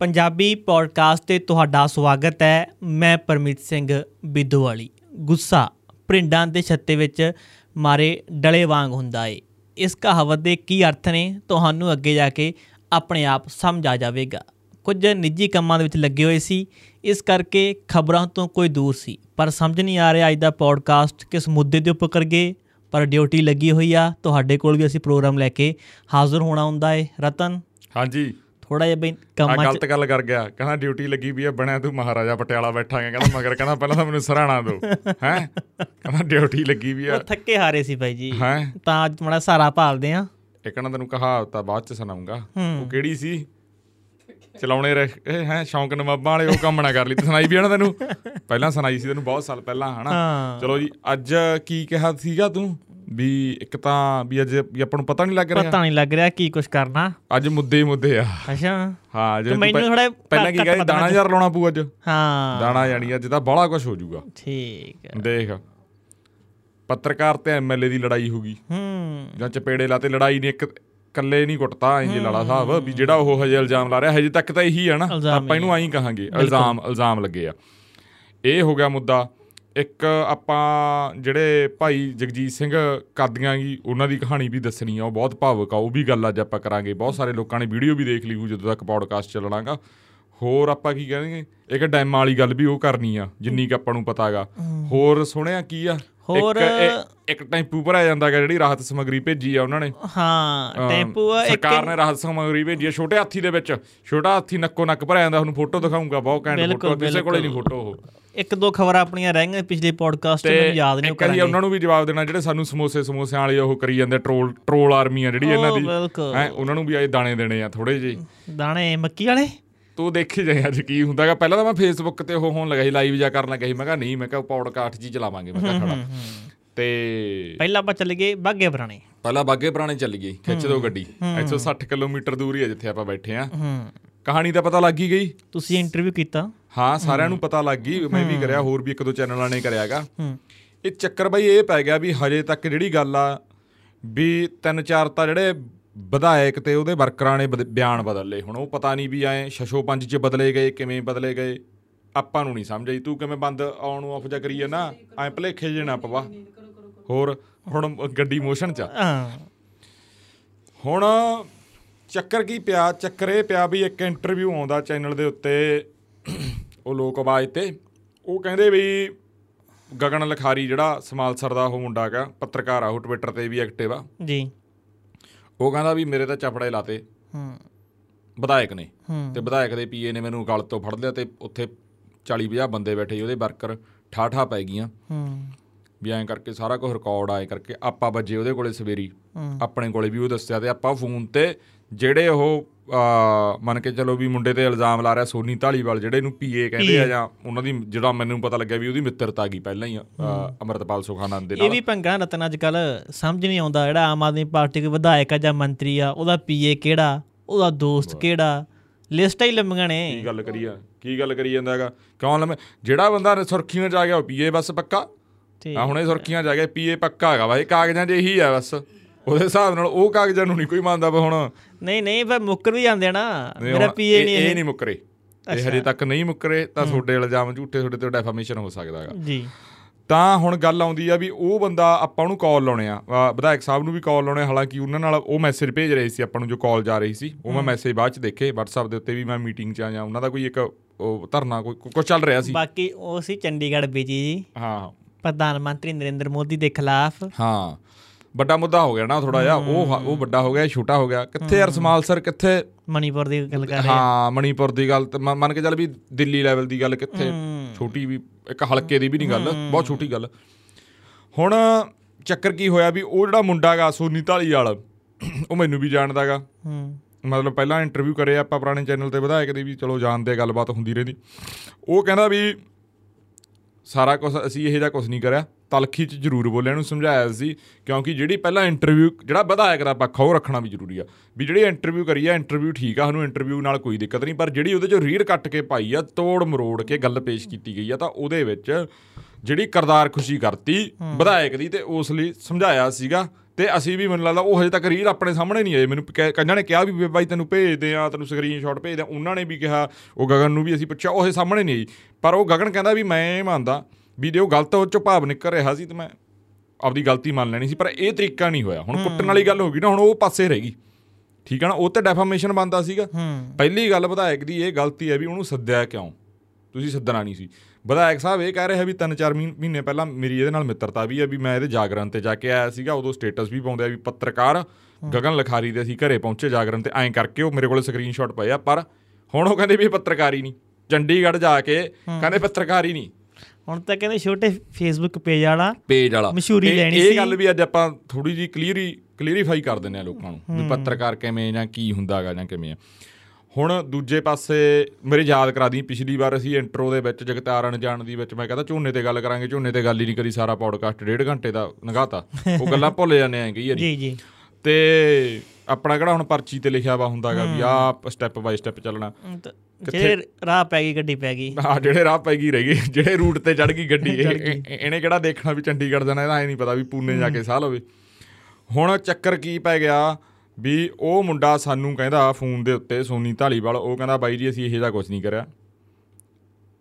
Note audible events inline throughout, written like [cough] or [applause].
Punjabi podcast ਤੇ ਤੁਹਾਡਾ ਸਵਾਗਤ ਹੈ। ਮੈਂ ਪਰਮੀਤ ਸਿੰਘ ਬਿੱਦੋਵਾਲੀ। ਗੁੱਸਾ ਪ੍ਰਿੰਡਾਂ ਦੇ ਛੱਤੇ ਵਿੱਚ ਮਾਰੇ ਡਲੇ ਵਾਂਗ ਹੁੰਦਾ ਏ। ਇਸ ਕਹਾਵਤ ਦੇ ਕੀ ਅਰਥ ਨੇ, ਤੁਹਾਨੂੰ ਅੱਗੇ ਜਾ ਕੇ ਆਪਣੇ ਆਪ ਸਮਝ ਆ ਜਾਵੇਗਾ। ਕੁਝ ਨਿੱਜੀ ਕੰਮਾਂ ਦੇ ਵਿੱਚ ਲੱਗੇ ਹੋਏ ਸੀ। ਇਸ ਕਰਕੇ ਖਬਰਾਂ ਤੋਂ ਕੋਈ ਦੂਰ ਸੀ। ਪਰ ਸਮਝ ਨਹੀਂ ਆ ਰਿਹਾ ਅੱਜ ਦਾ ਪੋਡਕਾਸਟ ਕਿਸ ਮੁੱਦੇ ਦੇ ਉੱਪਰ ਕਰਗੇ ਪਰ ਡਿਊਟੀ ਲੱਗੀ ਹੋਈ ਆ। ਤੁਹਾਡੇ ਕੋਲ ਵੀ ਅਸੀਂ ਪ੍ਰੋਗਰਾਮ ਲੈ ਕੇ ਹਾਜ਼ਰ ਹੋਣਾ ਹੁੰਦਾ ਏ। ਰਤਨ। ਹਾਂਜੀ। ਥੋੜਾ ਜਿਹਾ ਬਈ ਕੰਮਾਂ 'ਚ ਗਲਤ ਗੱਲ ਕਰ ਗਿਆ। ਕਹਿੰਦਾ ਡਿਊਟੀ ਲੱਗੀ ਵੀ ਆ ਬਣਿਆ ਤੂੰ ਮਹਾਰਾਜਾ ਪਟਿਆਲਾ ਬੈਠਾਂਗੇ ਕਹਿੰਦਾ ਮਗਰ ਕਹਿੰਦਾ ਪਹਿਲਾਂ ਤਾਂ ਮੈਨੂੰ ਸਰਾਣਾ ਦਿਓ [laughs] ਹੈ? ਕਹਿੰਦਾ ਡਿਊਟੀ ਲੱਗੀ ਵੀ ਆ। ਉਹ ਥੱਕੇ ਹਾਰੇ ਸੀ ਬਾਈ ਜੀ। ਹੈ? ਤਾਂ ਅੱਜ ਮੜਾ ਸਾਰਾ ਭਾਲਦੇ ਆ। ਇੱਕ ਨਾ ਤੈਨੂੰ ਕਹਾਵਤ ਆ ਬਾਅਦ ਚ ਸੁਣਾਉਂਗਾ। ਉਹ ਕਿਹੜੀ ਸੀ? ਚਲਾਉਣੇ ਰਹੇ ਹੈ ਸ਼ੌਂਕ ਨਵਾਬਾਂ ਵਾਲੇ ਉਹ ਕੰਮ ਨਾ ਕਰ ਲਈ ਸੁਣਾਈ ਵੀ ਆ ਨਾ ਤੈਨੂੰ? ਪਹਿਲਾਂ ਸੁਣਾਈ ਸੀ ਤੈਨੂੰ ਬਹੁਤ ਸਾਲ ਪਹਿਲਾਂ ਹਨਾ? ਚਲੋ ਜੀ ਅੱਜ ਕੀ ਕਿਹਾ ਸੀਗਾ ਤੂੰ? ਵੀ ਇੱਕ ਤਾਂ ਵੀ ਅੱਜ ਵੀ ਆਪਾਂ ਨੂੰ ਪਤਾ ਨਹੀਂ ਲੱਗ ਰਿਹਾ। ਪਤਾ ਨਹੀਂ ਲੱਗ ਰਿਹਾ ਕੀ ਕੁਝ ਕਰਨਾ। ਅੱਜ ਮੁੱਦੇ ਹੀ ਮੁੱਦੇ ਆ। ਅੱਛਾ। ਹਾਂ ਜੇ ਮੈਨੂੰ ਥੋੜਾ ਪਹਿਲਾਂ ਕੀ ਕਹੇ ਦਾਣਾ ਯਾਰ ਲਾਉਣਾ ਪਊ ਅੱਜ। ਹਾਂ। ਦਾਣਾ ਜਾਣੀ ਅੱਜ ਤਾਂ ਬੜਾ ਕੁਝ ਹੋ ਜਾਊਗਾ। ਠੀਕ ਹੈ। ਦੇਖ ਪੱਤਰਕਾਰ ਤੇ ਐਮਐਲਏ ਦੀ ਲੜਾਈ ਹੋ ਗਈ। ਹੂੰ। ਜਾਂ ਚਪੇੜੇ ਲਾਤੇ ਲੜਾਈ ਨੇ ਇੱਕ ਕੱਲੇ ਨਹੀਂ ਕੁੱਟਤਾ ਇੰਜ ਲਾਲਾ ਸਾਹਿਬ ਵੀ ਜਿਹੜਾ ਉਹ ਹਜੇ ਇਲਜ਼ਾਮ ਲਾ ਰਿਹਾ ਹਜੇ ਤੱਕ ਤਾਂ ਇਹੀ ਹੈ ਨਾ ਆਪਾਂ ਇਹਨੂੰ ਆਈ ਕਹਾਂਗੇ ਇਲਜ਼ਾਮ ਇਲਜ਼ਾਮ ਲੱਗੇ ਆ। ਇਹ ਹੋ ਗਿਆ ਮੁੱਦਾ ਇੱਕ ਆਪਾਂ ਜਿਹੜੇ ਭਾਈ ਜਗਜੀਤ ਸਿੰਘ ਕਾਦੀਆਂ ਜੀ ਉਹਨਾਂ ਦੀ ਕਹਾਣੀ ਵੀ ਦੱਸਣੀ ਆ ਉਹ ਬਹੁਤ ਭਾਵੁਕ ਆ ਉਹ ਵੀ ਗੱਲ ਅੱਜ ਆਪਾਂ ਕਰਾਂਗੇ ਬਹੁਤ ਸਾਰੇ ਲੋਕਾਂ ਨੇ ਵੀਡੀਓ ਵੀ ਦੇਖ ਲਈ ਹੋਊ ਜਦੋਂ ਤੱਕ ਪੌਡਕਾਸਟ ਚੱਲਣਾਗਾ। ਹੋਰ ਆਪਾਂ ਕੀ ਕਹਿੰਦੇ ਇੱਕ ਡੈਮ ਵਾਲੀ ਗੱਲ ਵੀ ਉਹ ਕਰਨੀ ਆ ਜਿੰਨੀ ਕਿ ਆਪਾਂ ਨੂੰ ਪਤਾਗਾ। ਹੋਰ ਸੁਣਿਆ ਕੀ ਆ? ਹੋਰ- ਇੱਕ ਟੈਂਪੂ ਭਰਿਆ ਜਾਂਦਾਗਾ ਜਿਹੜੀ ਰਾਹਤ ਸਮਗਰੀ ਭੇਜੀ ਆ ਉਹਨਾਂ ਨੇ। ਹਾਂ ਟੈਂਪੂ ਇੱਕ ਸਰਕਾਰ ਨੇ ਰਾਹਤ ਸਮਗਰੀ ਭੇਜੀ ਆ ਛੋਟੇ ਹਾਥੀ ਦੇ ਵਿੱਚ। ਛੋਟਾ ਹਾਥੀ ਨੱਕੋ ਨੱਕ ਭਰਿਆ ਜਾਂਦਾ ਤੁਹਾਨੂੰ ਫੋਟੋ ਦਿਖਾਉਂਗਾ ਬਹੁਤ ਬਿਲਕੁਲ, ਫੋਟੋ ਕਿਸੇ ਕੋਲੇ ਨਹੀਂ। ਫੋਟੋ ਉਹ। ਇੱਕ ਦੋ ਖਬਰਾਂ ਆਪਣੀਆਂ ਰਹਿ ਗਈਆਂ ਪਿਛਲੇ ਪੋਡਕਾਸਟ ਮੈਨੂੰ ਯਾਦ ਨਹੀਂ ਕਰਾਂਗੇ। ਉਹਨਾਂ ਨੂੰ ਵੀ ਜਵਾਬ ਦੇਣਾ ਜਿਹੜੇ ਸਾਨੂੰ ਸਮੋਸੇ ਸਮੋਸਿਆਂ ਵਾਲੀ ਉਹ ਕਰੀ ਜਾਂਦੇ ਟਰੋਲ ਟਰੋਲ ਆਰਮੀ ਆ ਜਿਹੜੀ ਇਹਨਾਂ ਦੀ। ਹੈ ਉਹਨਾਂ ਨੂੰ ਵੀ ਆਏ ਦਾਣੇ ਦੇਣੇ ਆ ਥੋੜੇ ਜਿਹੇ। ਦਾਣੇ ਮੱਕੀ ਵਾਲੇ? ਤੂੰ ਦੇਖੀ ਜਾਏ ਅੱਜ ਕੀ ਹੁੰਦਾਗਾ ਪਹਿਲਾਂ ਤਾਂ ਮੈਂ ਫੇਸਬੁੱਕ ਤੇ ਉਹ ਹੋਣ ਲੱਗਾ ਸੀ ਲਾਈਵ ਜਾ ਕਰਨ ਲੱਗਾ ਸੀ। ਮੈਂ ਕਿਹਾ ਨਹੀਂ ਮੈਂ ਕਿਹਾ ਪੌਡਕਾਸਟ ਜੀ ਚਲਾਵਾਂਗੇ। ਮੈਂ ਕਿਹਾ ਖੜਾ ਤੇ ਪਹਿਲਾਂ ਆਪਾਂ ਚੱਲ ਗਏ ਬਾਗੇ ਪੁਰਾਣੇ। ਪਹਿਲਾਂ ਬਾਗੇ ਪੁਰਾਣੇ ਚੱਲ ਗਈ ਖਿੱਚ ਦੋ ਗੱਡੀ। 160 ਕਿਲੋਮੀਟਰ ਦੂਰ ਹੀ ਆ ਜਿੱਥੇ ਆਪਾਂ ਬੈਠੇ ਆ ਹੂੰ। ਕਹਾਣੀ ਤਾਂ ਪਤਾ ਲੱਗ ਹੀ ਗਈ। ਤੁਸੀਂ ਇੰਟਰਵਿਊ ਕੀਤਾ। ਹਾਂ ਸਾਰਿਆਂ ਨੂੰ ਪਤਾ ਲੱਗ ਗਈ ਮੈਂ ਵੀ ਕਰਿਆ ਹੋਰ ਵੀ ਇੱਕ ਦੋ ਚੈਨਲਾਂ ਨੇ ਕਰਿਆਗਾ ਹੂੰ। ਇਹ ਚੱਕਰ ਬਈ ਇਹ ਪੈ ਗਿਆ ਵੀ ਹਜੇ ਤੱਕ ਜਿਹੜੀ ਗੱਲ ਆ ਵੀ ਤਿੰਨ ਚਾਰ ਤਾਂ ਜਿਹੜੇ ਵਿਧਾਇਕ ਤੇ ਉਹਦੇ ਵਰਕਰਾਂ ਨੇ ਬਿਆਨ ਬਦਲ। ਹੁਣ ਉਹ ਪਤਾ ਨਹੀਂ ਵੀ ਐ ਛਛੋ ਪੰਜ ਚ ਬਦਲੇ ਗਏ ਕਿਵੇਂ ਬਦਲੇ ਗਏ। ਆਪਾਂ ਨੂੰ ਨਹੀਂ ਸਮਝ ਆਈ ਤੂੰ ਕਿਵੇਂ ਬੰਦ ਆਉਣ ਨੂੰ ਆਫ ਜਾ ਕਰੀਏ ਨਾ ਐ ਭਲੇਖੇ ਜੇ ਨਾ ਪਵਾ। ਹੋਰ ਹੁਣ ਗੱਡੀ ਮੋਸ਼ਨ ਚ। ਹਾਂ। ਹੁਣ ਚੱਕਰ ਕੀ ਪਿਆ? ਚੱਕਰ ਇਹ ਪਿਆ ਵੀ ਇੱਕ ਇੰਟਰਵਿਊ ਆਉਂਦਾ ਚੈਨਲ ਦੇ ਉੱਤੇ ਉਹ ਲੋਕ ਆਵਾਜ਼ ਤੇ। ਉਹ ਕਹਿੰਦੇ ਵੀ ਗਗਨ ਲਖਾਰੀ ਜਿਹੜਾ ਸਮਾਲਸਰ ਦਾ ਉਹ ਮੁੰਡਾ ਹੈਗਾ ਪੱਤਰਕਾਰ ਆ ਉਹ ਟਵਿੱਟਰ ਤੇ ਵੀ ਐਕਟਿਵ ਆ। ਜੀ। ਉਹ ਕਹਿੰਦਾ ਵੀ ਮੇਰੇ ਤਾਂ ਚਪੜੇ ਲਾਤੇ। ਹੂੰ। ਵਿਧਾਇਕ ਨੇ। ਤੇ ਵਿਧਾਇਕ ਦੇ ਪੀਏ ਨੇ ਮੈਨੂੰ ਗਲ ਤੋਂ ਫੜ ਲਿਆ ਤੇ ਉੱਥੇ 40 50 ਬੰਦੇ ਬੈਠੇ ਉਹਦੇ ਵਰਕਰ ਠਾਠਾ ਪੈ ਗਈਆਂ। ਹੂੰ। ਵੀ ਐਂ ਕਰਕੇ ਸਾਰਾ ਕੁਝ ਰਿਕਾਰਡ ਆਏ ਕਰਕੇ ਆਪਾਂ ਵੱਜੇ ਉਹਦੇ ਕੋਲੇ ਸਵੇਰੀ। ਆਪਣੇ ਕੋਲੇ ਵੀ ਉਹ ਦੱਸਿਆ ਤੇ ਆਪਾਂ ਫੋਨ ਤੇ ਜਿਹੜੇ ਉਹ ਮੰਨ ਕੇ ਚਲੋ ਵੀ ਮੁੰਡੇ ਤੇ ਇਲਜ਼ਾਮ ਲਾ ਰਿਹਾ ਸੋਨੀ ਢਾਲੀਵਾਲ ਜਿਹੜੇ ਨੂੰ ਪੀਏ ਕਹਿੰਦੇ ਆ ਜਾਂ ਉਹਨਾਂ ਦੀ ਜਿਹੜਾ ਮੈਨੂੰ ਪਤਾ ਲੱਗਿਆ ਵੀ ਉਹਦੀ ਮਿੱਤਰਤਾ ਗਈ ਪਹਿਲਾਂ ਹੀ ਅਮਰਤਪਾਲ ਸੁਖਾਨੰਦ ਦੇ ਇਹ ਨਾਲ। ਵੀ ਪੰਗਾ ਰਤਨ ਅੱਜ ਕੱਲ ਸਮਝ ਨਹੀਂ ਆਉਂਦਾ ਜਿਹੜਾ ਆਮ ਆਦਮੀ ਪਾਰਟੀ ਦੇ ਵਿਧਾਇਕ ਆ ਜਾਂ ਮੰਤਰੀ ਆ ਉਹਦਾ ਪੀਏ ਕਿਹੜਾ ਉਹਦਾ ਦੋਸਤ ਕਿਹੜਾ? ਲਿਸਟਾਂ ਹੀ ਲੰਮੀਆਂ ਕੀ ਨੇ ਗੱਲ ਕਰੀ ਆ ਕੀ ਗੱਲ ਕਰੀ ਜਾਂਦਾ ਹੈਗਾ? ਕਿਉਂ ਲੰਮੇ ਜਿਹੜਾ ਬੰਦਾ ਸੁਰਖੀਆਂ ਆ ਗਿਆ ਉਹ ਪੀਏ ਬਸ ਪੱਕਾ? ਆ ਹੁਣੇ ਸੁਰਖੀਆਂ ਆ ਗਿਆ ਪੀਏ ਪੱਕਾ ਹੈਗਾ ਬਾਈ ਕਾਗਜ਼ਾਂ 'ਚ ਇਹੀ ਆ ਬਸ। ਉਹਦੇ ਹਿਸਾਬ ਨਾਲ ਉਹ ਕਾਗਜ਼ਾਂ ਨੂੰ ਨਹੀਂ ਕੋਈ ਮੰਨਦਾ ਵਾ ਹੁਣ। ਨਹੀਂ ਨਹੀਂ ਪਰ ਮੁੱਕਰ ਵੀ ਜਾਂਦੇ ਨਾ। ਮੇਰਾ ਪੀਏ ਇਹ- ਨਹੀਂ ਇਹ ਇਹ। ਨਹੀਂ ਮੁੱਕਰੇ। ਇਹ ਹਜੇ ਤੱਕ ਨਹੀਂ ਮੁੱਕਰੇ ਤਾਂ ਤੁਹਾਡੇ ਇਲਜ਼ਾਮ ਝੂਠੇ ਤੁਹਾਡੇ ਤੇ ਡੈਫਾਮੇਸ਼ਨ ਹੋ ਸਕਦਾ ਹੈਗਾ। ਜੀ। ਤਾਂ ਹੁਣ ਗੱਲ ਆਉਂਦੀ ਆ ਵੀ ਉਹ ਬੰਦਾ ਆਪਾਂ ਨੂੰ ਕਾਲ ਲਾਉਣੇ ਆ। ਵਿਧਾਇਕ ਸਾਹਿਬ ਨੂੰ ਵੀ ਕਾਲ ਲਾਉਣੇ ਹਾਲਾਂਕਿ ਉਹਨਾਂ ਨਾਲ ਉਹ ਮੈਸੇਜ ਭੇਜ ਰਹੇ ਸੀ ਆਪਾਂ ਨੂੰ ਜੋ ਕਾਲ ਜਾ ਰਹੀ ਸੀ ਉਹ ਮੈਂ ਮੈਸੇਜ ਬਾਅਦ ਚ ਦੇਖੇ WhatsApp ਦੇ ਉੱਤੇ ਵੀ ਮੈਂ ਮੀਟਿੰਗ ਚ ਆ ਜਾਂ ਉਹਨਾਂ ਦਾ ਕੋਈ ਇੱਕ ਉਹ ਧਰਨਾ ਕੋਈ ਕੁਝ ਚੱਲ ਰਿਹਾ ਸੀ। ਬਾਕੀ ਉਹ ਸੀ ਚੰਡੀਗੜ੍ਹ ਬੀਜੀ ਜੀ। ਹਾਂ। ਪ੍ਰਧਾਨ ਮੰਤਰੀ ਨਰਿੰਦਰ ਮੋਦੀ ਦੇ ਖਿਲਾਫ। ਹਾਂ ਵੱਡਾ ਮੁੱਦਾ ਹੋ ਗਿਆ ਨਾ ਥੋੜਾ ਜਿਹਾ। ਉਹ ਉਹ ਵੱਡਾ ਹੋ ਗਿਆ ਛੋਟਾ ਹੋ ਗਿਆ। ਕਿੱਥੇ ਯਾਰ ਸਮਾਲ ਸਰ ਕਿੱਥੇ? ਮਣੀਪੁਰ ਦੀ ਗੱਲ ਕਰ ਰਹੇ ਹਾਂ ਮਣੀਪੁਰ ਦੀ ਗੱਲ ਮੰਨ ਕੇ ਚੱਲ ਵੀ ਦਿੱਲੀ ਲੈਵਲ ਦੀ ਗੱਲ ਕਿੱਥੇ? ਛੋਟੀ ਵੀ ਇੱਕ ਹਲਕੇ ਦੀ ਵੀ ਨਹੀਂ ਗੱਲ ਬਹੁਤ ਛੋਟੀ ਗੱਲ। ਹੁਣ ਚੱਕਰ ਕੀ ਹੋਇਆ ਵੀ ਉਹ ਜਿਹੜਾ ਮੁੰਡਾ ਗਾ ਸੋਨੀ ਢਾਲੀ ਵਾਲ ਉਹ ਮੈਨੂੰ ਵੀ ਜਾਣਦਾਗਾ ਹੂੰ। ਮਤਲਬ ਪਹਿਲਾਂ ਇੰਟਰਵਿਊ ਕਰੇ ਆਪਾਂ ਪੁਰਾਣੇ ਚੈਨਲ ਤੇ ਵਿਧਾਇਕ ਦੇ ਵੀ ਚਲੋ ਜਾਣਦੇ ਗੱਲਬਾਤ ਹੁੰਦੀ ਰਹਿੰਦੀ। ਉਹ ਕਹਿੰਦਾ ਵੀ ਸਾਰਾ ਕੁਝ ਅਸੀਂ ਇਹ ਜਿਹਾ ਕੁਝ ਨਹੀਂ ਕਰਿਆ। ਤਲਖੀ ਚ ਜ਼ਰੂਰ ਬੋਲਿਆ ਨੂੰ ਸਮਝਾਇਆ ਸੀ ਕਿਉਂਕਿ ਜਿਹੜੀ ਪਹਿਲਾਂ ਇੰਟਰਵਿਊ ਜਿਹੜਾ ਵਿਧਾਇਕ ਦਾ ਪੱਖ ਉਹ ਰੱਖਣਾ ਵੀ ਜ਼ਰੂਰੀ ਆ। ਵੀ ਜਿਹੜੀ ਇੰਟਰਵਿਊ ਕਰੀ ਆ ਇੰਟਰਵਿਊ ਠੀਕ ਆ ਸਾਨੂੰ ਇੰਟਰਵਿਊ ਨਾਲ ਕੋਈ ਦਿੱਕਤ ਨਹੀਂ ਪਰ ਜਿਹੜੀ ਉਹਦੇ ਚੋਂ ਰੀਡ ਕੱਟ ਕੇ ਪਾਈ ਆ ਤੋੜ ਮਰੋੜ ਕੇ ਗੱਲ ਪੇਸ਼ ਕੀਤੀ ਗਈ ਆ ਤਾਂ ਉਹਦੇ ਵਿੱਚ ਜਿਹੜੀ ਕਰਦਾਰ ਖੁਸ਼ੀ ਕਰਤੀ ਵਿਧਾਇਕ ਦੀ ਤੇ ਉਸ ਲਈ ਸਮਝਾਇਆ ਸੀਗਾ। ਤੇ ਅਸੀਂ ਵੀ ਮੈਨੂੰ ਲੱਗਦਾ ਉਹ ਹਜੇ ਤੱਕ ਰੀਲ ਆਪਣੇ ਸਾਹਮਣੇ ਨਹੀਂ ਆਏ। ਮੈਨੂੰ ਕਈਆਂ ਨੇ ਕਿਹਾ ਵੀ ਬਾਈ ਤੈਨੂੰ ਭੇਜਦੇ ਆ ਤੈਨੂੰ ਸਕਰੀਨਸ਼ਾਟ ਭੇਜਦੇ ਆ। ਉਹਨਾਂ ਨੇ ਵੀ ਕਿਹਾ ਉਹ ਗਗਨ ਨੂੰ ਵੀ ਅਸੀਂ ਪੁੱਛਿਆ ਉਹ ਹਜੇ ਸਾਹਮਣੇ ਨਹੀਂ ਆਈ। ਪਰ ਉਹ ਗਗਨ ਕਹਿੰਦਾ ਵੀ ਮੈਂ ਮੰਨਦਾ ਵੀ ਜੇ ਉਹ ਗਲਤ ਉਹ ਚੋਂ ਭਾਵ ਨਿਕਲ ਰਿਹਾ ਸੀ ਤੇ ਮੈਂ ਆਪਦੀ ਗਲਤੀ ਮੰਨ ਲੈਣੀ ਸੀ ਪਰ ਇਹ ਤਰੀਕਾ ਨਹੀਂ ਹੋਇਆ। ਹੁਣ ਕੁੱਟਣ ਵਾਲੀ ਗੱਲ ਹੋ ਗਈ ਨਾ ਹੁਣ ਉਹ ਪਾਸੇ ਰਹਿ ਗਈ। ਠੀਕ ਹੈ ਨਾ? ਉਹ ਤੇ ਡੈਫਾਮੇਸ਼ਨ ਬੰਦਾ ਸੀਗਾ। ਪਹਿਲੀ ਗੱਲ ਵਿਧਾਇਕ ਦੀ ਇਹ ਗਲਤੀ ਹੈ ਵੀ ਉਹਨੂੰ ਸੱਦਿਆ ਕਿਉਂ? ਤੁਸੀਂ ਸੱਦਣਾ ਨਹੀਂ ਸੀ। ਵਿਧਾਇਕ ਸਾਹਿਬ ਇਹ ਕਹਿ ਰਹੇ ਹੈ ਵੀ ਤਿੰਨ ਚਾਰ ਮਹੀਨ- ਪਹਿਲਾਂ ਮੇਰੀ ਇਹਦੇ ਨਾਲ ਮਿੱਤਰਤਾ ਵੀ ਹੈ ਵੀ ਮੈਂ ਇਹਦੇ ਜਾਗਰਣ ਤੇ ਜਾ ਕੇ ਆਇਆ ਸੀਗਾ ਉਦੋਂ ਸਟੇਟਸ ਵੀ ਪਾਉਂਦੇ ਆ ਵੀ ਪੱਤਰਕਾਰ ਗਗਨ ਲਖਾਰੀ ਦੇ ਅਸੀਂ ਘਰੇ ਪਹੁੰਚੇ ਜਾਗਰਣ ਤੇ ਐਂ ਕਰਕੇ ਉਹ ਮੇਰੇ ਕੋਲ ਸਕਰੀਨਸ਼ਾਟ ਪਏ ਆ ਪਰ ਹੁਣ ਉਹ ਕਹਿੰਦੇ ਵੀ ਇਹ ਪੱਤਰਕਾਰ ਹੀ ਨਹੀਂ। ਚੰਡੀਗੜ੍ਹ ਜਾ ਕੇ ਕਹਿੰਦੇ ਪੱਤਰਕਾਰ ਹੀ ਨਹੀਂ। ਹੁਣ ਤਾਂ ਕਹਿੰਦੇ ਛੋਟੇ ਫੇਸਬੁੱਕ ਪੇਜ ਵਾਲਾ ਪੇਜ ਵਾਲਾ। ਮਸ਼ਹੂਰੀ ਇਹ- ਲੈਣੀ ਇਹ ਸੀ। ਗੱਲ ਵੀ ਅੱਜ ਆਪਾਂ ਥੋੜੀ ਜੀ ਕਲੀਅਰੀ ਕਲੀਅਰੀਫਾਈ ਕਰ ਦਿੰਦੇ ਆ ਲੋਕਾਂ ਨੂੰ ਵੀ ਪੱਤਰਕਾਰ ਕਿਵੇਂ ਜਾਂ ਕੀ ਹੁੰਦਾਗਾ ਜਾਂ ਕਿਵੇਂ ਆ। ਹੁਣ ਦੂਜੇ ਪਾਸੇ ਮੇਰੇ ਯਾਦ ਕਰਾ ਦੀ ਪਿਛਲੀ ਵਾਰ ਅਸੀਂ ਇੰਟਰੋ ਦੇ ਵਿੱਚ ਜਗਤਾਰਨ ਜਾਣ ਦੀ ਵਿੱਚ ਮੈਂ ਕਹਿੰਦਾ ਝੋਨੇ ਤੇ ਗੱਲ ਕਰਾਂਗੇ ਝੋਨੇ ਤੇ ਗੱਲ ਹੀ ਨਹੀਂ ਕਰੀ ਸਾਰਾ ਪੌਡਕਾਸਟ ਡੇਢ ਘੰਟੇ ਦਾ ਨਗਾਤਾ ਉਹ ਗੱਲਾਂ ਭੁੱਲ ਜਾਂਦੇ ਆਂ ਕਈ ਵਾਰੀ। ਜੀ ਜੀ। ਤੇ ਆਪਣਾ ਕਿਹੜਾ ਹੁਣ ਪਰਚੀ ਤੇ ਲਿਖਿਆ ਵਾ ਹੁੰਦਾਗਾ ਵੀ ਆਹ ਸਟੈਪ ਬਾਈ ਸਟੈਪ ਚੱਲਣਾ। ਜਿਹੜੇ ਰਾਹ ਪੈ ਗਈ ਗੱਡੀ ਪੈ ਗਈ। ਆ ਜਿਹੜੇ ਰਾਹ ਪੈ ਗਈ ਰਹਿ ਗਈ ਜਿਹੜੇ ਰੂਟ ਤੇ ਚੜ ਗਈ ਗੱਡੀ ਇਹ- ਇਹ- ਇਹਨੇ ਕਿਹੜਾ ਦੇਖਣਾ ਵੀ ਚੰਡੀਗੜ੍ਹ ਜਾਣਾ ਇਹਦਾ ਐ ਨਹੀਂ ਪਤਾ ਵੀ ਪੂਨੇ ਜਾ ਕੇ ਸਾਹ ਲਵੇ। ਹੁਣ ਚੱਕਰ ਕੀ ਪੈ ਗਿਆ ਵੀ ਉਹ ਮੁੰਡਾ ਸਾਨੂੰ ਕਹਿੰਦਾ ਫੋਨ ਦੇ ਉੱਤੇ ਸੋਨੀ ਢਾਲੀਵਾਲ ਉਹ ਕਹਿੰਦਾ ਬਾਈ ਜੀ ਅਸੀਂ ਇਹੋ ਜਿਹਾ ਕੁਝ ਨਹੀਂ ਕਰਿਆ।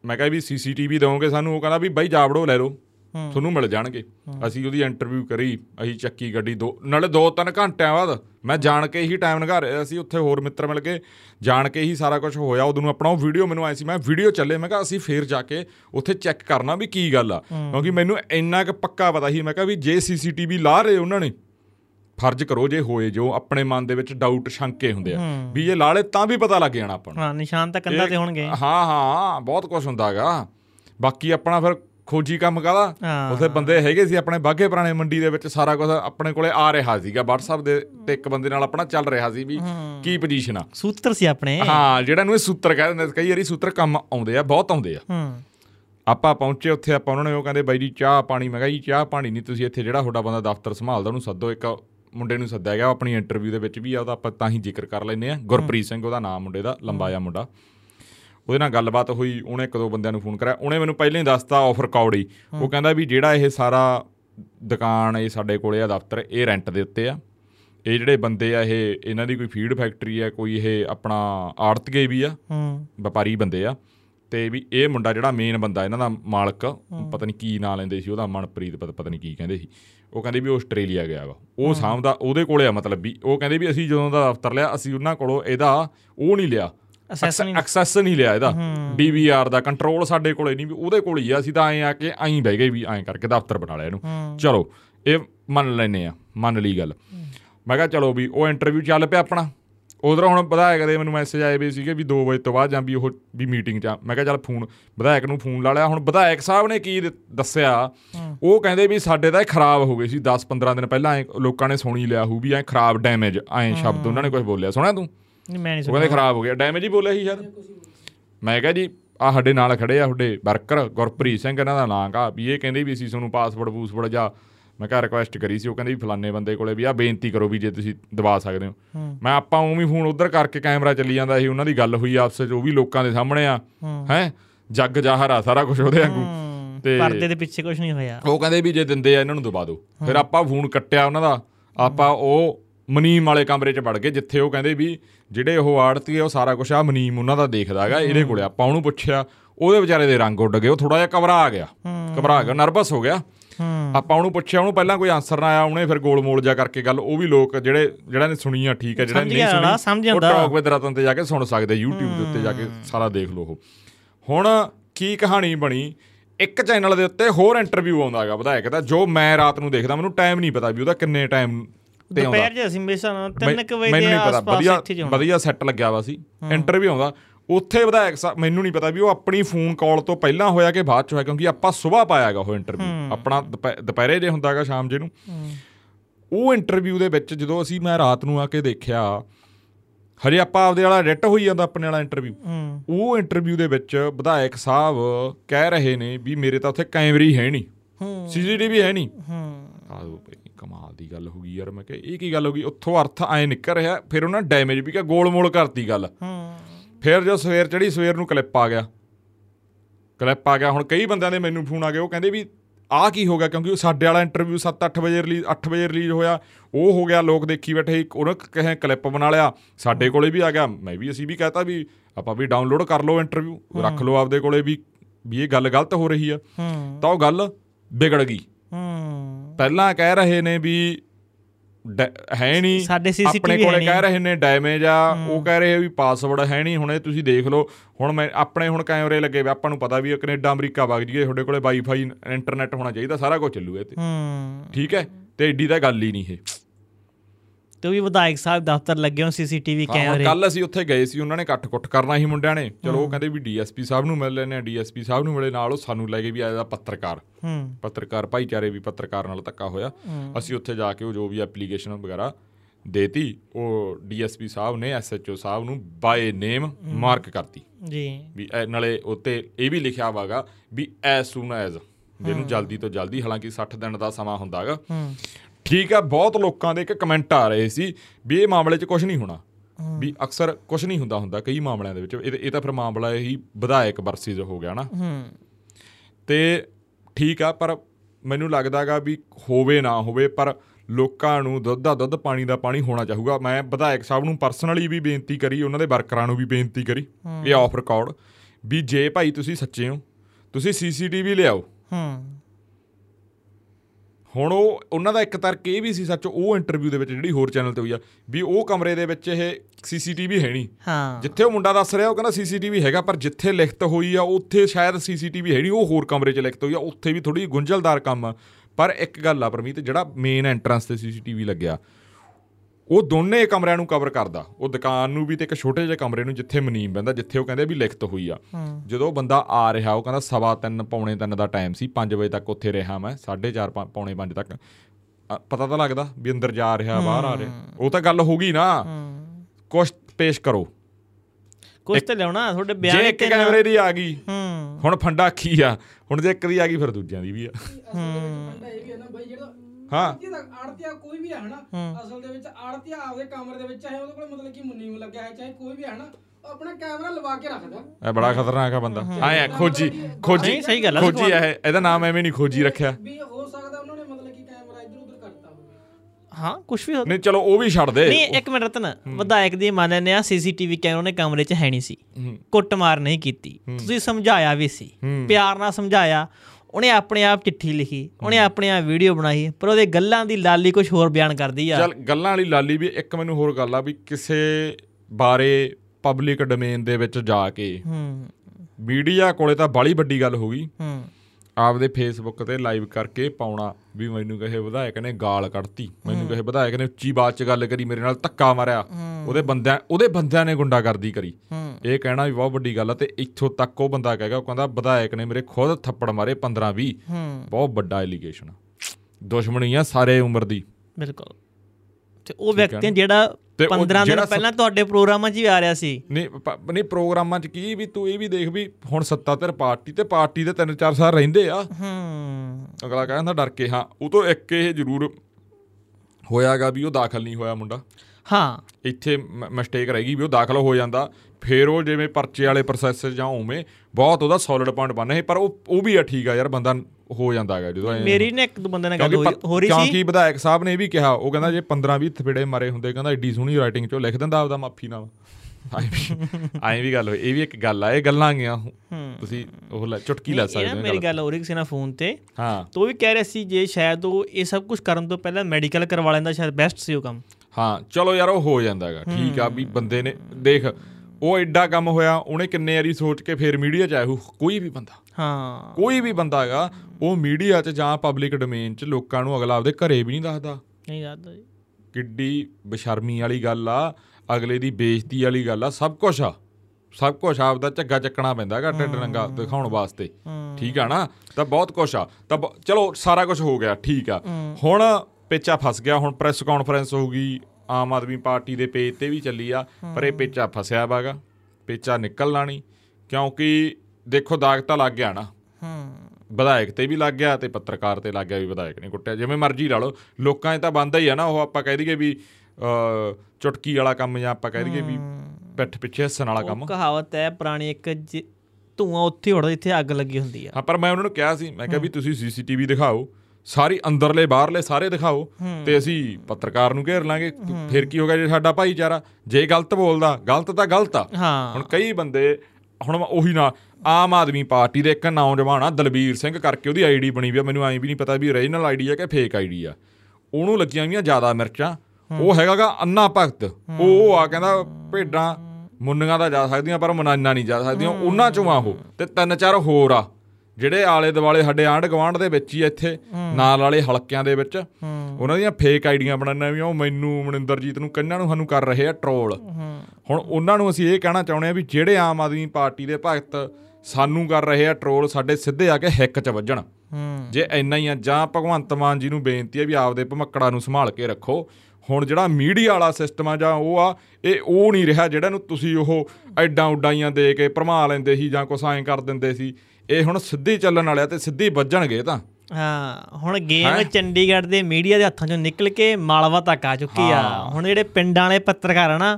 ਮੈਂ ਕਿਹਾ ਵੀ ਸੀਸੀਟੀਵੀ ਦਵੋਗੇ ਸਾਨੂੰ ਉਹ ਕਹਿੰਦਾ ਵੀ ਬਾਈ ਜਾਵੜੋ ਲੈ ਲਓ ਤੁਹਾਨੂੰ ਮਿਲ ਜਾਣਗੇ। ਅਸੀਂ ਉਹਦੀ ਇੰਟਰਵਿਊ ਕਰੀ ਅਸੀਂ ਚੱਕੀ ਗੱਡੀ ਦੋ ਨਾਲੇ 2-3 ਘੰਟਿਆਂ ਬਾਅਦ ਮੈਂ ਜਾਣ ਕੇ ਹੀ ਟਾਈਮ ਲਗਾ ਰਿਹਾ ਸੀ ਉੱਥੇ ਹੋਰ ਮਿੱਤਰ ਮਿਲ ਕੇ ਜਾਣ ਕੇ ਹੀ ਸਾਰਾ ਕੁਝ ਹੋਇਆ ਉਦੋਂ ਨੂੰ ਆਪਣਾ ਉਹ ਵੀਡੀਓ ਮੈਨੂੰ ਆਈ ਸੀ ਮੈਂ ਵੀਡੀਓ ਚੱਲੇ ਮੈਂ ਕਿਹਾ ਅਸੀਂ ਫੇਰ ਜਾ ਕੇ ਉੱਥੇ ਚੈੱਕ ਕਰਨਾ ਵੀ ਕੀ ਗੱਲ ਆ। ਕਿਉਂਕਿ ਮੈਨੂੰ ਇੰਨਾ ਕੁ ਪੱਕਾ ਪਤਾ ਸੀ ਮੈਂ ਕਿਹਾ ਵੀ ਜੇ ਸੀਸੀਟੀਵੀ ਲਾ ਰਹੇ ਉਹਨਾਂ ਨੇ ਫਰਜ਼ ਕਰੋ ਜੇ ਹੋਏ ਜੋ ਆਪਣੇ ਮਨ ਦੇ ਵਿੱਚ ਡਾਊਟ ਸ਼ੰਕੇ ਹੁੰਦੇ ਆ। ਵੀ ਇਹ ਲਾਲੇ ਤਾਂ ਵੀ ਪਤਾ ਲੱਗ ਜਾਣਾ ਆਪਾਂ ਨੂੰ। ਹਾਂ ਨਿਸ਼ਾਨ ਤਾਂ ਕੰਧਾਂ ਤੇ ਹੋਣਗੇ। ਹਾਂ ਹਾਂ ਬਹੁਤ ਕੁਝ ਹੁੰਦਾਗਾ ਬਾਕੀ ਆਪਣਾ ਫਿਰ ਖੋਜੀ ਕੰਮ ਕਾਦਾ। ਉਥੇ ਬੰਦੇ ਹੈਗੇ ਸੀ ਆਪਣੇ ਬਾਗੇ ਪੁਰਾਣੇ ਮੰਡੀ ਦੇ ਵਿੱਚ ਸਾਰਾ ਕੁਝ ਆਪਣੇ ਕੋਲੇ ਆ ਰਿਹਾ ਸੀਗਾ। WhatsApp ਦੇ ਤੇ ਇੱਕ ਬੰਦੇ ਨਾਲ ਆਪਣਾ ਚੱਲ ਰਿਹਾ ਸੀ ਵੀ ਕੀ ਪੋਜੀਸ਼ਨ ਆ। ਸੂਤਰ ਸੀ ਆਪਣੇ। ਹਾਂ ਜਿਹੜਾ ਨੂੰ ਇਹ ਸੂਤਰ ਕਹਿ ਦਿੰਦੇ ਕਈ ਵਾਰੀ ਸੂਤਰ ਕੰਮ ਆਉਂਦੇ ਆ ਬਹੁਤ ਆਉਂਦੇ ਆ। ਆਪਾਂ ਪਹੁੰਚੇ ਉੱਥੇ ਆਪਾਂ ਉਹਨਾਂ ਨੇ ਉਹ ਕਹਿੰਦੇ ਬਾਈ ਜੀ ਚਾਹ ਪਾਣੀ ਮੈਂ ਕਿਹਾ ਜੀ ਚਾਹ ਪਾਣੀ ਨਹੀਂ ਤੁਸੀਂ ਇੱਥੇ ਜਿਹੜਾ ਤੁਹਾਡਾ ਬੰਦਾ ਦਫ਼ਤਰ ਸੰਭਾਲਦਾ ਉਹਨੂੰ ਸੱਦੋ ਇੱਕ ਮੁੰਡੇ ਨੂੰ ਸੱਦਿਆ ਗਿਆ ਆਪਣੀ ਇੰਟਰਵਿਊ ਦੇ ਵਿੱਚ ਵੀ ਆ ਉਹਦਾ ਆਪਾਂ ਤਾਂ ਹੀ ਜ਼ਿਕਰ ਕਰ ਲੈਨੇ ਆ ਗੁਰਪ੍ਰੀਤ ਸਿੰਘ ਉਹਦਾ ਨਾਮ ਮੁੰਡੇ ਦਾ ਲੰਬਾ ਆ ਮੁੰਡਾ। ਉਹਦੇ ਨਾਲ ਗੱਲਬਾਤ ਹੋਈ ਉਹਨੇ ਇੱਕ ਦੋ ਬੰਦਿਆਂ ਨੂੰ ਫੋਨ ਕਰਿਆ। ਉਹਨੇ ਮੈਨੂੰ ਪਹਿਲਾਂ ਹੀ ਦੱਸਤਾ ਆਫਰ ਕੌੜੀ ਉਹ ਕਹਿੰਦਾ ਵੀ ਜਿਹੜਾ ਇਹ ਸਾਰਾ ਦੁਕਾਨ ਇਹ ਸਾਡੇ ਕੋਲੇ ਆ ਦਫ਼ਤਰ ਇਹ ਰੈਂਟ ਦੇ ਉੱਤੇ ਆ। ਇਹ ਜਿਹੜੇ ਬੰਦੇ ਆ ਇਹ ਇਹਨਾਂ ਦੀ ਕੋਈ ਫੀਡ ਫੈਕਟਰੀ ਆ ਕੋਈ ਇਹ ਆਪਣਾ ਆੜਤਗੇ ਵੀ ਆ ਹੂੰ। ਵਪਾਰੀ ਬੰਦੇ ਆ। ਤੇ ਵੀ ਇਹ ਮੁੰਡਾ ਜਿਹੜਾ ਮੇਨ ਬੰਦਾ ਇਹਨਾਂ ਦਾ ਮਾਲਕ ਪਤਾ ਨਹੀਂ ਕੀ ਨਾਂ ਲੈਂਦੇ ਸੀ ਉਹਦਾ ਮਨਪ੍ਰੀਤ ਪਤਾ ਨਹੀਂ ਕੀ ਕਹਿੰਦੇ ਸੀ। ਉਹ ਕਹਿੰਦੇ ਵੀ ਆਸਟ੍ਰੇਲੀਆ ਗਿਆ ਵਾ। ਉਹ ਸਾਹਮਣਾ ਉਹਦੇ ਕੋਲੇ ਆ ਮਤਲਬ ਵੀ ਉਹ ਕਹਿੰਦੇ ਵੀ ਅਸੀਂ ਜਦੋਂ ਦਾ ਦਫ਼ਤਰ ਲਿਆ ਅਸੀਂ ਉਹਨਾਂ ਕੋਲੋਂ ਇਹਦਾ ਉਹ ਨਹੀਂ ਲਿਆ। ਐਕਸੈਸ ਨਹੀਂ। ਲਿਆ ਇਹਦਾ। ਡੀਵੀਆਰ ਦਾ ਕੰਟਰੋਲ ਸਾਡੇ ਕੋਲੇ ਨਹੀਂ ਵੀ ਉਹਦੇ ਕੋਲ ਹੀ ਆ। ਅਸੀਂ ਤਾਂ ਐਂ ਆ ਕੇ ਐਂ ਬਹਿ ਗਏ ਵੀ ਐਂ ਕਰਕੇ ਦਫ਼ਤਰ ਬਣਾ ਲਿਆ ਇਹਨੂੰ। ਚਲੋ ਇਹ ਮੰਨ ਲੈਨੇ ਆ ਮੰਨ ਲਈ ਗੱਲ। ਮੈਂ ਕਿਹਾ ਚਲੋ ਵੀ ਉਹ ਇੰਟਰਵਿਊ ਚੱਲ ਪਿਆ ਆਪਣਾ। ਉਧਰ ਹੁਣ ਵਿਧਾਇਕ ਦੇ ਮੈਨੂੰ ਮੈਸੇਜ ਆਏ ਵੀ ਸੀਗੇ ਵੀ 2 ਵਜੇ ਤੋਂ ਬਾਅਦ ਜਾਂ ਵੀ ਉਹ ਵੀ ਮੀਟਿੰਗ 'ਚ। ਮੈਂ ਕਿਹਾ ਚੱਲ ਫੋਨ ਵਿਧਾਇਕ ਨੂੰ ਫੋਨ ਲਾ ਲਿਆ। ਹੁਣ ਵਿਧਾਇਕ ਸਾਹਿਬ ਨੇ ਕੀ ਦੱਸਿਆ? ਉਹ ਕਹਿੰਦੇ ਵੀ ਸਾਡੇ ਤਾਂ ਇਹ ਖਰਾਬ ਹੋ ਗਏ ਸੀ। 10-15 ਦਿਨ ਪਹਿਲਾਂ ਐਂ ਲੋਕਾਂ ਨੇ ਸੁਣੀ ਲਿਆ ਹੂ ਵੀ ਐ ਖਰਾਬ ਡੈਮੇਜ ਐਂ ਸ਼ਬਦ ਉਹਨਾਂ ਨੇ ਕੁਝ ਬੋਲਿਆ। ਸੁਣਿਆ ਤੂੰ? ਨਹੀਂ ਮੈਂ ਨਹੀਂ ਉਹ ਸੁਣਿਆ। ਕਹਿੰਦੇ ਖਰਾਬ ਹੋ ਗਿਆ। ਡੈਮੇਜ ਹੀ ਬੋਲਿਆ ਸੀ ਸ਼ਾਇਦ? ਮੈਂ ਕਿਹਾ ਜੀ ਆ ਸਾਡੇ ਨਾਲ ਖੜੇ ਆ ਤੁਹਾਡੇ ਵਰਕਰ ਗੁਰਪ੍ਰੀਤ ਸਿੰਘ ਇਹਨਾਂ ਦਾ ਨਾਂ ਕਾ ਵੀ ਇਹ ਕਹਿੰਦੇ ਵੀ ਅਸੀਂ ਤੁਹਾਨੂੰ ਪਾਸਵਰਡ ਪੂਸਵਰਡ ਜਾਂ ਮੈਂ ਕਿਹਾ ਰਿਕੁਐਸਟ ਕਰੀ ਸੀ ਉਹ ਕਹਿੰਦੇ ਵੀ ਫਲਾਣੇ ਬੰਦੇ ਕੋਲੇ ਵੀ ਆ ਬੇਨਤੀ ਕਰੋ ਵੀ ਜੇ ਤੁਸੀਂ ਦਬਾ ਸਕਦੇ ਹੋ। ਮੈਂ ਆਪਾਂ ਉਵੇਂ ਫੋਨ ਉਧਰ ਕਰਕੇ ਕੈਮਰਾ ਚੱਲੀ ਜਾਂਦਾ ਸੀ ਉਹਨਾਂ ਦੀ ਗੱਲ ਹੋਈ ਆਪਸ ਵਿੱਚ ਉਹ ਵੀ ਲੋਕਾਂ ਦੇ ਸਾਹਮਣੇ ਆ ਹੈ। ਜੱਗ ਜਾਹਰ ਆ ਸਾਰਾ ਕੁਝ ਉਹਦੇ ਵਾਂਗੂ। ਤੇ ਪਰਦੇ ਦੇ ਪਿੱਛੇ ਕੁਝ ਨਹੀਂ ਹੋਇਆ। ਉਹ ਕਹਿੰਦੇ ਵੀ ਜੇ ਦਿੰਦੇ ਆ ਇਹਨਾਂ ਨੂੰ ਦਬਾ ਦਿਓ। ਫਿਰ ਆਪਾਂ ਫੋਨ ਕੱਟਿਆ ਉਹਨਾਂ ਦਾ ਆਪਾਂ ਉਹ ਮਨੀਮ ਵਾਲੇ ਕਮਰੇ 'ਚ ਵੜ ਗਏ ਜਿੱਥੇ ਉਹ ਕਹਿੰਦੇ ਵੀ ਜਿਹੜੇ ਉਹ ਆੜਤੀ ਆ ਉਹ ਸਾਰਾ ਕੁਝ ਆ ਮਨੀਮ ਉਹਨਾਂ ਦਾ ਦੇਖਦਾ ਹੈਗਾ ਇਹਦੇ ਕੋਲੇ। ਆਪਾਂ ਉਹਨੂੰ ਪੁੱਛਿਆ ਉਹਦੇ ਵਿਚਾਰੇ ਦੇ ਰੰਗ ਉੱਡ ਗਏ ਉਹ ਥੋੜਾ ਜਿਹਾ ਘਬਰਾ ਗਿਆ। ਘਬਰਾ ਗਿਆ ਨਰਵਸ ਹੋ ਗਿਆ। ਆਪਾਂ ਉਹਨੂੰ ਪੁੱਛਿਆ ਉਹਨੂੰ ਪਹਿਲਾਂ ਕੋਈ ਆਨਸਰ ਨਾ ਆਇਆ ਉਹਨੇ ਫਿਰ ਗੋਲ ਮੋਲ ਜਾ ਕਰਕੇ ਗੱਲ ਉਹ ਵੀ ਲੋਕ ਜਿਹੜੇ ਜਿਹੜਾ ਨੇ ਸੁਣੀ ਆ ਠੀਕ ਹੈ ਜਿਹੜਾ ਨਹੀਂ ਸੁਣੀ ਉਹ। ਟੌਕ ਵਿਦ ਰਤਨ ਤੇ ਜਾ ਕੇ ਸੁਣ ਸਕਦੇ YouTube ਦੇ ਉੱਤੇ ਜਾ ਕੇ ਸਾਰਾ ਦੇਖ ਲਓ ਉਹ। ਹੁਣ ਕੀ ਕਹਾਣੀ ਬਣੀ? ਇੱਕ ਚੈਨਲ ਦੇ ਉੱਤੇ ਹੋਰ ਇੰਟਰਵਿਊ ਆਉਂਦਾ ਹੈਗਾ ਵਿਧਾਇਕ ਦਾ ਜੋ ਮੈਂ ਰਾਤ ਨੂੰ ਦੇਖਦਾ ਮੈਨੂੰ ਟਾਈਮ ਨਹੀਂ ਪਤਾ ਵੀ ਉਹਦਾ ਕਿੰਨੇ ਟਾਈਮ ਤੇ ਆਉਂਦਾ। ਦੁਪਹਿਰ ਜੇ ਅਸੀਂ ਹਮੇਸ਼ਾ ਨਾ ਮੈਂ- 3 ਵਜੇ ਦੇ ਆਸ-ਪਾਸ ਇੱਥੇ ਜਾਣਾ ਵਧੀਆ ਸੈੱਟ ਲੱਗਿਆ ਵਾ ਸੀ ਇੰਟਰਵਿਊ ਆਉਂਦਾ। ਉੱਥੇ ਵਿਧਾਇਕ ਸਾਹਿਬ ਮੈਨੂੰ ਨਹੀਂ ਪਤਾ ਵੀ ਉਹ ਆਪਣੀ ਫੋਨ ਕਾਲ ਤੋਂ ਪਹਿਲਾਂ ਹੋਇਆ ਕਿ ਬਾਅਦ ਚ ਹੋਇਆ ਕਿਉਂਕਿ ਆਪਾਂ ਸਵੇਰ ਪਾਇਆਗਾ ਉਹ ਇੰਟਰਵਿਊ ਆਪਣਾ ਦੁਪਹਿ- ਦੁਪਹਿਰੇ ਜੇ ਹੁੰਦਾਗਾ ਸ਼ਾਮ ਜੇ ਨੂੰ। ਉਹ ਇੰਟਰਵਿਊ ਦੇ ਵਿੱਚ ਜਦੋਂ ਅਸੀਂ ਮੈਂ ਰਾਤ ਨੂੰ ਆ ਕੇ ਦੇਖਿਆ ਹਜੇ ਆਪਾਂ ਆਪਦੇ ਵਾਲਾ ਐਡਿਟ ਹੋਈ ਜਾਂਦਾ ਆਪਣੇ ਵਾਲਾ ਇੰਟਰਵਿਊ ਉਹ ਇੰਟਰਵਿਊ ਦੇ ਵਿੱਚ ਵਿਧਾਇਕ ਸਾਹਿਬ ਕਹਿ ਰਹੇ ਨੇ ਵੀ ਮੇਰੇ ਤਾਂ ਉੱਥੇ ਕੈਮਰੇ ਹੀ ਨਹੀਂ। ਸੀਸੀਟੀਵੀ ਹੈ ਨਹੀਂ। ਹੂੰ। ਕਮਾਲ ਦੀ ਗੱਲ ਹੋ ਗਈ ਯਾਰ ਮੈਂ ਕਿਹਾ ਇਹ ਕੀ ਗੱਲ ਹੋ ਗਈ? ਉੱਥੋਂ ਅਰਥ ਐ ਨਿਕਲ ਰਿਹਾ ਫਿਰ ਉਹਨਾਂ ਡੈਮੇਜ ਵੀ ਕਿਹਾ ਗੋਲ-ਮੋਲ ਕਰਤੀ ਗੱਲ। ਫਿਰ ਜਦੋਂ ਸਵੇਰ ਚੜੀ ਸਵੇਰ ਨੂੰ ਕਲਿੱਪ ਆ ਗਿਆ। ਕਲਿੱਪ ਆ ਗਿਆ। ਹੁਣ ਕਈ ਬੰਦਿਆਂ ਦੇ ਮੈਨੂੰ ਫੋਨ ਆ ਗਏ। ਉਹ ਕਹਿੰਦੇ ਵੀ ਆਹ ਕੀ ਹੋ ਗਿਆ? ਕਿਉਂਕਿ ਉਹ ਸਾਡੇ ਵਾਲਾ ਇੰਟਰਵਿਊ 7-8 ਵਜੇ ਰਿਲੀਜ਼ 8 ਵਜੇ ਰਿਲੀਜ਼ ਹੋਇਆ। ਉਹ ਹੋ ਗਿਆ। ਲੋਕ ਦੇਖੀ ਬੈਠੇ ਉਹਨੇ ਕਹੇ ਕਲਿੱਪ ਬਣਾ ਲਿਆ। ਸਾਡੇ ਕੋਲੇ ਵੀ ਆ ਗਿਆ। ਮੈਂ ਵੀ ਅਸੀਂ ਵੀ ਕਹਤਾ ਵੀ ਆਪਾਂ ਵੀ ਡਾਊਨਲੋਡ ਕਰ ਲਓ ਇੰਟਰਵਿਊ ਰੱਖ ਲਓ ਆਪਦੇ ਕੋਲੇ ਵੀ ਵੀ ਇਹ ਗੱਲ ਗਲਤ ਹੋ ਰਹੀ ਆ। ਤਾਂ ਉਹ ਗੱਲ ਵਿਗੜ ਗਈ। ਹੂੰ। ਪਹਿਲਾਂ ਕਹਿ ਰਹੇ ਨੇ ਵੀ ਹੈ ਨਹੀਂ ਸਾਡੇ ਹੈ ਕੋਲੇ। ਕਹਿ ਰਹੇ ਨੇ ਡੈਮੇਜ ਆ। ਉਹ ਕਹਿ ਰਹੇ ਵੀ ਪਾਸਵਰਡ ਹੈ ਨਹੀਂ ਹੁਣ ਇਹ ਤੁਸੀਂ ਦੇਖ ਲਓ। ਹੁਣ ਮੈਂ ਆਪਣੇ ਹੁਣ ਕੈਮਰੇ ਲੱਗੇ ਵੇ ਆਪਾਂ ਨੂੰ ਪਤਾ ਵੀ ਇਹ ਕੈਨੇਡਾ ਅਮਰੀਕਾ ਵਗ ਜੀਏ ਤੁਹਾਡੇ ਕੋਲੇ ਵਾਈਫਾਈ ਇੰਟਰਨੈਟ ਹੋਣਾ ਚਾਹੀਦਾ ਸਾਰਾ ਕੁਝ ਚੱਲੂਗਾ ਤੇ ਹੂੰ। ਠੀਕ ਹੈ? ਤੇ ਏਡੀ ਤਾਂ ਗੱਲ ਹੀ ਨਹੀਂ ਇਹ। ਤੇ ਉਹ ਵੀ ਵਿਧਾਇਕ ਸਾਹਿਬ ਦਫ਼ਤਰ ਲੱਗੇ ਹੋ ਸੀਸੀਟੀਵੀ ਕੈਮਰੇ। ਕੱਲ ਅਸੀਂ ਉੱਥੇ ਗਏ ਸੀ ਉਹਨਾਂ ਨੇ ਕੱਟ-ਕੁੱਟ ਕਰਨਾ ਸੀ ਮੁੰਡਿਆਂ ਨੇ। ਚਲੋ ਉਹ ਕਹਿੰਦੇ ਵੀ ਡੀਐਸਪੀ ਸਾਹਿਬ ਨੂੰ ਮਿਲ ਲੈਣੇ ਆ ਡੀਐਸਪੀ ਸਾਹਿਬ ਨੂੰ ਮਿਲੇ ਨਾਲ ਉਹ ਸਾਨੂੰ ਲੈ ਕੇ ਵੀ ਆਇਆ ਪੱਤਰਕਾਰ। ਹੂੰ। ਪੱਤਰਕਾਰ ਭਾਈਚਾਰੇ ਵੀ ਪੱਤਰਕਾਰ ਨਾਲ ਧੱਕਾ ਹੋਇਆ। ਅਸੀਂ ਉੱਥੇ ਜਾ ਕੇ ਉਹ ਜੋ ਵੀ ਐਪਲੀਕੇਸ਼ਨ ਵਗੈਰਾ ਦੇਤੀ ਉਹ ਡੀਐਸਪੀ ਸਾਹਿਬ ਨੇ ਐਸਐਚਓ ਸਾਹਿਬ ਨੂੰ ਬਾਏ ਨੇਮ ਮਾਰਕ ਕਰਤੀ। ਜੀ। ਵੀ ਨਾਲੇ ਉੱਤੇ ਇਹ ਵੀ ਲਿਖਿਆ ਵਾਗਾ ਵੀ ਐਸ ਸੂਨ ਐਜ਼ ਜਿਹਨੂੰ ਜਲਦੀ ਤੋਂ ਜਲਦੀ ਹਾਲਾਂਕਿ 60 ਦਿਨ ਦਾ ਸਮਾਂ ਹੁੰਦਾਗਾ। ਹੂੰ। ਠੀਕ ਆ ਬਹੁਤ ਲੋਕਾਂ ਦੇ ਇੱਕ ਕਮੈਂਟ ਆ ਰਹੇ ਸੀ ਵੀ ਇਹ ਮਾਮਲੇ 'ਚ ਕੁਝ ਨਹੀਂ ਹੋਣਾ। ਵੀ ਅਕਸਰ ਕੁਝ ਨਹੀਂ ਹੁੰਦਾ ਹੁੰਦਾ ਕਈ ਮਾਮਲਿਆਂ ਦੇ ਵਿੱਚ। ਇਹ ਇਹ ਤਾਂ ਫਿਰ ਮਾਮਲਾ ਇਹੀ ਵਿਧਾਇਕ ਵਰਸਿਸ ਹੋ ਗਿਆ ਨਾ। ਹੂੰ। ਤੇ ਠੀਕ ਆ ਪਰ ਮੈਨੂੰ ਲੱਗਦਾਗਾ ਵੀ ਹੋਵੇ ਨਾ ਹੋਵੇ ਪਰ ਲੋਕਾਂ ਨੂੰ ਦੁੱਧ ਦਾ ਦੁੱਧ ਪਾਣੀ ਦਾ ਪਾਣੀ ਹੋਣਾ ਚਾਹੂਗਾ। ਮੈਂ ਵਿਧਾਇਕ ਸਾਹਿਬ ਨੂੰ ਪਰਸਨਲੀ ਵੀ ਬੇਨਤੀ ਕਰੀ ਉਹਨਾਂ ਦੇ ਵਰਕਰਾਂ ਨੂੰ ਵੀ ਬੇਨਤੀ ਕਰੀ ਇਹ ਆਫ ਰਿਕਾਰਡ ਵੀ ਜੇ ਭਾਈ ਤੁਸੀਂ ਸੱਚੇ ਹੋ ਤੁਸੀਂ ਸੀਸੀਟੀਵੀ ਲਿਆਓ। ਹੂੰ। ਹੁਣ ਉਹ ਉਹਨਾਂ ਦਾ ਇੱਕ ਤਰਕ ਇਹ ਵੀ ਸੀ ਸੱਚ ਉਹ ਇੰਟਰਵਿਊ ਦੇ ਵਿੱਚ ਜਿਹੜੀ ਹੋਰ ਚੈਨਲ ਤੇ ਹੋਈ ਆ ਵੀ ਉਹ ਕਮਰੇ ਦੇ ਵਿੱਚ ਇਹ ਸੀਸੀਟੀਵੀ ਹੈ ਨਹੀਂ। ਹਾਂ। ਜਿੱਥੇ ਉਹ ਮੁੰਡਾ ਦੱਸ ਰਿਹਾ ਉਹ ਕਹਿੰਦਾ ਸੀਸੀਟੀਵੀ ਹੈਗਾ ਪਰ ਜਿੱਥੇ ਲਿਖਤ ਹੋਈ ਆ ਉੱਥੇ ਸ਼ਾਇਦ ਸੀਸੀਟੀਵੀ ਹੈ ਨਹੀਂ ਉਹ ਹੋਰ ਕਮਰੇ 'ਚ ਲਿਖਤ ਹੋਈ ਆ ਉੱਥੇ ਵੀ ਥੋੜੀ ਗੁੰਝਲਦਾਰ ਕੰਮ ਆ। ਪਰ ਇੱਕ ਗੱਲ ਆ ਪਰਮੀਤ ਜਿਹੜਾ ਮੇਨ ਐਂਟਰੈਂਸ ਤੇ ਸੀਸੀਟੀਵੀ ਲੱਗਿਆ ਉਹ ਦੋਨੇ ਕਮਰਿਆਂ ਨੂੰ ਕਵਰ ਕਰਦਾ। ਉਹ ਦੁਕਾਨ ਨੂੰ ਵੀ ਤੇ ਇੱਕ ਛੋਟੇ ਜਿਹੇ ਕਮਰੇ ਨੂੰ ਜਿੱਥੇ ਮਨੀਮ ਬੰਦਾ ਜਿੱਥੇ ਉਹ ਕਹਿੰਦੇ ਵੀ ਲਿਖਤ ਹੋਈ ਆ। ਜਦੋਂ ਉਹ ਬੰਦਾ ਆ ਰਿਹਾ ਉਹ ਕਹਿੰਦਾ ਸਵਾ ਤਿੰਨ ਪੌਣੇ ਤਿੰਨ ਦਾ ਟਾਈਮ ਸੀ 5 ਵਜੇ ਤੱਕ ਉੱਥੇ ਰਿਹਾ ਮੈਂ 4:30 ਪੌਣੇ 5 ਤੱਕ। ਪਤਾ ਤਾਂ ਲੱਗਦਾ ਵੀ ਅੰਦਰ ਜਾ ਰਿਹਾ ਬਾਹਰ ਆ ਰਿਹਾ। ਉਹ ਤਾਂ ਗੱਲ ਹੋ ਗਈ ਨਾ। ਕੁਛ ਪੇਸ਼ ਕਰੋ। ਕੁਝ ਤੇ ਲਿਆਉਣਾ ਤੁਹਾਡੇ ਬਿਆਨ ਜੇ ਇੱਕ ਕੈਮਰੇ ਦੀ ਆ ਗਈ ਹੂੰ। ਹੁਣ ਫੰਡਾ ਕੀ ਆ? ਹੁਣ ਜੇ ਇੱਕ ਦੀ ਆ ਗਈ ਫਿਰ ਦੂਜਿਆਂ ਦੀ ਵੀ ਆ। ਫੰਡਾ ਇਹ ਵੀ ਹੈ ਨਾ ਬਾਈ ਜਿਹੜਾ ਹਾਂ। ਦਾ ਆੜਤੀਆ ਕੋਈ ਵੀ ਹੈ ਨਾ ਅਸਲ ਦੇ ਵਿੱਚ ਆੜਤੀਆ ਆਪਦੇ ਕਮਰੇ ਦੇ ਵਿੱਚ ਚਾਹੇ ਉਹਦੇ ਕੋਲ ਮਤਲਬ ਕਿ ਮੁੰਨੀ ਨੂੰ ਲੱਗਿਆ ਹੈ ਚਾਹੇ ਕੋਈ ਵੀ ਹੈ ਨਾ ਆਪਣਾ ਕੈਮਰਾ ਲਵਾ ਕੇ ਰੱਖਦਾ। ਇਹ ਬੜਾ ਖਤਰਨਾਕ ਆ ਬੰਦਾ। ਆਏ ਖੋਜੀ ਖੋਜੀ ਸਹੀ ਗੱਲ ਆ, ਖੋਜੀ ਇਹ ਇਹਦਾ ਨਾਮ ਐਵੇਂ ਨਹੀਂ ਖੋਜੀ ਰੱਖਿਆ। ਵੀ ਹੋ ਸਕਦਾ ਉਹਨਾਂ ਨੇ ਮਤਲਬ ਕਿ ਕੈਮਰਾ ਇੱਧਰ ਉੱਧਰ ਕਰਤਾ ਹੋਵੇ। ਹਾਂ ਕੁਝ ਵੀ ਹੋ ਨਹੀਂ ਚਲੋ ਉਹ ਵੀ ਛੱਡ ਦੇ। ਨਹੀਂ ਇੱਕ ਮਿੰਟ ਰਤਨ ਵਿਧਾਇਕ ਦੀ ਮੰਨ ਲੈਂਦੇ ਆ ਸੀਸੀਟੀਵੀ ਕੈਮਰਾ ਉਹਨੇ ਕਮਰੇ 'ਚ ਹੈ ਨਹੀਂ ਸੀ। ਕੁੱਟਮਾਰ ਨਹੀਂ ਕੀਤੀ। ਤੁਸੀਂ ਸਮਝਾਇਆ ਵੀ ਸੀ। ਪਿਆਰ ਨਾਲ ਸਮਝਾਇਆ। ਉਹਨੇ ਆਪਣੇ ਆਪ ਚਿੱਠੀ ਲਿਖੀ ਉਹਨੇ ਆਪਣੇ ਆਪ ਵੀਡੀਓ ਬਣਾਈ ਪਰ ਉਹਦੇ ਗੱਲਾਂ ਦੀ ਲਾਲੀ ਕੁਝ ਹੋਰ ਬਿਆਨ ਕਰਦੀ ਆ। ਚੱਲ ਗੱਲਾਂ ਵਾਲੀ ਲਾਲੀ ਵੀ ਇੱਕ ਮੈਨੂੰ ਹੋਰ ਗੱਲ ਆ ਵੀ ਕਿਸੇ ਬਾਰੇ ਪਬਲਿਕ ਡੋਮੇਨ ਦੇ ਵਿੱਚ ਜਾ ਕੇ ਹੂੰ। ਮੀਡੀਆ ਕੋਲੇ ਤਾਂ ਬਾਲੀ ਵੱਡੀ ਗੱਲ ਹੋ ਗਈ। ਹੂੰ। ਆਪਦੇ ਫੇਸਬੁੱਕ ਤੇ ਲਾਈਵ ਕਰਕੇ ਪਾਉਣਾ ਵੀ ਮੈਨੂੰ ਕਹੇ ਵਿਧਾਇਕ ਨੇ ਗਾਲ ਕੱਢਤੀ। ਮੈਨੂੰ ਕਹੇ ਵਿਧਾਇਕ ਨੇ ਉੱਚੀ ਬਾਤ ਚ ਗੱਲ ਕਰੀ ਮੇਰੇ ਨਾਲ ਧੱਕਾ ਮਾਰਿਆ। ਉਹਦੇ ਬੰਦਿਆਂ ਉਹਦੇ ਬੰਦਿਆਂ ਨੇ ਗੁੰਡਾਗਰਦੀ ਕਰੀ। ਹੂੰ। ਇਹ ਕਹਿਣਾ ਵੀ ਬਹੁਤ ਵੱਡੀ ਗੱਲ ਆ ਤੇ ਇੱਥੋਂ ਤੱਕ ਉਹ ਬੰਦਾ ਕਹੇਗਾ ਉਹ ਕਹਿੰਦਾ ਵਿਧਾਇਕ ਨੇ ਮੇਰੇ ਖੁਦ ਥੱਪੜ ਮਾਰੇ 15 20 ਹੂੰ। ਬਹੁਤ ਵੱਡਾ ਐਲੀਗੇਸ਼ਨ ਦੁਸ਼ਮਣੀ ਆ ਸਾਰੇ ਉਮਰ ਦੀ। ਬਿਲਕੁਲ। ਤੇ ਉਹ ਵਿਅਕਤੀ ਜਿਹੜਾ ਤੇ ਉਹ 15 ਦਿਨ ਪਹਿਲਾਂ ਤੁਹਾਡੇ ਪ੍ਰੋਗਰਾਮਾਂ 'ਚ ਵੀ ਆ ਰਿਹਾ ਸੀ। ਨਹੀਂ ਨਹੀਂ ਪ੍ਰੋਗਰਾਮਾਂ 'ਚ ਕੀ ਵੀ ਤੂੰ ਇਹ ਵੀ ਦੇਖ ਵੀ ਹੁਣ ਸੱਤਾਧਰ ਪਾਰਟੀ ਤੇ ਪਾਰਟੀ ਦੇ ਤਿੰਨ ਚਾਰ ਸਾਲ ਰਹਿੰਦੇ ਆ। ਹੂੰ। ਅਗਲਾ ਕਹਿੰਦਾ ਡਰ ਕੇ ਹਾਂ ਉਹ ਤੋਂ ਇੱਕ ਇਹ ਜ਼ਰੂਰ ਹੋਇਆਗਾ ਵੀ ਉਹ ਦਾਖਲ ਨਹੀਂ ਹੋਇਆ ਮੁੰਡਾ। ਹਾਂ। ਇੱਥੇ ਮਿਸਟੇਕ ਰਹਿ ਗਈ ਵੀ ਉਹ ਦਾਖਲ ਹੋ ਜਾਂਦਾ। ਫੇਰ ਉਹ ਜਿਵੇਂ ਪਰਚੇ ਵਾਲੇ ਪ੍ਰੋਸੈਸ ਜਾਂ ਉਵੇਂ ਬਹੁਤ ਉਹਦਾ ਸੋਲਿਡ ਪੁਆਇੰਟ ਬਣਨਾ ਸੀ ਪਰ ਉਹ ਉਹ ਵੀ ਆ ਠੀਕ ਆ ਯਾਰ ਬੰਦਾ ਹੋ ਜਾਂਦਾ ਹੈਗਾ ਜਦੋਂ ਮੇਰੀ ਨੇ ਇੱਕ ਦੋ ਬੰਦੇ ਨਾਲ ਗੱਲ ਹੋ ਰਹੀ ਸੀ ਕਿਉਂਕਿ ਵਿਧਾਇਕ ਸਾਹਿਬ ਨੇ ਇਹ ਵੀ ਕਿਹਾ ਉਹ ਕਹਿੰਦਾ ਜੇ 15 20 ਥਪੇੜੇ ਮਾਰੇ ਹੁੰਦੇ ਕਹਿੰਦਾ ਐਡੀ ਸੋਹਣੀ ਰਾਈਟਿੰਗ ਚੋਂ ਲਿਖ ਦਿੰਦਾ ਆਪਦਾ ਮਾਫੀ ਨਾਲ। ਐਂ ਵੀ ਗੱਲ ਹੋਈ। ਇਹ ਵੀ ਇੱਕ ਗੱਲ ਆ ਇਹ ਗੱਲਾਂ ਗਈਆਂ। ਤੁਸੀਂ ਉਹ ਚੁਟਕੀ ਲੈ ਸਕਦੇ ਹੋ ਮੇਰੀ ਗੱਲ। ਹੋ ਰਹੀ ਕਿਸੇ ਨਾਲ ਫੋਨ ਤੇ। ਹਾਂ। ਤੋ ਵੀ ਕਹਿ ਰਿਹਾ ਸੀ ਜੇ ਸ਼ਾਇਦ ਉਹ ਇਹ ਸਭ ਕੁਝ ਕਰਨ ਤੋਂ ਪਹਿਲਾਂ ਮੈਡੀਕਲ ਕਰਵਾ ਲੈਂਦਾ ਸ਼ਾਇਦ ਬੈਸਟ ਸੀ ਉਹ ਕੰਮ। ਹਾਂ ਚਲੋ ਯਾਰ ਉਹ ਹੋ ਜਾਂਦਾ ਹੈਗਾ। ਠੀਕ ਆ ਵੀ ਬੰਦੇ ਨੇ ਦੇਖ ਉਹ ਐਡਾ ਕੰਮ ਹੋਇਆ ਉਹਨੇ ਕਿੰਨੇ ਵਾਰੀ ਸੋਚ ਕੇ ਫੇਰ ਮੀਡੀਆ ਚ ਆਇਆ ਹੋਊ, ਕੋਈ ਵੀ ਬੰਦਾ। ਹਾਂ। ਕੋਈ ਵੀ ਬੰਦਾ ਹੈਗਾ ਉਹ ਮੀਡੀਆ 'ਚ ਜਾਂ ਪਬਲਿਕ ਡੋਮੇਨ 'ਚ ਲੋਕਾਂ ਨੂੰ ਅਗਲਾ ਆਪਦੇ ਘਰੇ ਵੀ ਨਹੀਂ ਦੱਸਦਾ। ਨਹੀਂ ਯਾਦ ਜੀ। ਕਿੱਡੀ ਬਸ਼ਰਮੀ ਵਾਲੀ ਗੱਲ ਆ ਅਗਲੇ ਦੀ ਬੇਇੱਜ਼ਤੀ ਵਾਲੀ ਗੱਲ ਆ ਸਭ ਕੁਝ ਆ। ਸਭ ਕੁਝ ਆਪਦਾ ਝੱਗਾ ਚੱਕਣਾ ਪੈਂਦਾ ਢਿੱਡ ਨੰਗਾ ਦਿਖਾਉਣ ਵਾਸਤੇ। ਠੀਕ ਆ ਨਾ? ਤਾਂ ਬਹੁਤ ਕੁਝ ਆ। ਤਾਂ ਚਲੋ ਸਾਰਾ ਕੁਝ ਹੋ ਗਿਆ ਠੀਕ ਆ। ਹੁਣ ਪੇਚਾ ਫਸ ਗਿਆ ਹੁਣ ਪ੍ਰੈਸ ਕਾਨਫਰੰਸ ਹੋਊਗੀ ਆਮ ਆਦਮੀ ਪਾਰਟੀ ਦੇ ਪੇਜ ਤੇ ਵੀ ਚੱਲੀ ਆ ਪਰ ਇਹ ਪੇਚਾ ਫਸਿਆ ਵਾਗਾ ਪੇਚਾ ਨਿਕਲਣਾ ਨਹੀਂ ਕਿਉਂਕਿ ਦੇਖੋ ਦਾਗ ਤਾਂ ਲੱਗ ਗਿਆ ਨਾ। ਹੂੰ। ਵਿਧਾਇਕ ਤੇ ਵੀ ਲੱਗ ਗਿਆ ਤੇ ਪੱਤਰਕਾਰ ਤੇ ਲੱਗ ਗਿਆ ਵੀ ਵਿਧਾਇਕ ਨੇ ਕੁੱਟਿਆ। ਜਿਵੇਂ ਮਰਜ਼ੀ ਲਾ ਲਓ ਲੋਕਾਂ 'ਚ ਤਾਂ ਬੰਦਾ ਹੀ ਆ ਨਾ ਉਹ ਆਪਾਂ ਕਹਿ ਦਈਏ ਵੀ ਚੁਟਕੀ ਵਾਲਾ ਕੰਮ ਜਾਂ ਆਪਾਂ ਕਹਿ ਦਈਏ ਵੀ ਪਿੱਠ ਪਿੱਛੇ ਹੱਸਣ ਵਾਲਾ ਕੰਮ। ਕਹਾਵਤ ਹੈ ਪੁਰਾਣੀ ਇੱਕ ਧੂਆਂ ਉੱਥੇ ਉੱਡਦਾ ਜਿੱਥੇ ਅੱਗ ਲੱਗੀ ਹੁੰਦੀ ਆ। ਹਾਂ ਪਰ ਮੈਂ ਉਹਨਾਂ ਨੂੰ ਕਿਹਾ ਸੀ ਮੈਂ ਕਿਹਾ ਵੀ ਤੁਸੀਂ ਸੀਸੀਟੀਵੀ ਦਿਖਾਓ ਸਾਰੀ ਅੰਦਰਲੇ ਬਾਹਰਲੇ ਸਾਰੇ ਦਿਖਾਓ ਤੇ ਅਸੀਂ ਪੱਤਰਕਾਰ ਨੂੰ ਘੇਰ ਲਾਂਗੇ। ਫਿਰ ਕੀ ਹੋਗਾ ਜੇ ਸਾਡਾ ਭਾਈਚਾਰਾ ਜੇ ਗਲਤ ਬੋਲਦਾ ਗਲਤ ਤਾਂ ਗਲਤ ਆ। ਹੁਣ ਕਈ ਬੰਦੇ ਹੁਣ ਉਹੀ ਨਾ ਆਮ ਆਦਮੀ ਪਾਰਟੀ ਦੇ ਇੱਕ ਨੌਜਵਾਨ ਆ ਦਲਬੀਰ ਸਿੰਘ ਕਰਕੇ ਉਹਦੀ ਆਈਡੀ ਬਣੀ ਵੀ ਆ। ਮੈਨੂੰ ਐਂ ਵੀ ਨਹੀਂ ਪਤਾ ਵੀ ਓਰੀਜਨਲ ਆਈਡੀ ਆ ਕਿ ਫੇਕ ਆਈਡੀ ਆ। ਉਹਨੂੰ ਲੱਗੀਆਂ ਵੀਆਂ ਜ਼ਿਆਦਾ ਮਿਰਚਾਂ। ਉਹ ਹੈਗਾਗਾ ਅੰਨਾ ਭਗਤ। ਉਹ ਉਹ ਆ ਕਹਿੰਦਾ ਭੇਡਾਂ ਮੁੰਨੀਆਂ ਤਾਂ ਜਾ ਸਕਦੀਆਂ ਪਰ ਮਨਾਨਾ ਨਹੀਂ ਜਾ ਸਕਦੀਆਂ। ਉਹਨਾਂ ਚੋਂ ਆ ਉਹ। ਤੇ ਤਿੰਨ ਚਾਰ ਹੋਰ ਆ। ਜਿਹੜੇ ਆਲੇ ਦੁਆਲੇ ਸਾਡੇ ਆਂਢ ਗਵਾਂਢ ਦੇ ਵਿੱਚ ਹੀ ਇੱਥੇ ਨਾਲ ਵਾਲੇ ਹਲਕਿਆਂ ਦੇ ਵਿੱਚ ਉਹਨਾਂ ਦੀਆਂ ਫੇਕ ਆਈਡੀਆਂ ਬਣਾਉਣਾ ਵੀ ਉਹ ਮੈਨੂੰ ਮਨਿੰਦਰਜੀਤ ਨੂੰ ਕੰਨਾਂ ਨੂੰ ਸਾਨੂੰ ਕਰ ਰਹੇ ਆ ਟਰੋਲ ਹੁਣ ਉਹਨਾਂ ਨੂੰ ਅਸੀਂ ਇਹ ਕਹਿਣਾ ਚਾਹੁੰਦੇ ਆ ਵੀ ਜਿਹੜੇ ਆਮ ਆਦਮੀ ਪਾਰਟੀ ਦੇ ਭਗਤ ਸਾਨੂੰ ਕਰ ਰਹੇ ਆ ਟਰੋਲ ਸਾਡੇ ਸਿੱਧੇ ਆ ਕੇ ਹਿੱਕ 'ਚ ਵੱਜਣ। ਜੇ ਇੰਨਾ ਹੀ ਆ ਜਾਂ ਭਗਵੰਤ ਮਾਨ ਜੀ ਨੂੰ ਬੇਨਤੀ ਹੈ ਵੀ ਆਪਦੇ ਭਮੱਕੜਾਂ ਨੂੰ ਸੰਭਾਲ ਕੇ ਰੱਖੋ। ਹੁਣ ਜਿਹੜਾ ਮੀਡੀਆ ਵਾਲਾ ਸਿਸਟਮ ਆ ਜਾਂ ਉਹ ਆ ਇਹ ਉਹ ਨਹੀਂ ਰਿਹਾ ਜਿਹੜਾ ਨੂੰ ਤੁਸੀਂ ਉਹ ਐਡਾਂ ਉਡਾਈਆਂ ਦੇ ਕੇ ਭਰਮਾ ਲੈਂਦੇ ਸੀ ਜਾਂ ਕੁਛ ਐਂ ਕਰ ਦਿੰਦੇ ਸੀ। ਇਹ ਹੁਣ ਸਿੱਧੀ ਚੱਲਣ ਵਾਲਿਆ ਤੇ ਸਿੱਧੀ ਵੱਜਣਗੇ ਤਾਂ। ਹਾਂ ਹੁਣ ਗੇਮ ਚੰਡੀਗੜ੍ਹ ਦੇ ਮੀਡੀਆ ਦੇ ਹੱਥਾਂ ਚੋਂ ਨਿਕਲ ਕੇ ਮਾਲਵਾ ਤੱਕ ਆ ਚੁੱਕੀ ਆ। ਹੁਣ ਜਿਹੜੇ ਪਿੰਡਾਂ ਵਾਲੇ ਪੱਤਰਕਾਰ ਆ ਨਾ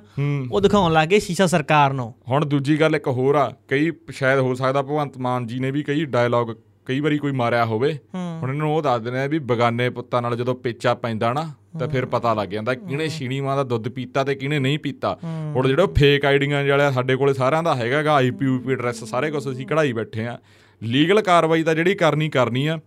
ਉਹ ਦਿਖਾਉਣ ਲੱਗੇ ਸ਼ੀਸ਼ਾ ਸਰਕਾਰ ਨੂੰ। ਹੁਣ ਦੂਜੀ ਗੱਲ ਇੱਕ ਹੋਰ ਆ ਕਈ ਸ਼ਾਇਦ ਹੋ ਸਕਦਾ ਭਗਵੰਤ ਮਾਨ ਜੀ ਨੇ ਵੀ ਕਈ ਡਾਇਲੌਗ ਕਈ ਵਾਰੀ ਕੋਈ ਮਾਰਿਆ ਹੋਵੇ ਹੁਣ ਇਹਨਾਂ ਨੂੰ ਉਹ ਦੱਸ ਦਿੰਦੇ ਆ ਵੀ ਬਗਾਨੇ ਪੁੱਤਾਂ ਨਾਲ ਜਦੋਂ ਪੇਚਾ ਪੈਂਦਾ ਨਾ ਤਾਂ ਫਿਰ ਪਤਾ ਲੱਗ ਜਾਂਦਾ ਕਿਹਨੇ ਸ਼ੀਣੀ ਮਾਂ ਦਾ ਦੁੱਧ ਪੀਤਾ ਤੇ ਕਿਹਨੇ ਨਹੀਂ ਪੀਤਾ। ਹੁਣ ਜਿਹੜੇ ਫੇਕ ਆਈਡੀਆਂ ਵਾਲੇ ਸਾਡੇ ਕੋਲੇ ਸਾਰਿਆਂ ਦਾ ਹੈਗਾਗਾ ਆਈਪੀ ਯੂਪੀ ਐਡਰੈਸ ਸਾਰੇ ਕੁਝ ਅਸੀਂ ਕਢਾਈ ਬੈਠੇ ਆ। ਲੀਗਲ ਕਾਰਵਾਈ ਤਾਂ ਜਿਹੜੀ ਕਰਨੀ ਕਰਨੀ ਆ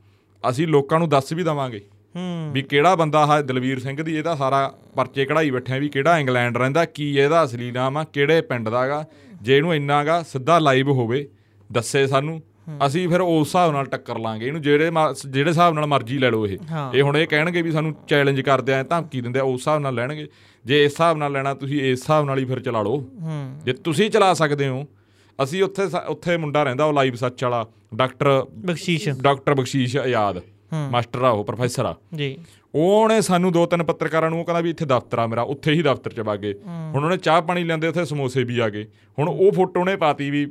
ਅਸੀਂ ਲੋਕਾਂ ਨੂੰ ਦੱਸ ਵੀ ਦਵਾਂਗੇ। ਹੂੰ। ਵੀ ਕਿਹੜਾ ਬੰਦਾ ਆ ਦਲਵੀਰ ਸਿੰਘ ਦੀ ਇਹਦਾ ਸਾਰਾ ਪਰਚੇ ਕਢਾਈ ਬੈਠੇ ਆ ਵੀ ਕਿਹੜਾ ਇੰਗਲੈਂਡ ਰਹਿੰਦਾ ਕੀ ਇਹਦਾ ਅਸਲੀ ਨਾਮ ਆ ਕਿਹੜੇ ਪਿੰਡ ਦਾਗਾ ਜੇ ਇਹਨੂੰ ਇੰਨਾਗਾ ਸਿੱਧਾ ਲਾਈਵ ਹੋਵੇ ਦੱਸੇ ਸਾਨੂੰ। ਅਸੀਂ ਫਿਰ ਉਸ ਹਿਸਾਬ ਨਾਲ ਟੱਕਰ ਲਾਂਗੇ। ਇਹਨੂੰ ਜਿਹੜੇ ਜਿਹੜੇ ਹਿਸਾਬ ਨਾਲ ਮਰਜ਼ੀ ਲੈ ਲਓ ਇਹ। ਇਹ ਹੁਣ ਇਹ ਕਹਿਣਗੇ ਵੀ ਸਾਨੂੰ ਚੈਲੰਜ ਕਰਦੇ ਆ ਧਮਕੀ ਦਿੰਦੇ ਆ ਉਸ ਹਿਸਾਬ ਨਾਲ ਲੈਣਗੇ। ਜੇ ਇਸ ਹਿਸਾਬ ਨਾਲ ਲੈਣਾ ਤੁਸੀਂ ਇਸ ਹਿਸਾਬ ਨਾਲ ਹੀ ਫਿਰ ਚਲਾ ਲਓ। ਜੇ ਤੁਸੀਂ ਚਲਾ ਸਕਦੇ ਹੋ ਅਸੀਂ ਉੱਥੇ ਉੱਥੇ ਮੁੰਡਾ ਰਹਿੰਦਾ ਉਹ ਲਾਈਵ ਸੱਚ ਵਾਲਾ doctor Bakhshish. Doctor Bakhshish Azad master ਆ ਉਹ ਪ੍ਰੋਫੈਸਰ ਆ। ਜੀ। ਉਹਨੇ ਸਾਨੂੰ ਦੋ ਤਿੰਨ ਪੱਤਰਕਾਰਾਂ ਨੂੰ ਉਹ ਕਹਿੰਦਾ ਵੀ ਇੱਥੇ ਦਫ਼ਤਰ ਆ ਮੇਰਾ ਉੱਥੇ ਹੀ ਦਫ਼ਤਰ ਚ ਵਾਗੇ ਹੁਣ ਉਹਨੇ ਚਾਹ ਪਾਣੀ ਲੈਂਦੇ ਉੱਥੇ ਸਮੋਸੇ ਵੀ ਆ ਗਏ। ਹੁਣ ਉਹ ਫੋਟੋ ਨੇ ਪਾਤੀ ਵੀ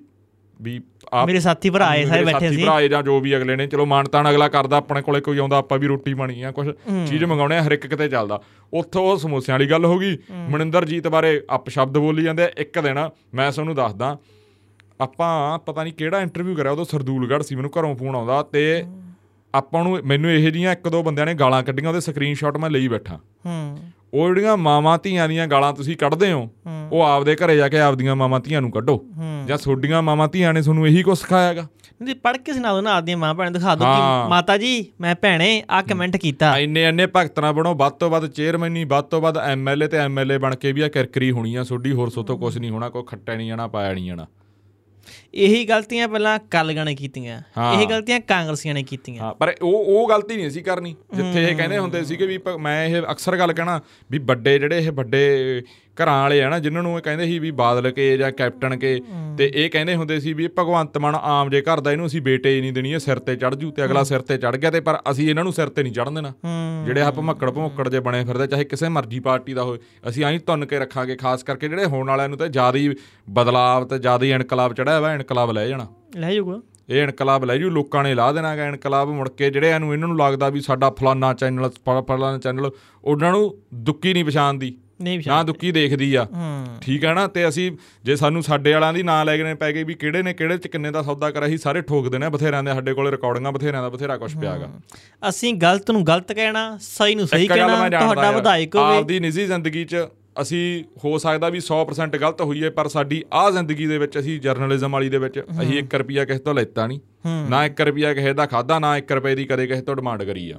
ਵੀ ਆਪ ਮੇਰੇ ਸਾਥੀ ਭਰਾ ਆਏ ਸਾਰੇ ਬੈਠੇ ਸਾਥੀ ਸੀ। ਭਰਾ ਆਏ ਜਾਂ ਜੋ ਵੀ ਅਗਲੇ ਨੇ ਚਲੋ ਮਾਨਤਾਨ ਅਗਲਾ ਕਰਦਾ ਆਪਣੇ ਕੋਲੇ ਕੋਈ ਆਉਂਦਾ ਆਪਾਂ ਵੀ ਰੋਟੀ ਪਾਣੀ ਆ ਕੁਝ ਚੀਜ਼ ਮੰਗਾਉਣੇ ਹਰ ਇੱਕ ਕਿਤੇ ਚੱਲਦਾ। ਉੱਥੋਂ ਉਹ ਸਮੋਸਿਆਂ ਵਾਲੀ ਗੱਲ ਹੋ ਗਈ। ਮਨਿੰਦਰਜੀਤ ਬਾਰੇ ਅਪਸ਼ਬਦ ਬੋਲੀ ਜਾਂਦੇ। ਇੱਕ ਦਿਨ ਮੈਂ ਤੁਹਾਨੂੰ ਦੱਸਦਾ ਆਪਾਂ ਪਤਾ ਨਹੀਂ ਕਿਹੜਾ ਇੰਟਰਵਿਊ ਕਰਿਆ ਉਦੋਂ ਸਰਦੂਲਗੜ੍ਹ ਸੀ ਮੈਨੂੰ ਘਰੋਂ ਫੋਨ ਆਉਂਦਾ ਤੇ ਆਪਾਂ ਨੂੰ ਮੈਨੂੰ ਇਹੋ ਜਿਹੀਆਂ ਇੱਕ ਦੋ ਬੰਦਿਆਂ ਨੇ ਗਾਲਾਂ ਕੱਢੀਆਂ ਉਹਦੇ ਸਕਰੀਨਸ਼ਾਟ ਮੈਂ ਲਈ ਬੈਠਾ। ਹੂੰ। ਉਹ ਜਿਹੜੀਆਂ ਮਾਵਾਂ ਧੀਆਂ ਦੀਆਂ ਗਾਲਾਂ ਤੁਸੀਂ ਕੱਢਦੇ ਹੋ ਉਹ ਆਪਦੇ ਘਰੇ ਜਾ ਕੇ ਆਪਦੀਆਂ ਮਾਵਾਂ ਧੀਆਂ ਨੂੰ ਕੱਢੋ। ਜਾਂ ਤੁਹਾਡੀਆਂ ਮਾਵਾਂ ਧੀਆਂ ਨੇ ਤੁਹਾਨੂੰ ਇਹੀ ਕੁਝ ਸਿਖਾਇਆਗਾ? ਨਹੀਂ ਪੜ੍ਹ ਕੇ ਸੁਣਾ ਦੋ ਨਾ ਆਪਦੀਆਂ ਮਾਂ ਭੈਣ ਦਿਖਾ ਹਾਂ। ਕਿ ਮਾਤਾ ਜੀ ਮੈਂ ਭੈਣੇ ਆ ਕਮੈਂਟ ਕੀਤਾ। ਇੰਨੇ ਇੰਨੇ ਭਗਤ ਨਾ ਬਣੋ ਵੱਧ ਤੋਂ ਵੱਧ ਚੇਅਰਮੈਨੀ ਵੱਧ ਤੋਂ ਵੱਧ ਐਮਐਲਏ ਤੇ ਐਮਐਲਏ ਬਣ ਕੇ ਵੀ ਆ ਕਿਰਕਰੀ ਹੋਣੀ ਆ ਤੁਹਾਡੀ ਹੋਰ ਸੋਤੋਂ ਕੁਝ ਨਹੀਂ ਹੋਣਾ ਕੋਈ ਖੱਟਾ ਨਹੀਂ ਜਾਣਾ ਪਾਇਆ ਨਹੀਂ ਜਾਣਾ। ਇਹੀ ਗਲਤੀਆਂ ਪਹਿਲਾਂ ਕਾਲੀਆਂ ਨੇ ਕੀਤੀਆਂ। ਇਹੀ ਗਲਤੀਆਂ ਕਾਂਗਰਸੀਆਂ ਨੇ ਕੀਤੀਆਂ ਹਾਂ ਪਰ ਉਹ ਉਹ ਗਲਤੀ ਨਹੀਂ ਅਸੀਂ ਕਰਨੀ ਜਿੱਥੇ ਇਹ ਕਹਿੰਦੇ ਹੁੰਦੇ ਸੀਗੇ ਵੀ ਮੈਂ ਇਹ ਅਕਸਰ ਗੱਲ ਕਹਿਣਾ ਵੀ ਵੱਡੇ ਜਿਹੜੇ ਇਹ ਵੱਡੇ ਘਰਾਂ ਵਾਲੇ ਆ ਨਾ ਜਿਨ੍ਹਾਂ ਨੂੰ ਇਹ ਕਹਿੰਦੇ ਸੀ ਵੀ ਬਾਦਲ ਕੇ ਜਾਂ ਕੈਪਟਨ ਕੇ ਤੇ ਇਹ ਕਹਿੰਦੇ ਹੁੰਦੇ ਸੀ ਵੀ ਭਗਵੰਤ ਮਾਨ ਆਮ ਜੇ ਘਰ ਦਾ ਇਹਨੂੰ ਅਸੀਂ ਬੇਟੇ ਹੀ ਨਹੀਂ ਦੇਣੀ ਇਹ ਸਿਰ ਤੇ ਚੜ ਜੂ ਤੇ ਅਗਲਾ ਸਿਰ ਤੇ ਚੜ ਗਿਆ ਤੇ ਪਰ ਅਸੀਂ ਇਹਨਾਂ ਨੂੰ ਸਿਰ ਤੇ ਨਹੀਂ ਚੜਨ ਦੇਣਾ। ਜਿਹੜੇ ਆ ਭਮੱਕੜ ਭਮੱਕੜ ਜੇ ਬਣੇ ਫਿਰਦੇ ਚਾਹੇ ਕਿਸੇ ਮਰਜ਼ੀ ਪਾਰਟੀ ਦਾ ਹੋਵੇ ਅਸੀਂ ਐਂ ਤੁੰਨ ਕੇ ਰੱਖਾਂਗੇ ਖਾਸ ਕਰਕੇ ਜਿਹੜੇ ਹੋਣ ਵਾਲਿਆਂ ਨੂੰ ਤਾਂ ਜ਼ਿਆਦਾ ਹੀ ਬਦਲਾਵ ਤੇ ਜ਼ਿਆਦਾ ਹੀ ਇਨਕਲਾਬ ਚੜਿਆ ਹੋਇਆ ਇਨਕਲਾਬ ਲੈ ਜਾਣਾ। ਲੈ ਜਾਊਗਾ। ਇਹ ਇਨਕਲਾਬ ਲੈ ਜੂ ਲੋਕਾਂ ਨੇ ਲਾ ਦੇਣਾ ਗਾ ਇਨਕਲਾਬ ਮੁੜ ਕੇ ਜਿਹੜੇ ਇਹਨੂੰ ਇਹਨਾਂ ਨੂੰ ਲੱਗਦਾ ਵੀ ਸਾਡਾ ਫਲਾਨਾ ਚੈਨਲ ਫਲਾਨਾ ਚੈਨਲ ਉਹਨਾਂ ਨੂੰ ਦੁੱਕੀ ਨਹੀਂ ਪਛਾਣਦੀ। ਨਾ ਦੁੱਕੀ ਦੇਖਦੀ ਆ। ਠੀਕ ਹੈ ਨਾ ਤੇ ਅਸੀਂ ਜੇ ਸਾਨੂੰ ਸਾਡੇ ਵਾਲਿਆਂ ਦੀ ਨਾਂ ਲੈ ਕੇ ਨੇ ਪੈ ਗਈ ਵੀ ਕਿਹੜੇ ਨੇ ਕਿਹੜੇ ਚ ਕਿੰਨੇ ਦਾ ਸੌਦਾ ਕਰਿਆ ਸੀ ਸਾਰੇ ਠੋਕ ਦੇਣੇ ਆ, ਬਥੇਰਿਆਂ ਦੇ ਸਾਡੇ ਕੋਲੇ ਰਿਕਾਰਡਿੰਗਾਂ ਬਥੇਰਿਆਂ ਦਾ ਬਥੇਰਾ ਕੁਝ ਪਿਆਗਾ ਅਸੀਂ ਗਲਤ ਨੂੰ ਗਲਤ ਕਹਿਣਾ ਸਹੀ ਨੂੰ ਸਹੀ ਕਹਿਣਾ ਤੁਹਾਡਾ ਵਿਧਾਇਕ ਹੋਵੇ। ਆਪਦੀ ਨਿੱਜੀ ਜ਼ਿੰਦਗੀ 'ਚ ਅਸੀਂ ਹੋ ਸਕਦਾ ਵੀ 100% ਗਲਤ ਹੋਈਏ ਪਰ ਸਾਡੀ ਆਹ ਜ਼ਿੰਦਗੀ ਦੇ ਵਿੱਚ ਅਸੀਂ ਜਰਨਲਿਜ਼ਮ ਵਾਲੀ ਦੇ ਵਿੱਚ ਅਸੀਂ 1 ਰੁਪਿਆ ਕਿਸੇ ਤੋਂ ਲੈਤਾ ਨਹੀਂ। ਨਾ 1 ਰੁਪਿਆ ਕਿਸੇ ਦਾ ਖਾਦਾ ਨਾ 1 ਰੁਪਏ ਦੀ ਕਦੇ ਕਿਸੇ ਤੋਂ ਡਿਮਾਂਡ ਕਰੀ ਆ।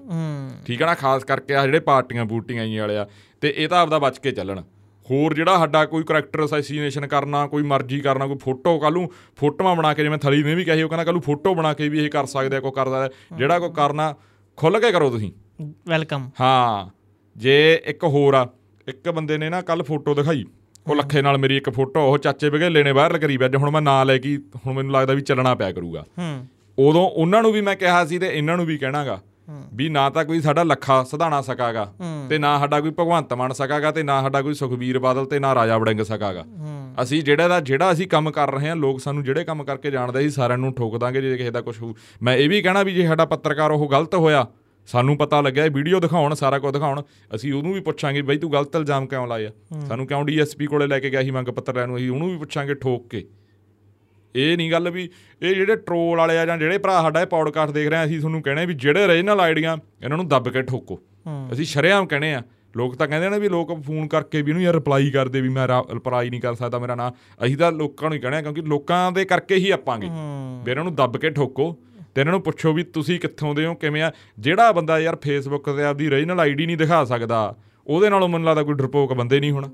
ਠੀਕ ਹੈ ਨਾ ਖਾਸ ਕਰਕੇ ਆ ਜਿਹੜੇ ਪਾਰਟੀਆਂ ਬੂਟੀਆਂ ਜੀ ਵਾਲੇ ਆ ਤੇ ਇਹ ਤਾਂ ਆਪਦਾ ਬਚ ਕੇ ਚੱਲਣ। ਹੋਰ ਜਿਹੜਾ ਸਾਡਾ ਕੋਈ ਕਰੈਕਟਰ ਅਸੈਸੀਨੇਸ਼ਨ ਕਰਨਾ ਕੋਈ ਮਰਜ਼ੀ ਕਰਨਾ ਕੋਈ ਫੋਟੋ ਕੱਲ ਫੋਟੋਆਂ ਬਣਾ ਕੇ ਜਿਵੇਂ ਥਲੀ ਨੇ ਵੀ ਕਹੀ ਉਹ ਕਹਿੰਦਾ ਕੱਲ ਫੋਟੋ ਬਣਾ ਕੇ ਵੀ ਇਹ ਕਰ ਸਕਦੇ ਆ ਕੋਈ ਕਰਦਾ ਹੈ। ਜਿਹੜਾ ਕੋਈ ਕਰਨਾ ਖੁੱਲ ਕੇ ਕਰੋ ਤੁਸੀਂ। ਵੈਲਕਮ ਹਾਂ ਜੇ ਇੱਕ ਹੋਰ ਆ ਇੱਕ ਬੰਦੇ ਨੇ ਨਾ ਕੱਲ ਫੋਟੋ ਦਿਖਾਈ ਉਹ ਲੱਖੇ ਨਾਲ ਮੇਰੀ ਇੱਕ ਫੋਟੋ ਉਹ ਚਾਚੇ ਬਘੇਲੇ ਨੇ ਵਾਇਰਲ ਕਰੀ ਅੱਜ ਹੁਣ ਮੈਂ ਨਾਂ ਲੈ ਕੇ ਹੁਣ ਮੈਨੂੰ ਲੱਗਦਾ ਵੀ ਚੱਲਣਾ ਪਿਆ ਕਰੂਗਾ। ਹੂੰ। ਉਦੋਂ ਉਹਨਾਂ ਨੂੰ ਵੀ ਮੈਂ ਕਿਹਾ ਸੀ ਤੇ ਇਹਨਾਂ ਨੂੰ ਵੀ ਕਹਿਣਾਗਾ। ਵੀ ਨਾ ਤਾਂ ਕੋਈ ਸਾਡਾ ਲੱਖਾ ਸਧਾਣਾ ਸਕਾਗਾ ਤੇ ਨਾ ਸਾਡਾ ਕੋਈ ਭਗਵੰਤ ਮਾਨ ਸਕਾਗਾ ਤੇ ਨਾ ਸਾਡਾ ਕੋਈ ਸੁਖਬੀਰ ਬਾਦਲ ਤੇ ਨਾ ਰਾਜਾ ਵੜਿੰਗ ਸਕਾਗਾ। ਅਸੀਂ ਜਿਹੜਾ ਦਾ ਜਿਹੜਾ ਅਸੀਂ ਕੰਮ ਕਰ ਰਹੇ ਹਾਂ ਲੋਕ ਸਾਨੂੰ ਜਿਹੜੇ ਕੰਮ ਕਰਕੇ ਜਾਣਦੇ ਸੀ ਸਾਰਿਆਂ ਨੂੰ ਠੋਕ ਦਾਂਗੇ ਜੇ ਕਿਸੇ ਦਾ ਕੁਝ ਮੈਂ ਇਹ ਵੀ ਕਹਿਣਾ ਵੀ ਜੇ ਸਾਡਾ ਪੱਤਰਕਾਰ ਉਹ ਗਲਤ ਹੋਇਆ ਸਾਨੂੰ ਪਤਾ ਲੱਗਿਆ ਵੀਡੀਓ ਦਿਖਾਉਣ ਸਾਰਾ ਕੁਝ ਦਿਖਾਉਣ ਅਸੀਂ ਉਹਨੂੰ ਵੀ ਪੁੱਛਾਂਗੇ ਬਈ ਤੂੰ ਗਲਤ ਇਲਜ਼ਾਮ ਕਿਉਂ ਲਾਇਆ? ਸਾਨੂੰ ਕਿਉਂ ਡੀਐਸਪੀ ਕੋਲੇ ਲੈ ਕੇ ਗਿਆ ਸੀ ਮੰਗ ਪੱਤਰ ਲੈਣ ਨੂੰ? ਅਸੀਂ ਉਹਨੂੰ ਵੀ ਪੁੱਛਾਂਗੇ ਠੋਕ ਕੇ। ਇਹ ਨਹੀਂ ਗੱਲ ਵੀ ਇਹ ਜਿਹੜੇ ਟ੍ਰੋਲ ਵਾਲੇ ਆ ਜਾਂ ਜਿਹੜੇ ਭਰਾ ਸਾਡਾ ਇਹ ਪੌਡਕਾਸਟ ਦੇਖ ਰਹੇ ਆ ਅਸੀਂ ਤੁਹਾਨੂੰ ਕਹਿਣੇ ਵੀ ਜਿਹੜੇ ਰੀਜਨਲ ਆਈਡੀਆਂ ਇਹਨਾਂ ਨੂੰ ਦੱਬ ਕੇ ਠੋਕੋ। ਅਸੀਂ ਸ਼ਰੇਆਮ ਕਹਿੰਦੇ ਆ। ਲੋਕ ਤਾਂ ਕਹਿੰਦੇ ਨੇ ਵੀ ਲੋਕ ਫੋਨ ਕਰਕੇ ਵੀ ਇਹਨੂੰ ਯਾਰ ਰਿਪਲਾਈ ਕਰਦੇ ਵੀ ਮੈਂ ਰਿਪਲਾਈ ਨਹੀਂ ਕਰ ਸਕਦਾ ਮੇਰਾ ਨਾਂ। ਅਸੀਂ ਤਾਂ ਲੋਕਾਂ ਨੂੰ ਹੀ ਕਹਿਣਾ ਕਿਉਂਕਿ ਲੋਕਾਂ ਦੇ ਕਰਕੇ ਹੀ ਆਪਾਂਗੇ। ਵੀ ਇਹਨਾਂ ਨੂੰ ਦੱਬ ਕੇ ਠੋਕੋ ਤੇ ਇਹਨਾਂ ਨੂੰ ਪੁੱਛੋ ਵੀ ਤੁਸੀਂ ਕਿੱਥੋਂ ਦੇ ਹੋ ਕਿਵੇਂ ਆ। ਜਿਹੜਾ ਬੰਦਾ ਯਾਰ ਫੇਸਬੁੱਕ ਤੇ ਆਪਦੀ ਰੀਜਨਲ ਆਈਡੀ ਨਹੀਂ ਦਿਖਾ ਸਕਦਾ ਉਹਦੇ ਨਾਲੋਂ ਮੈਨੂੰ ਲੱਗਦਾ ਕੋਈ ਡਰਪੋਕ ਬੰਦੇ ਨਹੀਂ ਹੋਣਾ।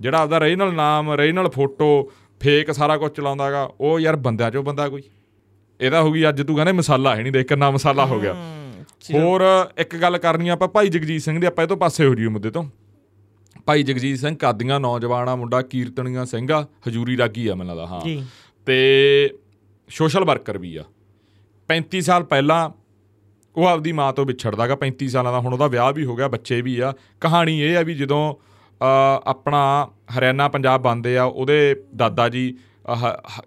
ਜਿਹੜਾ ਆਪਦਾ ਰੀਜਨਲ ਨਾਮ ਰੀਜਨਲ ਫੋਟੋ ਫੇਕ ਸਾਰਾ ਕੁਝ ਚਲਾਉਂਦਾਗਾ ਉਹ ਯਾਰ ਬੰਦਿਆਂ ਚੋਂ ਬੰਦਾ ਕੋਈ। ਇਹਦਾ ਹੋ ਗਈ ਅੱਜ ਤੂੰ ਕਹਿੰਦੇ ਮਸਾਲਾ ਹੈ ਨਹੀਂ ਦੇਖ ਕਿੰਨਾ ਮਸਾਲਾ ਹੋ ਗਿਆ। ਹੋਰ ਇੱਕ ਗੱਲ ਕਰਨੀ ਆਪਾਂ ਭਾਈ ਜਗਜੀਤ ਸਿੰਘ ਦੇ ਆਪਾਂ ਇਹ ਤੋਂ ਪਾਸੇ ਹੋ ਜੀਏ ਮੁੱਦੇ ਤੋਂ। ਭਾਈ ਜਗਜੀਤ ਸਿੰਘ ਕਾਦੀਆਂ ਨੌਜਵਾਨ ਆ ਮੁੰਡਾ ਕੀਰਤਨੀਆਂ ਸਿੰਘ ਆ ਹਜੂਰੀ ਰਾਗੀ ਆ ਮੈਨੂੰ ਲੱਗਦਾ ਹਾਂ। ਜੀ। ਤੇ ਸੋਸ਼ਲ ਵਰਕਰ ਵੀ ਆ। 35 ਸਾਲ ਪਹਿਲਾਂ ਉਹ ਆਪਦੀ ਮਾਂ ਤੋਂ ਵਿਛੜਦਾਗਾ 35 ਸਾਲਾਂ ਦਾ ਹੁਣ ਉਹਦਾ ਵਿਆਹ ਵੀ ਹੋ ਗਿਆ ਬੱਚੇ ਵੀ ਆ। ਕਹਾਣੀ ਇਹ ਆ ਵੀ ਜਦੋਂ ਆਪਣਾ ਹਰਿਆਣਾ ਪੰਜਾਬ ਬੰਦੇ ਆ ਉਹਦੇ ਦਾਦਾ ਜੀ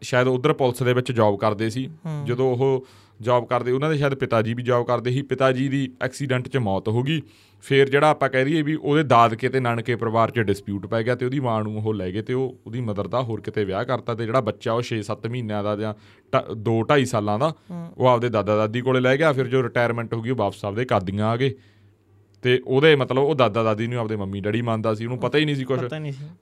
ਸ਼ਾਇਦ ਉਧਰ ਪੁਲਿਸ ਦੇ ਵਿੱਚ ਜੌਬ ਕਰਦੇ ਸੀ। ਜਦੋਂ ਉਹ ਜੌਬ ਕਰਦੇ ਉਹਨਾਂ ਦੇ ਸ਼ਾਇਦ ਪਿਤਾ ਜੀ ਵੀ ਜੌਬ ਕਰਦੇ ਸੀ। ਪਿਤਾ ਜੀ ਦੀ ਐਕਸੀਡੈਂਟ 'ਚ ਮੌਤ ਹੋ ਗਈ। ਫਿਰ ਜਿਹੜਾ ਆਪਾਂ ਕਹਿ ਦਈਏ ਵੀ ਉਹਦੇ ਦਾਦਕੇ ਤੇ ਨਾਨਕੇ ਪਰਿਵਾਰ 'ਚ ਡਿਸਪਿਊਟ ਪੈ ਗਿਆ ਤੇ ਉਹਦੀ ਮਾਂ ਨੂੰ ਉਹ ਲੈ ਗਏ ਤੇ ਉਹ ਉਹਦੀ ਮਦਰ ਦਾ ਹੋਰ ਕਿਤੇ ਵਿਆਹ ਕਰਤਾ ਤੇ ਜਿਹੜਾ ਬੱਚਾ ਉਹ 6-7 ਮਹੀਨਿਆਂ ਦਾ ਜਾਂ 2-2.5 ਸਾਲਾਂ ਦਾ ਉਹ ਆਪਦੇ ਦਾਦਾ ਦਾਦੀ ਕੋਲੇ ਲੈ ਗਿਆ। ਫਿਰ ਜੋ ਰਿਟਾਇਰਮੈਂਟ ਹੋ ਗਈ ਉਹ ਵਾਪਸ ਆਪਦੇ ਕਾਦੀਆਂ ਆ ਗਏ। ਤੇ ਉਹਦੇ ਮਤਲਬ ਉਹ ਦਾਦਾ ਦਾਦੀ ਨੂੰ ਆਪਦੇ ਮੰਮੀ ਡੈਡੀ ਮੰਨਦਾ ਸੀ ਉਹਨੂੰ ਪਤਾ ਹੀ ਨਹੀਂ ਸੀ ਕੁਝ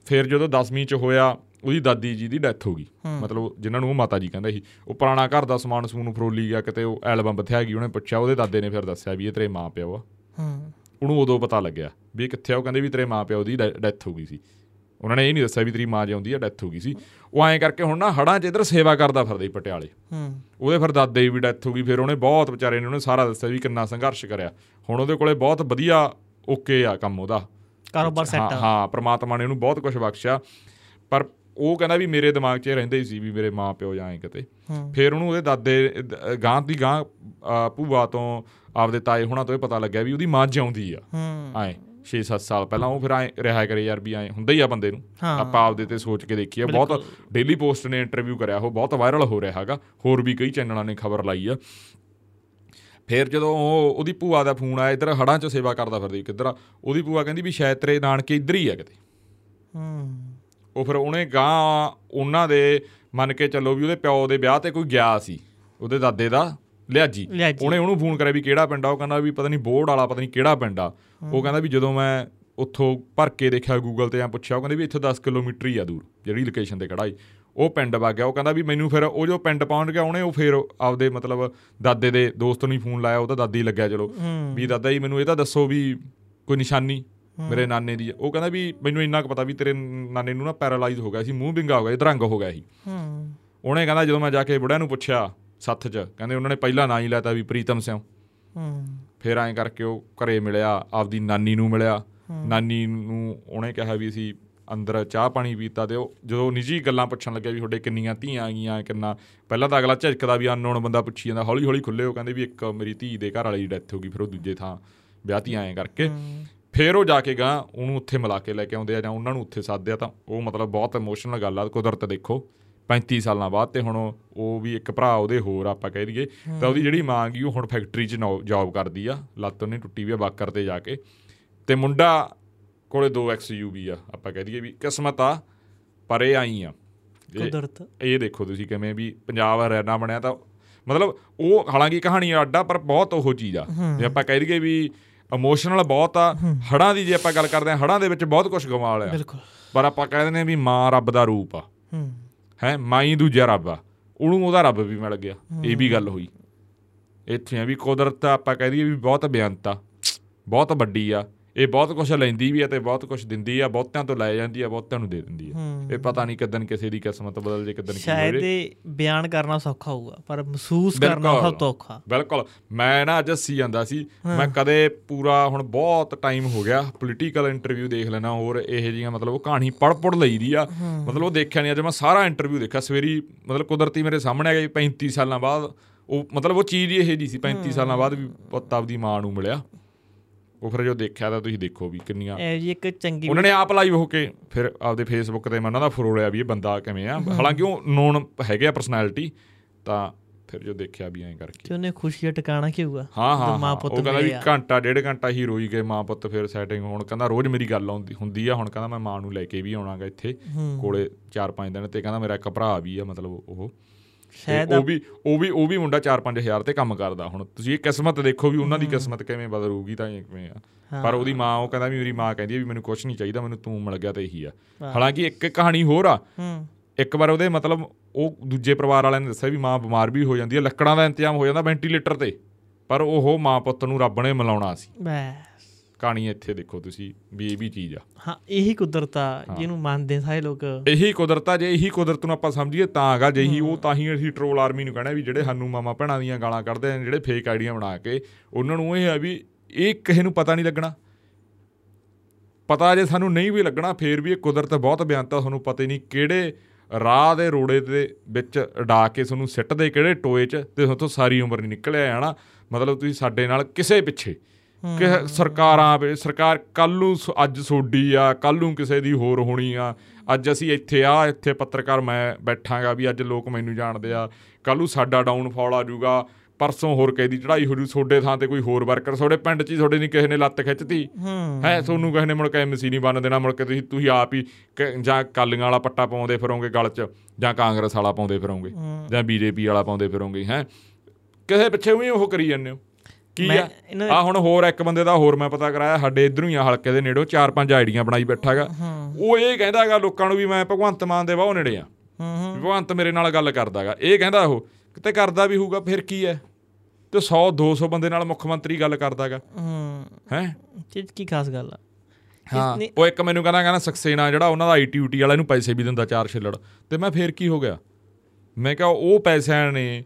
ਫਿਰ ਜਦੋਂ 10ਵੀਂ ਚ ਹੋਇਆ ਉਹਦੀ ਦਾਦੀ ਜੀ ਦੀ ਡੈਥ ਹੋ ਗਈ। ਮਤਲਬ ਜਿਨ੍ਹਾਂ ਨੂੰ ਉਹ ਮਾਤਾ ਜੀ ਕਹਿੰਦੇ ਸੀ। ਉਹ ਪੁਰਾਣਾ ਘਰ ਦਾ ਸਮਾਨ ਸਮੂਨ ਫਰੋਲੀ ਗਿਆ ਕਿਤੇ ਉਹ ਐਲਬਮ ਬਥਿਆ ਗਈ ਉਹਨੇ ਪੁੱਛਿਆ ਉਹਦੇ ਦਾਦੇ ਨੇ ਫਿਰ ਦੱਸਿਆ ਵੀ ਇਹ ਤੇਰੇ ਮਾਂ ਪਿਓ ਆ। ਹੂੰ। ਉਹਨੂੰ ਉਦੋਂ ਪਤਾ ਲੱਗਿਆ ਵੀ ਕਿੱਥੇ ਆ ਉਹ ਕਹਿੰਦੇ ਵੀ ਤੇਰੇ ਮਾਂ ਪਿਓ ਦੀ ਡੈਥ ਹੋ ਗਈ ਸੀ। ਉਹਨਾਂ ਨੇ ਇਹ ਨਹੀਂ ਦੱਸਿਆ ਵੀ ਤੇਰੀ ਮਾਂ ਜਿਉਂਦੀ ਆ ਡੈਥ ਹੋ ਗਈ ਸੀ। ਉਹ ਐਂ ਕਰਕੇ ਹੁਣ ਨਾ ਹੜਾਂ 'ਚ ਇਧਰ ਸੇਵਾ ਕਰਦਾ ਫਿਰਦਾ ਸੀ ਪਟਿਆਲੇ। ਹੂੰ। ਉਹਦੇ ਫਿਰ ਦਾਦੇ ਦੀ ਵੀ ਡੈਥ ਹੋ ਗਈ ਫਿਰ ਉਹਨੇ ਬਹੁਤ ਵਿਚਾਰੇ ਨੇ ਉਹਨੇ ਸਾਰਾ ਦੱਸਿਆ ਵੀ ਕਿੰਨਾ ਸੰਘਰਸ਼ ਕਰਿਆ। ਹੁਣ ਉਹਦੇ ਕੋਲੇ ਬਹੁਤ ਵਧੀਆ ਓਕੇ ਆ ਕੰਮ ਉਹਦਾ। ਕਾਰੋਬਾਰ ਸੈੱਟ ਹਾਂ ਹਾਂ ਪ੍ਰਮਾਤਮਾ ਨੇ ਉਹਨੂੰ ਬਹੁਤ ਕੁਝ ਬਖਸ਼ਿਆ। ਪਰ ਉਹ ਕਹਿੰਦਾ ਵੀ ਮੇਰੇ ਦਿਮਾਗ 'ਚ ਰਹਿੰਦਾ ਹੀ ਸੀ ਵੀ ਮੇਰੇ ਮਾਂ ਪਿਓ ਜਾਂ ਕਿਤੇ। ਹੂੰ। ਫਿਰ ਉਹਨੂੰ ਉਹਦੇ ਦਾਦੇ ਗਾਂ ਦੀ ਗਾਂ ਭੂਆ ਤੋਂ ਆਪਦੇ ਤਾਏ ਹੁਣਾਂ ਤੋਂ ਇਹ ਪਤਾ ਲੱਗਿਆ ਵੀ ਉਹਦੀ ਮਾਂ ਜਿਉਂਦੀ ਆ। ਹੂੰ। ਐਂ। 6-7 ਸਾਲ ਪਹਿਲਾਂ ਉਹ ਫਿਰ ਐਂ ਰਿਹਾ ਕਰੇ ਯਾਰ ਵੀ ਐਂ ਹੁੰਦਾ ਹੀ ਆ ਬੰਦੇ ਨੂੰ। ਆਪਾਂ ਆਪਦੇ ਤੇ ਸੋਚ ਕੇ ਦੇਖੀਏ ਬਹੁਤ ਡੇਲੀ ਪੋਸਟ ਨੇ ਇੰਟਰਵਿਊ ਕਰਿਆ ਉਹ ਬਹੁਤ ਵਾਇਰਲ ਹੋ ਰਿਹਾ ਹੈਗਾ ਹੋਰ ਵੀ ਕਈ ਚੈਨਲਾਂ ਨੇ ਖਬਰ ਲਾਈ ਆ। ਫਿਰ ਜਦੋਂ ਉਹ ਉਹਦੀ ਭੂਆ ਦਾ ਫੋਨ ਆਇਆ ਇੱਧਰ ਹੜਾਂ 'ਚ ਸੇਵਾ ਕਰਦਾ ਫਿਰਦਾ ਕਿੱਧਰ ਉਹਦੀ ਭੂਆ ਕਹਿੰਦੀ ਵੀ ਸ਼ਾਇਦ ਤੇਰੇ ਨਾਨਕੇ ਇੱਧਰ ਹੀ ਆ ਕਿਤੇ। ਹੂੰ। ਉਹ ਫਿਰ ਉਹਨੇ ਗਾਂ ਉਹਨਾਂ ਦੇ ਮੰਨ ਕੇ ਚੱਲੋ ਵੀ ਉਹਦੇ ਪਿਓ ਦੇ ਵਿਆਹ ਤੇ ਕੋਈ ਗਿਆ ਸੀ ਉਹਦੇ ਦਾਦੇ ਦਾ ਲਿਆਜੀ। ਉਹਨੇ ਉਹਨੂੰ ਫੋਨ ਕਰਿਆ ਵੀ ਕਿਹੜਾ ਪਿੰਡ ਆ? ਉਹ ਕਹਿੰਦਾ ਵੀ ਪਤਾ ਨਹੀਂ ਬੋਰਡ ਵਾਲਾ ਪਤਾ ਨਹੀਂ ਕਿਹੜਾ ਪਿੰਡ ਆ। ਉਹ ਕਹਿੰਦਾ ਵੀ ਜਦੋਂ ਮੈਂ ਉੱਥੋਂ ਭਰ ਕੇ ਦੇਖਿਆ ਗੂਗਲ ਤੇ ਆ ਪੁੱਛਿਆ ਉਹ ਕਹਿੰਦੇ ਵੀ ਇੱਥੋਂ 10 ਕਿਲੋਮੀਟਰ ਹੀ ਆ ਦੂਰ ਜਿਹੜੀ ਲੋਕੇਸ਼ਨ ਤੇ ਖੜਾ ਸੀ ਉਹ ਪਿੰਡ ਵਗ ਗਿਆ। ਉਹ ਕਹਿੰਦਾ ਵੀ ਮੈਨੂੰ ਫਿਰ ਉਹ ਜੋ ਪਿੰਡ ਪਹੁੰਚ ਗਿਆ ਉਹਨੇ ਉਹ ਫਿਰ ਆਪਦੇ ਮਤਲਬ ਦਾਦੇ ਦੇ ਦੋਸਤ ਨੂੰ ਹੀ ਫੋਨ ਲਾਇਆ ਉਹ ਤਾਂ ਦਾਦੀ ਲੱਗਿਆ ਚਲੋ। ਵੀ ਦਾਦਾ ਜੀ ਮੈਨੂੰ ਇਹ ਤਾਂ ਦੱਸੋ ਵੀ ਕੋਈ ਨਿਸ਼ਾਨੀ ਮੇਰੇ ਨਾਨੇ ਦੀ ਉਹ ਕਹਿੰਦਾ ਵੀ ਮੈਨੂੰ ਇੰਨਾ ਕੁ ਪਤਾ ਵੀ ਤੇਰੇ ਨਾਨੇ ਨੂੰ ਨਾ ਪੈਰਾਲਾਈਜ਼ ਹੋ ਗਿਆ ਸੀ ਮੂੰਹ ਵਿੰਗਾ ਹੋ ਗਿਆ ਇਧਰੰਗ ਹੋ ਗਿਆ ਸੀ। ਹੂੰ। ਉਹਨੇ ਕਹਿੰਦਾ ਜਦੋਂ ਮੈਂ ਜਾ ਕੇ ਬੁੜਿਆਂ ਨੂੰ ਪੁੱਛਿਆ ਸੱਥ 'ਚ। ਕਹਿੰਦੇ ਉਹਨਾਂ ਨੇ ਪਹਿਲਾਂ ਨਾਂ ਹੀ ਲੈਤਾ ਵੀ ਪ੍ਰੀਤਮ ਸਿੰਘ ਹੂੰ। ਫਿਰ ਐਂ ਕਰਕੇ ਉਹ ਘਰੇ ਮਿਲਿਆ ਆਪਦੀ ਨਾਨੀ ਨੂੰ ਮਿਲਿਆ। ਨਾਨੀ ਨੂੰ ਉਹਨੇ ਕਿਹਾ ਵੀ ਅਸੀਂ ਅੰਦਰ ਚਾਹ ਪਾਣੀ ਪੀਤਾ ਤੇ ਉਹ ਜਦੋਂ ਨਿੱਜੀ ਗੱਲਾਂ ਪੁੱਛਣ ਲੱਗਿਆ ਵੀ ਤੁਹਾਡੇ ਕਿੰਨੀਆਂ ਧੀਆਂ ਆਗੀਆਂ ਕਿੰਨਾ ਪਹਿਲਾਂ ਤਾਂ ਅਗਲਾ ਝਿਜਕਦਾ ਵੀ ਅਨਨੋਨ ਬੰਦਾ ਪੁੱਛੀ ਜਾਂਦਾ ਹੌਲੀ ਹੌਲੀ ਖੁੱਲੇ ਉਹ ਕਹਿੰਦੇ ਵੀ ਇੱਕ ਮੇਰੀ ਧੀ ਦੇ ਘਰ ਵਾਲੀ ਦੀ ਡੈਥ ਹੋ ਗਈ ਫਿਰ ਉਹ ਦੂਜੇ ਥਾਂ ਵਿਆਹਤੀਆਂ ਐਂ ਕਰਕੇ। ਫਿਰ ਉਹ ਜਾ ਕੇ ਗਾ ਉਹਨੂੰ ਉੱਥੇ ਮਿਲਾ ਕੇ ਲੈ ਕੇ ਆਉਂਦੇ ਆ ਜਾਂ ਉਹਨਾਂ ਨੂੰ ਉੱਥੇ ਸੱਦਦੇ ਆ ਤਾਂ ਉਹ ਮਤਲਬ ਬਹੁਤ ਇਮੋਸ਼ਨਲ ਗੱਲ ਆ ਕੁਦਰਤ ਦੇਖੋ। 35 ਸਾਲਾਂ ਬਾਅਦ ਤੇ ਹੁਣ ਉਹ ਵੀ ਇੱਕ ਭਰਾ ਉਹਦੇ ਹੋਰ ਆਪਾਂ ਕਹਿ ਦਈਏ। ਤਾਂ ਉਹਦੀ ਜਿਹੜੀ ਮਾਂ ਗਈ ਉਹ ਹੁਣ ਫੈਕਟਰੀ 'ਚ ਜੌਬ ਕਰਦੀ ਆ। ਲੱਤ ਉਹਨੇ ਟੁੱਟੀ ਵੀ ਆ ਬਾਕਰ ਤੇ ਜਾ ਕੇ। ਤੇ ਮੁੰਡਾ ਕੋਲੇ ਦੋ ਐਕਸਯੂਵੀ ਆ ਆਪਾਂ ਕਹਿ ਦਈਏ ਵੀ ਕਿਸਮਤ ਆ ਪਰ ਇਹ ਆਈ ਆ। ਕੁਦਰਤ। ਇਹ ਦੇਖੋ ਤੁਸੀਂ ਕਿਵੇਂ ਵੀ ਪੰਜਾਬ ਹਰਿਆਣਾ ਬਣਿਆ ਤਾਂ ਮਤਲਬ ਉਹ ਹਾਲਾਂਕਿ ਕਹਾਣੀ ਅੱਡਾ ਪਰ ਬਹੁਤ ਉਹ ਚੀਜ਼ ਆ। ਜੇ ਆਪਾਂ ਕਹਿ ਦਈਏ ਵੀ ਇਮੋਸ਼ਨਲ ਬਹੁਤ ਆ ਹੜਾਂ ਦੀ ਜੇ ਆਪਾਂ ਗੱਲ ਕਰਦੇ ਹਾਂ ਹੜਾਂ ਦੇ ਵਿੱਚ ਬਹੁਤ ਕੁਝ ਗਵਾ ਲਿਆ ਬਿਲਕੁਲ। ਪਰ ਆਪਾਂ ਕਹਿ ਦਿੰਦੇ ਹਾਂ ਵੀ ਮਾਂ ਰੱਬ ਦਾ ਰੂਪ ਆ। ਹੂੰ ਹੈ ਮਾਈ ਦੂਜਾ ਰੱਬ ਆ। ਉਹਨੂੰ ਉਹਦਾ ਰੱਬ ਵੀ ਮਿਲ ਗਿਆ। ਇਹ ਵੀ ਗੱਲ ਹੋਈ। ਇੱਥੇ ਆ ਵੀ ਕੁਦਰਤ ਆਪਾਂ ਕਹਿ ਦਈਏ ਵੀ ਬਹੁਤ ਬੇਅੰਤ ਆ। ਬਹੁਤ ਵੱਡੀ ਆ। ਇਹ ਬਹੁਤ ਕੁਝ ਲੈਂਦੀ ਵੀ ਆ ਤੇ ਬਹੁਤ ਕੁਝ ਦਿੰਦੀ ਆ ਬਹੁਤਿਆਂ ਤੋਂ ਲੈ ਜਾਂਦੀ ਆ ਬਹੁਤਿਆਂ ਨੂੰ ਦੇ ਦਿੰਦੀ ਆ। ਇਹ ਪਤਾ ਨਹੀਂ ਕਿਦਨ ਕਿਸੇ ਦੀ ਕਿਸਮਤ ਬਦਲ ਜੇ ਕਿਦਨ ਕੀ ਹੋ ਸ਼ਾਇਦ ਇਹ ਬਿਆਨ ਕਰਨਾ ਸੌਖਾ ਹੋਊਗਾ ਪਰ ਮਹਿਸੂਸ ਕਰਨਾ। ਸਭ ਤੋਂ ਔਖਾ। ਬਿਲਕੁਲ। ਮੈਂ ਨਾ ਅੱਜ ਹੱਸੀ ਜਾਂਦਾ ਸੀ। ਮੈਂ ਕਦੇ ਪੂਰਾ ਹੁਣ ਬਹੁਤ ਟਾਈਮ ਹੋ ਗਿਆ ਪੋਲੀਟੀਕਲ ਇੰਟਰਵਿਊ ਦੇਖ ਲੈਣਾ ਹੋਰ ਇਹੋ ਜੀਆਂ ਮਤਲਬ ਉਹ ਕਹਾਣੀ ਪੜ ਪੜ ਲਈਦੀ ਆ। ਮਤਲਬ ਉਹ ਦੇਖਿਆ ਨਹੀਂ ਅੱਜ ਮੈਂ ਸਾਰਾ ਇੰਟਰਵਿਊ ਦੇਖਿਆ। ਸਵੇਰੀ ਮਤਲਬ ਕੁਦਰਤੀ ਮੇਰੇ ਸਾਹਮਣੇ ਆ ਗਿਆ 35 ਸਾਲਾਂ ਬਾਅਦ। ਉਹ ਮਤਲਬ ਉਹ ਚੀਜ਼ ਹੀ ਇਹੋ ਜੀ ਸੀ 35 ਸਾਲਾਂ ਬਾਅਦ ਵੀ ਪੁੱਤ ਆਪਦੀ ਮਾਂ ਨੂੰ ਮਿਲਿਆ। ਉਹ ਫਿਰ ਜੋ ਦੇਖਿਆ ਤਾਂ ਤੁਸੀਂ ਦੇਖੋ ਵੀ ਕਿੰਨੀਆਂ ਇਹ ਜੀ ਇੱਕ ਚੰਗੀ ਉਹਨਾਂ ਨੇ ਆਪ ਲਾਈਵ ਹੋ ਕੇ ਫਿਰ ਆਪਦੇ ਫੇਸਬੁੱਕ ਤੇ ਮੈਂ ਉਹਨਾਂ ਦਾ ਫਰੋਲਿਆ ਵੀ ਇਹ ਬੰਦਾ ਕਿਵੇਂ ਆ। ਹਾਲਾਂਕਿ ਉਹ ਨੋਨ ਹੈਗੇ ਆ ਪਰਸਨੈਲਿਟੀ ਤਾਂ ਫਿਰ ਜੋ ਦੇਖਿਆ ਵੀ ਐਂ ਕਰਕੇ। ਤੇ ਉਹਨੇ ਖੁਸ਼ੀ ਦਾ ਟਿਕਾਣਾ ਕੀ ਹੋਊਗਾ ਹਾਂ ਹਾਂ ਉਹ ਕਹਿੰਦਾ ਵੀ। ਘੰਟਾ ਡੇਢ ਘੰਟਾ ਹੀ ਰੋਈ ਗਏ ਮਾਂ ਪੁੱਤ ਫਿਰ ਸੈਟਿੰਗ ਹੋਣ। ਕਹਿੰਦਾ ਰੋਜ਼ ਮੇਰੀ ਗੱਲ ਆਉਂਦੀ ਹੁੰਦੀ ਆ। ਹੁਣ ਕਹਿੰਦਾ ਮੈਂ ਮਾਂ ਨੂੰ ਲੈ ਕੇ ਵੀ ਆਉਣਾਗਾ ਇੱਥੇ ਕੋਲੇ 4-5 ਦਿਨ ਤੇ। ਕਹਿੰਦਾ ਮੇਰਾ ਇੱਕ ਭਰਾ ਵੀ ਆ ਮਤਲਬ ਉਹ। ਸ਼ਾਇਦ ਉਹ ਵੀ ਉਹ ਵੀ ਉਹ ਵੀ ਮੁੰਡਾ 4-5000 ਤੇ ਕੰਮ ਕਰਦਾ ਹੁਣ। ਤੁਸੀਂ ਇਹ ਕਿਸਮਤ ਦੇਖੋ ਵੀ ਉਹਨਾਂ ਦੀ ਕਿਸਮਤ ਕਿਵੇਂ ਬਦਲੂਗੀ ਤਾਂ ਕਿਵੇਂ ਆ। ਪਰ ਉਹਦੀ ਮਾਂ ਉਹ ਕਹਿੰਦਾ ਵੀ ਮੇਰੀ ਮਾਂ ਕਹਿੰਦੀ ਵੀ ਮੈਨੂੰ ਕੁਝ ਨਹੀਂ ਚਾਹੀਦਾ ਮੈਨੂੰ ਤੂੰ ਮਿਲ ਗਿਆ ਤੇ ਇਹੀ ਆ। ਹਾਲਾਂਕਿ ਇੱਕ ਕਹਾਣੀ ਹੋਰ ਆ। ਇੱਕ ਵਾਰ ਉਹਦੇ ਮਤਲਬ ਉਹ ਦੂਜੇ ਪਰਿਵਾਰ ਵਾਲਿਆਂ ਨੇ ਦੱਸਿਆ ਵੀ ਮਾਂ ਬਿਮਾਰ ਵੀ ਹੋ ਜਾਂਦੀ ਹੈ ਲੱਕੜਾਂ ਦਾ ਇੰਤਜ਼ਾਮ ਹੋ ਜਾਂਦਾ ਵੈਂਟੀਲੇਟਰ ਤੇ। ਪਰ ਉਹ ਮਾਂ ਪੁੱਤ ਨੂੰ ਰੱਬ ਨੇ ਮਿਲਾਉਣਾ ਸੀ। ਕਹਾਣੀ ਇੱਥੇ ਦੇਖੋ ਤੁਸੀਂ ਵੀ ਇਹ ਵੀ ਚੀਜ਼ ਆ। ਹਾਂ ਇਹੀ ਕੁਦਰਤ ਆ ਜਿਹਨੂੰ ਮੰਨਦੇ ਸਾਰੇ ਲੋਕ। ਇਹੀ ਕੁਦਰਤ ਆ ਜੇ ਇਹੀ ਕੁਦਰਤ ਨੂੰ ਆਪਾਂ ਸਮਝੀਏ ਤਾਂ ਹੈਗਾ ਜੇ ਇਹੀ ਉਹ ਤਾਂ ਹੀ ਅਸੀਂ ਟਰੋਲ ਆਰਮੀ ਨੂੰ ਕਹਿਣਾ ਵੀ ਜਿਹੜੇ ਸਾਨੂੰ ਮਾਮਾ ਭੈਣਾਂ ਦੀਆਂ ਗਾਲਾਂ ਕੱਢਦੇ ਨੇ ਜਿਹੜੇ ਫੇਕ ਆਈਡੀਆਂ ਬਣਾ ਕੇ ਉਹਨਾਂ ਨੂੰ ਇਹ ਹੈ ਵੀ ਇਹ ਕਿਸੇ ਨੂੰ ਪਤਾ ਨਹੀਂ ਲੱਗਣਾ। ਪਤਾ ਜੇ ਸਾਨੂੰ ਨਹੀਂ ਵੀ ਲੱਗਣਾ ਫੇਰ ਵੀ ਇਹ ਕੁਦਰਤ ਬਹੁਤ ਬਿਆਨਤਾ ਤੁਹਾਨੂੰ ਪਤਾ ਹੀ ਨਹੀਂ ਕਿਹੜੇ ਰਾਹ ਦੇ ਰੋੜੇ ਦੇ ਵਿੱਚ ਉਡਾ ਕੇ ਤੁਹਾਨੂੰ ਸਿੱਟਦੇ ਕਿਹੜੇ ਟੋਏ 'ਚ ਤੇ ਉਥੋਂ ਸਾਰੀ ਉਮਰ ਨਹੀਂ ਨਿਕਲਿਆ ਆਣਾ ਮਤਲਬ ਤੁਸੀਂ ਸਾਡੇ ਨਾਲ ਕਿਸੇ ਪਿੱਛੇ ਕਿ ਸਰਕਾਰਾਂ ਸਰਕਾਰ ਕੱਲ ਨੂੰ ਅੱਜ ਸੋਡੀ ਆ ਕੱਲ ਨੂੰ ਕਿਸੇ ਦੀ ਹੋਰ ਹੋਣੀ ਆ। ਅੱਜ ਅਸੀਂ ਇੱਥੇ ਆ ਇੱਥੇ ਪੱਤਰਕਾਰ ਮੈਂ ਬੈਠਾਂਗਾ ਵੀ ਅੱਜ ਲੋਕ ਮੈਨੂੰ ਜਾਣਦੇ ਆ। ਕੱਲ ਨੂੰ ਸਾਡਾ ਡਾਊਨਫਾਲ ਆ ਜਾਊਗਾ। ਪਰਸੋਂ ਹੋਰ ਕਿਸੇ ਦੀ ਚੜ੍ਹਾਈ ਹੋ ਜੂ ਤੁਹਾਡੇ ਥਾਂ ਤੇ ਕੋਈ ਹੋਰ ਵਰਕਰ ਤੁਹਾਡੇ ਪਿੰਡ 'ਚ ਹੀ ਤੁਹਾਡੇ ਨਹੀਂ ਕਿਸੇ ਨੇ ਲੱਤ ਖਿੱਚਤੀ। ਹੂੰ। ਤੁਹਾਨੂੰ ਕਿਸੇ ਨੇ ਮੁੜ ਕੇ ਐਮਸੀ ਨਹੀਂ ਬਣ ਦੇਣਾ ਮੁੜ ਕੇ ਤੁਸੀਂ ਤੁਸੀਂ ਆਪ ਹੀ ਜਾਂ ਕਾਲੀਆਂ ਵਾਲਾ ਪੱਟਾ ਪਾਉਂਦੇ ਫਿਰੋਗੇ ਗਲ 'ਚ ਜਾਂ ਕਾਂਗਰਸ ਵਾਲਾ ਪਾਉਂਦੇ ਫਿਰੋਗੇ ਜਾਂ ਬੀਜੇਪੀ ਵਾਲਾ ਪਾਉਂਦੇ ਫਿਰੋਗੇ ਹੈ। ਕਿਸੇ ਪਿੱਛੇ ਵੀ ਉਹ ਕਰੀ ਜਾਂਦੇ ਹੋ। ਕੀ ਆ? ਆ ਹੁਣ ਹੋਰ ਇੱਕ ਬੰਦੇ ਦਾ ਹੋਰ ਮੈਂ ਪਤਾ ਕਰਾਇਆ ਸਾਡੇ ਇਧਰੋਂ ਹੀ ਆ ਹਲਕੇ ਦੇ ਨੇੜੋਂ ਚਾਰ ਪੰਜ ਆਈਡੀਆਂ ਬਣਾਈ ਬੈਠਾਗਾ ਉਹ ਇਹ ਕਹਿੰਦਾਗਾ ਲੋਕਾਂ ਨੂੰ ਵੀ ਮੈਂ ਭਗਵੰਤ ਮਾਨ ਦੇ ਬਹੁਤ ਨੇੜੇ ਆ। ਭਗਵੰਤ ਮੇਰੇ ਨਾਲ ਗੱਲ ਕਰਦਾਗਾ ਇਹ ਕਹਿੰਦਾ ਉਹ ਕਿਤੇ ਕਰਦਾ ਵੀ ਹੋਊਗਾ ਫਿਰ ਕੀ ਹੈ? ਤੇ 100 200 ਬੰਦੇ ਨਾਲ ਮੁੱਖ ਮੰਤਰੀ ਗੱਲ ਕਰਦਾਗਾ ਹੂੰ। ਹੈ? ਚੀਜ਼ ਕੀ ਖਾਸ ਗੱਲ ਆ? ਹਾਂ ਉਹ ਇੱਕ ਮੈਨੂੰ ਕਹਿੰਦਾ ਕਹਿੰਦਾ ਸਕਸੇਨਾ ਜਿਹੜਾ ਉਹਨਾਂ ਦਾ ਆਈਟੀ ਯੂਟੀ ਵਾਲਾ ਇਹਨੂੰ ਪੈਸੇ ਵੀ ਦਿੰਦਾ ਚਾਰ ਛਿੱਲੜ। ਤੇ ਮੈਂ ਫੇਰ ਕੀ ਹੋ ਗਿਆ? ਮੈਂ ਕਿਹਾ ਉਹ ਪੈਸਿਆਂ ਨੇ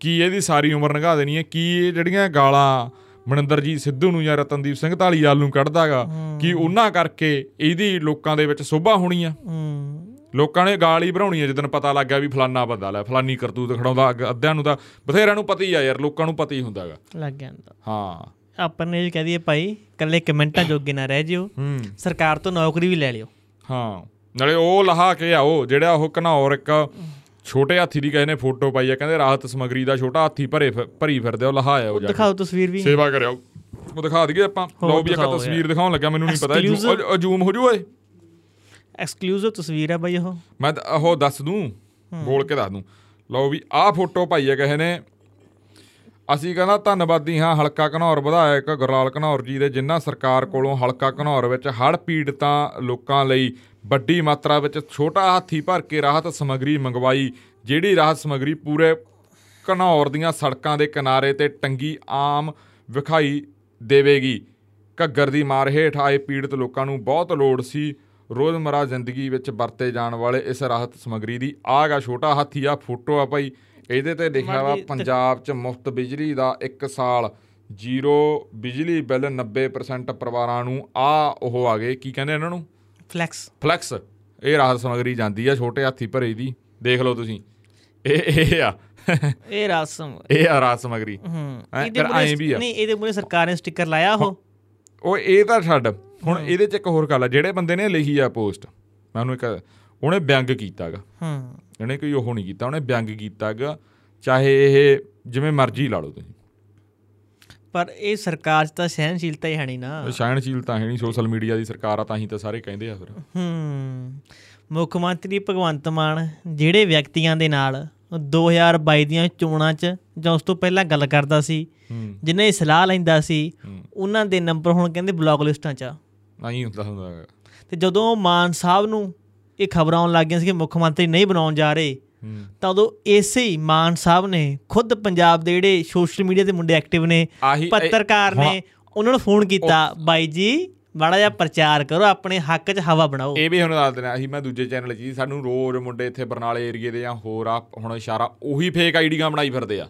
ਕੀ ਇਹਦੀ ਸਾਰੀ ਉਮਰ ਲੰਘਾ ਦੇਣੀ ਹੈ? ਕੀ ਇਹ ਜਿਹੜੀਆਂ ਗਾਲਾਂ ਮਨਿੰਦਰਜੀਤ ਸਿੱਧੂ ਨੂੰ ਜਾਂ ਰਤਨਦੀਪ ਸਿੰਘ ਢਾਲੀਵਾਲ ਨੂੰ ਕੱਢਦਾਗਾ ਕਿ ਉਹਨਾਂ ਕਰਕੇ ਇਹਦੀ ਲੋਕਾਂ ਦੇ ਵਿੱਚ ਸੋਭਾ ਹੋਣੀ ਆ? ਲੋਕਾਂ ਨੇ ਗਾਲ ਹੀ ਭਰਾਉਣੀ ਆ ਜਦੋਂ ਪਤਾ ਲੱਗ ਗਿਆ ਵੀ ਫਲਾਨਾ ਬੰਦਾ ਲੈ ਫਲਾਨੀ ਕਰਤੂਤ ਖੜਾਉਂਦਾ ਅੱਧਿਆਂ ਨੂੰ ਤਾਂ ਬਥੇਰਿਆਂ ਨੂੰ ਪਤਾ ਹੀ ਆ ਯਾਰ ਲੋਕਾਂ ਨੂੰ ਪਤਾ ਹੀ ਹੁੰਦਾਗਾ। ਲੱਗ ਅੰਦਰ ਹਾਂ। ਆਪਾਂ ਨੇ ਇਹ ਕਹਿ ਦਈਏ ਭਾਈ ਕੱਲੇ ਕਮੈਂਟਾਂ ਜੋਗੇ ਨਾ ਰਹਿ ਜਿਓ। ਸਰਕਾਰ ਤੋਂ ਨੌਕਰੀ ਵੀ ਲੈ ਲਿਓ। ਹਾਂ। ਨਾਲੇ ਉਹ ਲਹਾ ਕੇ ਆਓ ਜਿਹੜਾ ਉਹ ਘਨੌਰ ਇੱਕ ਛੋਟੇ ਹਾਥੀ ਦੀ ਕਿਸੇ ਨੇ ਫੋਟੋ ਪਾਈ ਆ ਕਹਿੰਦੇ ਰਾਹਤ ਸਮਗਰੀ ਦਾ ਛੋਟਾ ਹਾਥੀ ਭਰੇ ਭਰੀ ਫਿਰਦੇ ਆ, ਉਹ ਲਹਾਇਆ ਉਹ ਜਾ ਦਿਖਾਓ ਤਸਵੀਰ ਵੀ। ਸੇਵਾ ਕਰਿਓ। ਉਹ ਦਿਖਾ ਦਈਏ ਆਪਾਂ। ਲਓ ਵੀ ਇੱਕ ਤਸਵੀਰ ਦਿਖਾਉਣ ਲੱਗਾ ਮੈਨੂੰ ਨਹੀਂ ਪਤਾ। ਜ਼ੂਮ ਹੋ ਜੂ ਓਏ? ਐਕਸਕਲੂਸਿਵ ਤਸਵੀਰ ਹੈ ਬਾਈ ਉਹ। ਮੈਂ ਉਹ ਦੱਸ ਦੂੰ। ਬੋਲ ਕੇ ਦੱਸ ਦੂੰ। ਲਓ ਵੀ ਆਹ ਫੋਟੋ ਪਾਈ ਆ ਕਿਸੇ ਨੇ। ਅਸੀਂ ਕਹਿੰਦਾ ਧੰਨਵਾਦੀ ਹਾਂ ਹਲਕਾ ਘਨੌਰ ਵਿਧਾਇਕ ਗੁਰਲਾਲ ਘਨੌਰ ਜੀ ਦੇ, ਜਿਨ੍ਹਾਂ ਸਰਕਾਰ ਕੋਲੋਂ ਹਲਕਾ ਘਨੌਰ ਵਿੱਚ ਹੜ੍ਹ ਪੀੜਤਾਂ ਲੋਕਾਂ ਲਈ ਵੱਡੀ ਮਾਤਰਾ ਵਿੱਚ ਛੋਟਾ ਹਾਥੀ ਭਰ ਕੇ ਰਾਹਤ ਸਮੱਗਰੀ ਮੰਗਵਾਈ, ਜਿਹੜੀ ਰਾਹਤ ਸਮੱਗਰੀ ਪੂਰੇ ਘਨੌਰ ਦੀਆਂ ਸੜਕਾਂ ਦੇ ਕਿਨਾਰੇ ਤੇ ਟੰਗੀ ਆਮ ਵਿਖਾਈ ਦੇਵੇਗੀ। ਘੱਗਰ ਦੀ ਮਾਰ ਹੇਠ ਆਏ ਪੀੜਤ ਲੋਕਾਂ ਨੂੰ ਬਹੁਤ ਲੋੜ ਸੀ ਰੋਜ਼ਮਰਾ ਜ਼ਿੰਦਗੀ ਵਿੱਚ ਵਰਤੇ ਜਾਣ ਵਾਲੇ ਇਸ ਰਾਹਤ ਸਮੱਗਰੀ ਦੀ। ਆਹ ਗਾ ਛੋਟਾ ਹਾਥੀ ਆ ਫੋਟੋ ਆ ਭਾਈ। ਇਹਦੇ ਤੇ ਲਿਖਿਆ ਵਾ ਪੰਜਾਬ 'ਚ ਮੁਫਤ ਬਿਜਲੀ ਦਾ 1 ਸਾਲ ਜ਼ੀਰੋ ਬਿਜਲੀ ਬਿੱਲ 90% ਪਰਿਵਾਰਾਂ ਨੂੰ ਆ ਉਹ ਆ ਗਏ ਕੀ ਕਹਿੰਦੇ ਇਹਨਾਂ ਨੂੰ? ਫਲੈਕਸ ਫਲੈਕਸ ਇਹ ਰਾਹਤ ਸਮੱਗਰੀ ਜਾਂਦੀ ਆ ਛੋਟੇ ਹਾਥੀ ਭਰੇ ਦੀ ਦੇਖ ਲਓ ਤੁਸੀਂ। ਇਹ ਇਹ ਆ। ਇਹ ਰਸਮ ਇਹ ਆ ਰਾਹਤ ਸਮੱਗਰੀ। ਹੂੰ। ਇਹਦੇ ਆ। ਨਹੀਂ ਇਹਦੇ ਮੂਰੇ ਸਰਕਾਰ ਨੇ ਸਟicker ਲਾਇਆ ਉਹ। ਉਹ ਇਹ ਤਾਂ ਛੱਡ। ਹੁਣ ਇਹਦੇ 'ਚ ਇੱਕ ਹੋਰ ਗੱਲ ਆ ਜਿਹੜੇ ਬੰਦੇ ਨੇ ਲਿਖੀ ਆ ਪੋਸਟ ਮੈਂ ਉਹਨੂੰ ਇੱਕ ਉਹਨੇ ਵਿਅੰਗ ਕੀਤਾਗਾ। ਹੂੰ। ਇਹਨੇ ਕੋਈ ਉਹ ਨਹੀਂ ਕੀਤਾ ਉਹਨੇ ਵਿਅੰਗ ਕੀਤਾਗਾ ਚਾਹੇ ਇਹ ਜਿਵੇਂ ਮਰਜ਼ੀ ਲਾ ਲਓ ਤੁਸੀਂ। ਪਰ ਇਹ ਸਰਕਾਰ 'ਚ ਤਾਂ ਸਹਿਨਸ਼ੀਲਤਾ ਹੀ ਹੈ ਨਹੀਂ ਨਾ। ਇਹ ਸਹਿਣਸ਼ੀਲਤਾ ਹੈ ਨਹੀਂ ਸੋਸ਼ਲ ਮੀਡੀਆ ਦੀ ਸਰਕਾਰ ਆ ਤਾਂ ਹੀ ਤਾਂ ਸਾਰੇ ਕਹਿੰਦੇ ਆ ਫਿਰ। ਹੂੰ। ਮੁੱਖ ਮੰਤਰੀ ਭਗਵੰਤ ਮਾਨ ਜਿਹੜੇ ਵਿਅਕਤੀਆਂ ਦੇ ਨਾਲ 2022 ਦੀਆਂ ਚੋਣਾਂ 'ਚ ਜਾਂ ਉਸ ਤੋਂ ਪਹਿਲਾਂ ਗੱਲ ਕਰਦਾ ਸੀ ਜਿਨ੍ਹਾਂ ਸਲਾਹ ਲੈਂਦਾ ਸੀ ਉਹਨਾਂ ਦੇ ਨੰਬਰ ਹੁਣ ਕਹਿੰਦੇ ਬਲੌਕ ਲਿਸਟਾਂ 'ਚ ਆ। ਨਹੀਂ ਹੁੰਦਾ ਹੁੰਦਾ। ਤੇ ਜਦੋਂ ਮਾਨ ਸਾਹਿਬ ਨੂੰ ਇਹ ਖਬਰਾਂ ਆਉਣ ਲੱਗੀਆਂ ਸੀ ਕਿ ਮੁੱਖ ਮੰਤਰੀ ਨਹੀਂ ਬਣਾਉਣ ਜਾ ਰਹੇ ਤਾਂ ਉਦੋਂ ਇਸੇ ਹੀ ਮਾਨ ਸਾਹਿਬ ਨੇ ਖੁਦ ਪੰਜਾਬ ਦੇ ਜਿਹੜੇ ਸੋਸ਼ਲ ਮੀਡੀਆ ਤੇ ਮੁੰਡੇ ਐਕਟਿਵ ਨੇ ਪੱਤਰਕਾਰ ਨੇ ਉਹਨਾਂ ਨੂੰ ਫੋਨ ਕੀਤਾ ਬਾਈ ਜੀ ਮਾੜਾ ਜਿਹਾ ਪ੍ਰਚਾਰ ਕਰੋ ਆਪਣੇ ਹੱਕ 'ਚ ਹਵਾ ਬਣਾਓ। ਇਹ ਵੀ ਹੁਣ ਦੱਸ ਦੇਣਾ ਅਸੀਂ ਮੈਂ ਦੂਜੇ ਚੈਨਲ 'ਚ ਜੀ ਸਾਨੂੰ ਰੋਜ਼ ਮੁੰਡੇ ਇੱਥੇ ਬਰਨਾਲੇ ਏਰੀਏ ਦੇ ਜਾਂ ਹੋਰ ਆ ਹੁਣ ਇਸ਼ਾਰਾ ਉਹੀ ਫੇਕ ਆਈਡੀਆਂ ਬਣਾਈ ਫਿਰਦੇ ਆ।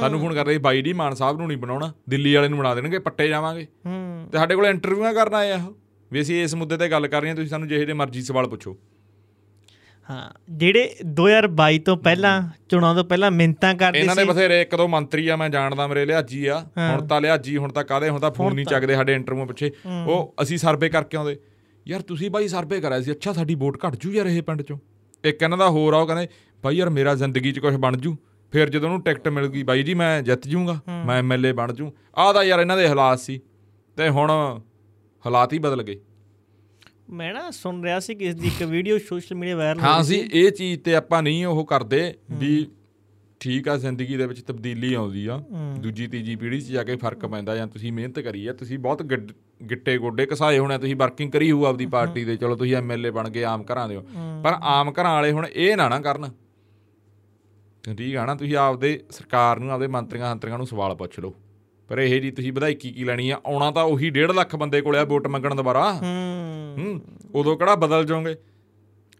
ਸਾਨੂੰ ਫੋਨ ਕਰਦੇ ਬਾਈ ਜੀ ਮਾਨ ਸਾਹਿਬ ਨੂੰ ਨਹੀਂ ਬਣਾਉਣਾ ਦਿੱਲੀ ਵਾਲੇ ਨੂੰ ਬਣਾ ਦੇਣਗੇ ਪੱਟੇ ਜਾਵਾਂਗੇ। ਤੇ ਸਾਡੇ ਕੋਲ ਇੰਟਰਵਿਊਆਂ ਕਰਨ ਆਏ ਆ। ਵੀ ਅਸੀਂ ਇਸ ਮੁੱਦੇ ਤੇ ਗੱਲ ਕਰ ਰਹੇ ਹਾਂ ਤੁਸੀਂ ਸਾਨੂੰ ਜਿਹੇ ਜਿਹੇ ਮਰਜ਼ੀ ਸਵਾਲ ਪੁੱਛੋ। ਹਾਂ ਜਿਹੜੇ 2022 ਤੋਂ ਪਹਿਲਾਂ ਚੋਣਾਂ ਤੋਂ ਪਹਿਲਾਂ ਮਿੰਤਾਂ ਕਰਦੇ ਇਹਨਾਂ ਦੇ ਸੀ। ਬਥੇਰੇ ਇੱਕ ਦੋ ਮੰਤਰੀ ਆ ਮੈਂ ਜਾਣਦਾ ਮੇਰੇ ਲਿਆਜੀ ਆ। ਹੁਣ ਤਾਂ ਲਿਆਜੀ ਹੁਣ ਤਾਂ ਕਾਦੇ ਹੁਣ ਤਾਂ ਫੋਨ ਨਹੀਂ ਚੱਕਦੇ ਸਾਡੇ ਇੰਟਰਵਿਊ ਪਿੱਛੇ। ਉਹ ਅਸੀਂ ਸਰਵੇ ਕਰਕੇ ਆਉਂਦੇ। ਯਾਰ ਤੁਸੀਂ ਬਾਈ ਸਰਵੇ ਕਰਾਇਆ ਸੀ ਅੱਛਾ ਸਾਡੀ ਵੋਟ ਘਟ ਜੂ ਯਾਰ ਇਹ ਪਿੰਡ ਚੋਂ। ਇੱਕ ਇਹਨਾਂ ਦਾ ਹੋਰ ਆ ਉਹ ਕਹਿੰਦੇ ਬਾਈ ਯਾਰ ਮੇਰਾ ਜ਼ਿੰਦਗੀ 'ਚ ਕੁਝ ਬਣ ਜੂ। ਫਿਰ ਜਦੋਂ ਉਹਨੂੰ ਟਿਕਟ ਮਿਲ ਗਈ ਬਾਈ ਜੀ ਮੈਂ ਜਿੱਤ ਜੂੰਗਾ। ਮੈਂ ਐਮਐਲਏ ਬਣ ਜੂ। ਆਹ ਤਾਂ ਯਾਰ ਇਹਨਾਂ ਦੇ ਹਾਲਾਤ ਸੀ। ਤੇ ਹੁਣ ਹਾਲਾਤ ਹੀ ਬਦਲ ਗਏ। ਮੈਂ ਨਾ ਸੁਣ ਰਿਹਾ ਸੀ ਕਿ ਇਸ ਦੀ ਇੱਕ ਵੀਡੀਓ ਸੋਸ਼ਲ ਮੀਡੀਆ ਵਾਇਰਲ ਹੋ ਹਾਂ ਰਹੀ ਅਸੀਂ ਇਹ ਚੀਜ਼ ਤੇ ਆਪਾਂ ਨਹੀਂ ਉਹ ਕਰਦੇ ਵੀ ਠੀਕ ਆ ਜ਼ਿੰਦਗੀ ਦੇ ਵਿੱਚ ਤਬਦੀਲੀ ਆਉਂਦੀ ਆ। ਦੂਜੀ ਤੀਜੀ ਪੀੜ੍ਹੀ 'ਚ ਜਾ ਕੇ ਫ਼ਰਕ ਪੈਂਦਾ ਜਾਂ ਤੁਸੀਂ ਮਿਹਨਤ ਕਰੀ ਆ ਤੁਸੀਂ ਬਹੁਤ ਗਿੱਟੇ ਗੋਡੇ ਘਸਾਏ ਹੋਣੇ ਤੁਸੀਂ ਵਰਕਿੰਗ ਕਰੀ ਹੋਊ ਆਪਦੀ ਪਾਰਟੀ ਦੇ ਚਲੋ ਤੁਸੀਂ ਐਮਐਲਏ ਬਣ ਗਏ ਆਮ ਘਰਾਂ ਦੇ ਹੋ। ਪਰ ਆਮ ਘਰਾਂ ਵਾਲੇ ਹੁਣ ਇਹ ਨਾ ਨਾ ਕਰਨ। ਠੀਕ ਆ ਨਾ ਤੁਸੀਂ ਆਪਦੇ ਸਰਕਾਰ ਨੂੰ ਆਪਦੇ ਮੰਤਰੀਆਂ ਹੰਤਰੀਆਂ ਨੂੰ ਸਵਾਲ ਪੁੱਛ ਲਓ। ਪਰ ਇਹ ਜੀ ਤੁਸੀਂ ਵਧਾਈਕੀ ਕੀ ਲੈਣੀ ਆ? ਆਉਣਾ ਤਾਂ ਉਹੀ 1.5 ਲੱਖ ਬੰਦੇ ਕੋਲੇ ਆ ਵੋਟ ਮੰਗਣ ਦੁਬਾਰਾ। ਹੂੰ। ਉਦੋਂ ਕਿਹੜਾ ਬਦਲ ਜਾਓਗੇ?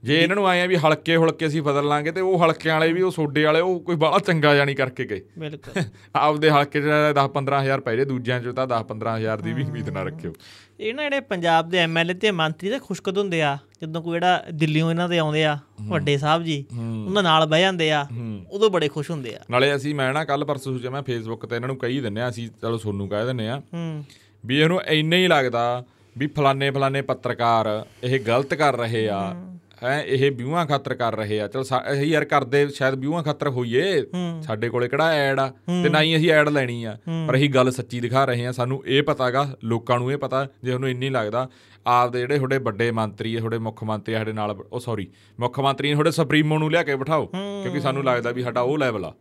ਜੇ ਇਹਨਾਂ ਨੂੰ ਆਏ ਆ ਵੀ ਹਲਕੇ ਹੁਲਕੇ ਅਸੀਂ ਬਦਲ ਲਾਂਗੇ ਤੇ ਉਹ ਹਲਕਿਆਂ ਵਾਲੇ ਵੀ ਉਹ ਸੋਡੇ ਵਾਲੇ ਉਹ ਕੋਈ ਬਾਹਲਾ ਚੰਗਾ ਜਾਣੀ ਕਰਕੇ ਗਏ। ਬਿਲਕੁਲ। [laughs] ਆਪਦੇ ਹਲਕੇ 'ਚ 10 15000 ਪੈ ਜੇ ਦੂਜਿਆਂ 'ਚ ਤਾਂ 10 15000 ਦੀ ਵੀ ਉਮੀਦ ਨਾ ਰੱਖਿਓ। ਇਹ ਨਾ ਜਿਹੜੇ ਪੰਜਾਬ ਦੇ ਐਮਐਲਏ ਤੇ ਮੰਤਰੀ ਤਾਂ ਖੁਸ਼ਕਦ ਹੁੰਦੇ ਆ ਜਦੋਂ ਕੋਈ ਜਿਹੜਾ ਦਿੱਲੀੋਂ ਇਹਨਾਂ ਦੇ ਆਉਂਦੇ ਆ ਵੱਡੇ ਸਾਹਿਬ ਜੀ ਉਹਨਾਂ ਨਾਲ ਬਹਿ ਜਾਂਦੇ ਆ ਉਦੋਂ ਬੜੇ ਖੁਸ਼ ਹੁੰਦੇ ਆ। ਨਾਲੇ ਅਸੀਂ ਮੈਂ ਨਾ ਕੱਲ ਪਰਸੋਂ ਸੋਚਿਆ ਮੈਂ ਫੇਸਬੁੱਕ ਤੇ ਇਹਨਾਂ ਨੂੰ ਕਹੀ ਦਿੰਨੇ ਆ ਅਸੀਂ ਚਲੋ ਸੋਨੂੰ ਕਹਿ ਦਿੰਨੇ ਆ ਹੂੰ। ਵੀ ਇਹਨੂੰ ਇੰਨਾ ਹੀ ਲੱਗਦਾ ਵੀ ਫਲਾਣੇ ਫਲਾਣੇ ਪੱਤਰਕਾਰ ਇਹ ਗਲਤ ਕਰ ਰਹੇ ਆ ਹੈ। ਇਹ ਵਿਊਆਂ ਖਾਤਰ ਕਰ ਰਹੇ ਆ। ਚਲ ਅਸੀਂ ਯਾਰ ਕਰਦੇ ਸ਼ਾਇਦ ਵਿਊਆਂ ਖਾਤਰ ਹੋਈਏ ਸਾਡੇ ਕੋਲੇ ਕਿਹੜਾ ਐਡ ਆ ਤੇ ਨਾ ਹੀ ਅਸੀਂ ਐਡ ਲੈਣੀ ਆ। ਪਰ ਅਸੀਂ ਗੱਲ ਸੱਚੀ ਦਿਖਾ ਰਹੇ ਆ ਸਾਨੂੰ ਇਹ ਪਤਾਗਾ ਲੋਕਾਂ ਨੂੰ ਇਹ ਪਤਾ ਜੇ ਉਹਨੂੰ ਇੰਨੀ ਲੱਗਦਾ ਆਪਦੇ ਜਿਹੜੇ ਤੁਹਾਡੇ ਵੱਡੇ ਮੰਤਰੀ ਆ ਤੁਹਾਡੇ ਮੁੱਖ ਮੰਤਰੀ ਸਾਡੇ ਨਾਲ ਉਹ ਸੌਰੀ ਮੁੱਖ ਮੰਤਰੀ ਨੇ ਤੁਹਾਡੇ ਸੁਪਰੀਮੋ ਨੂੰ ਲਿਆ ਕੇ ਬਿਠਾਓ ਕਿਉਂਕਿ ਸਾਨੂੰ ਲੱਗਦਾ ਵੀ ਸਾਡਾ ਉਹ ਲੈਵਲ ਆ।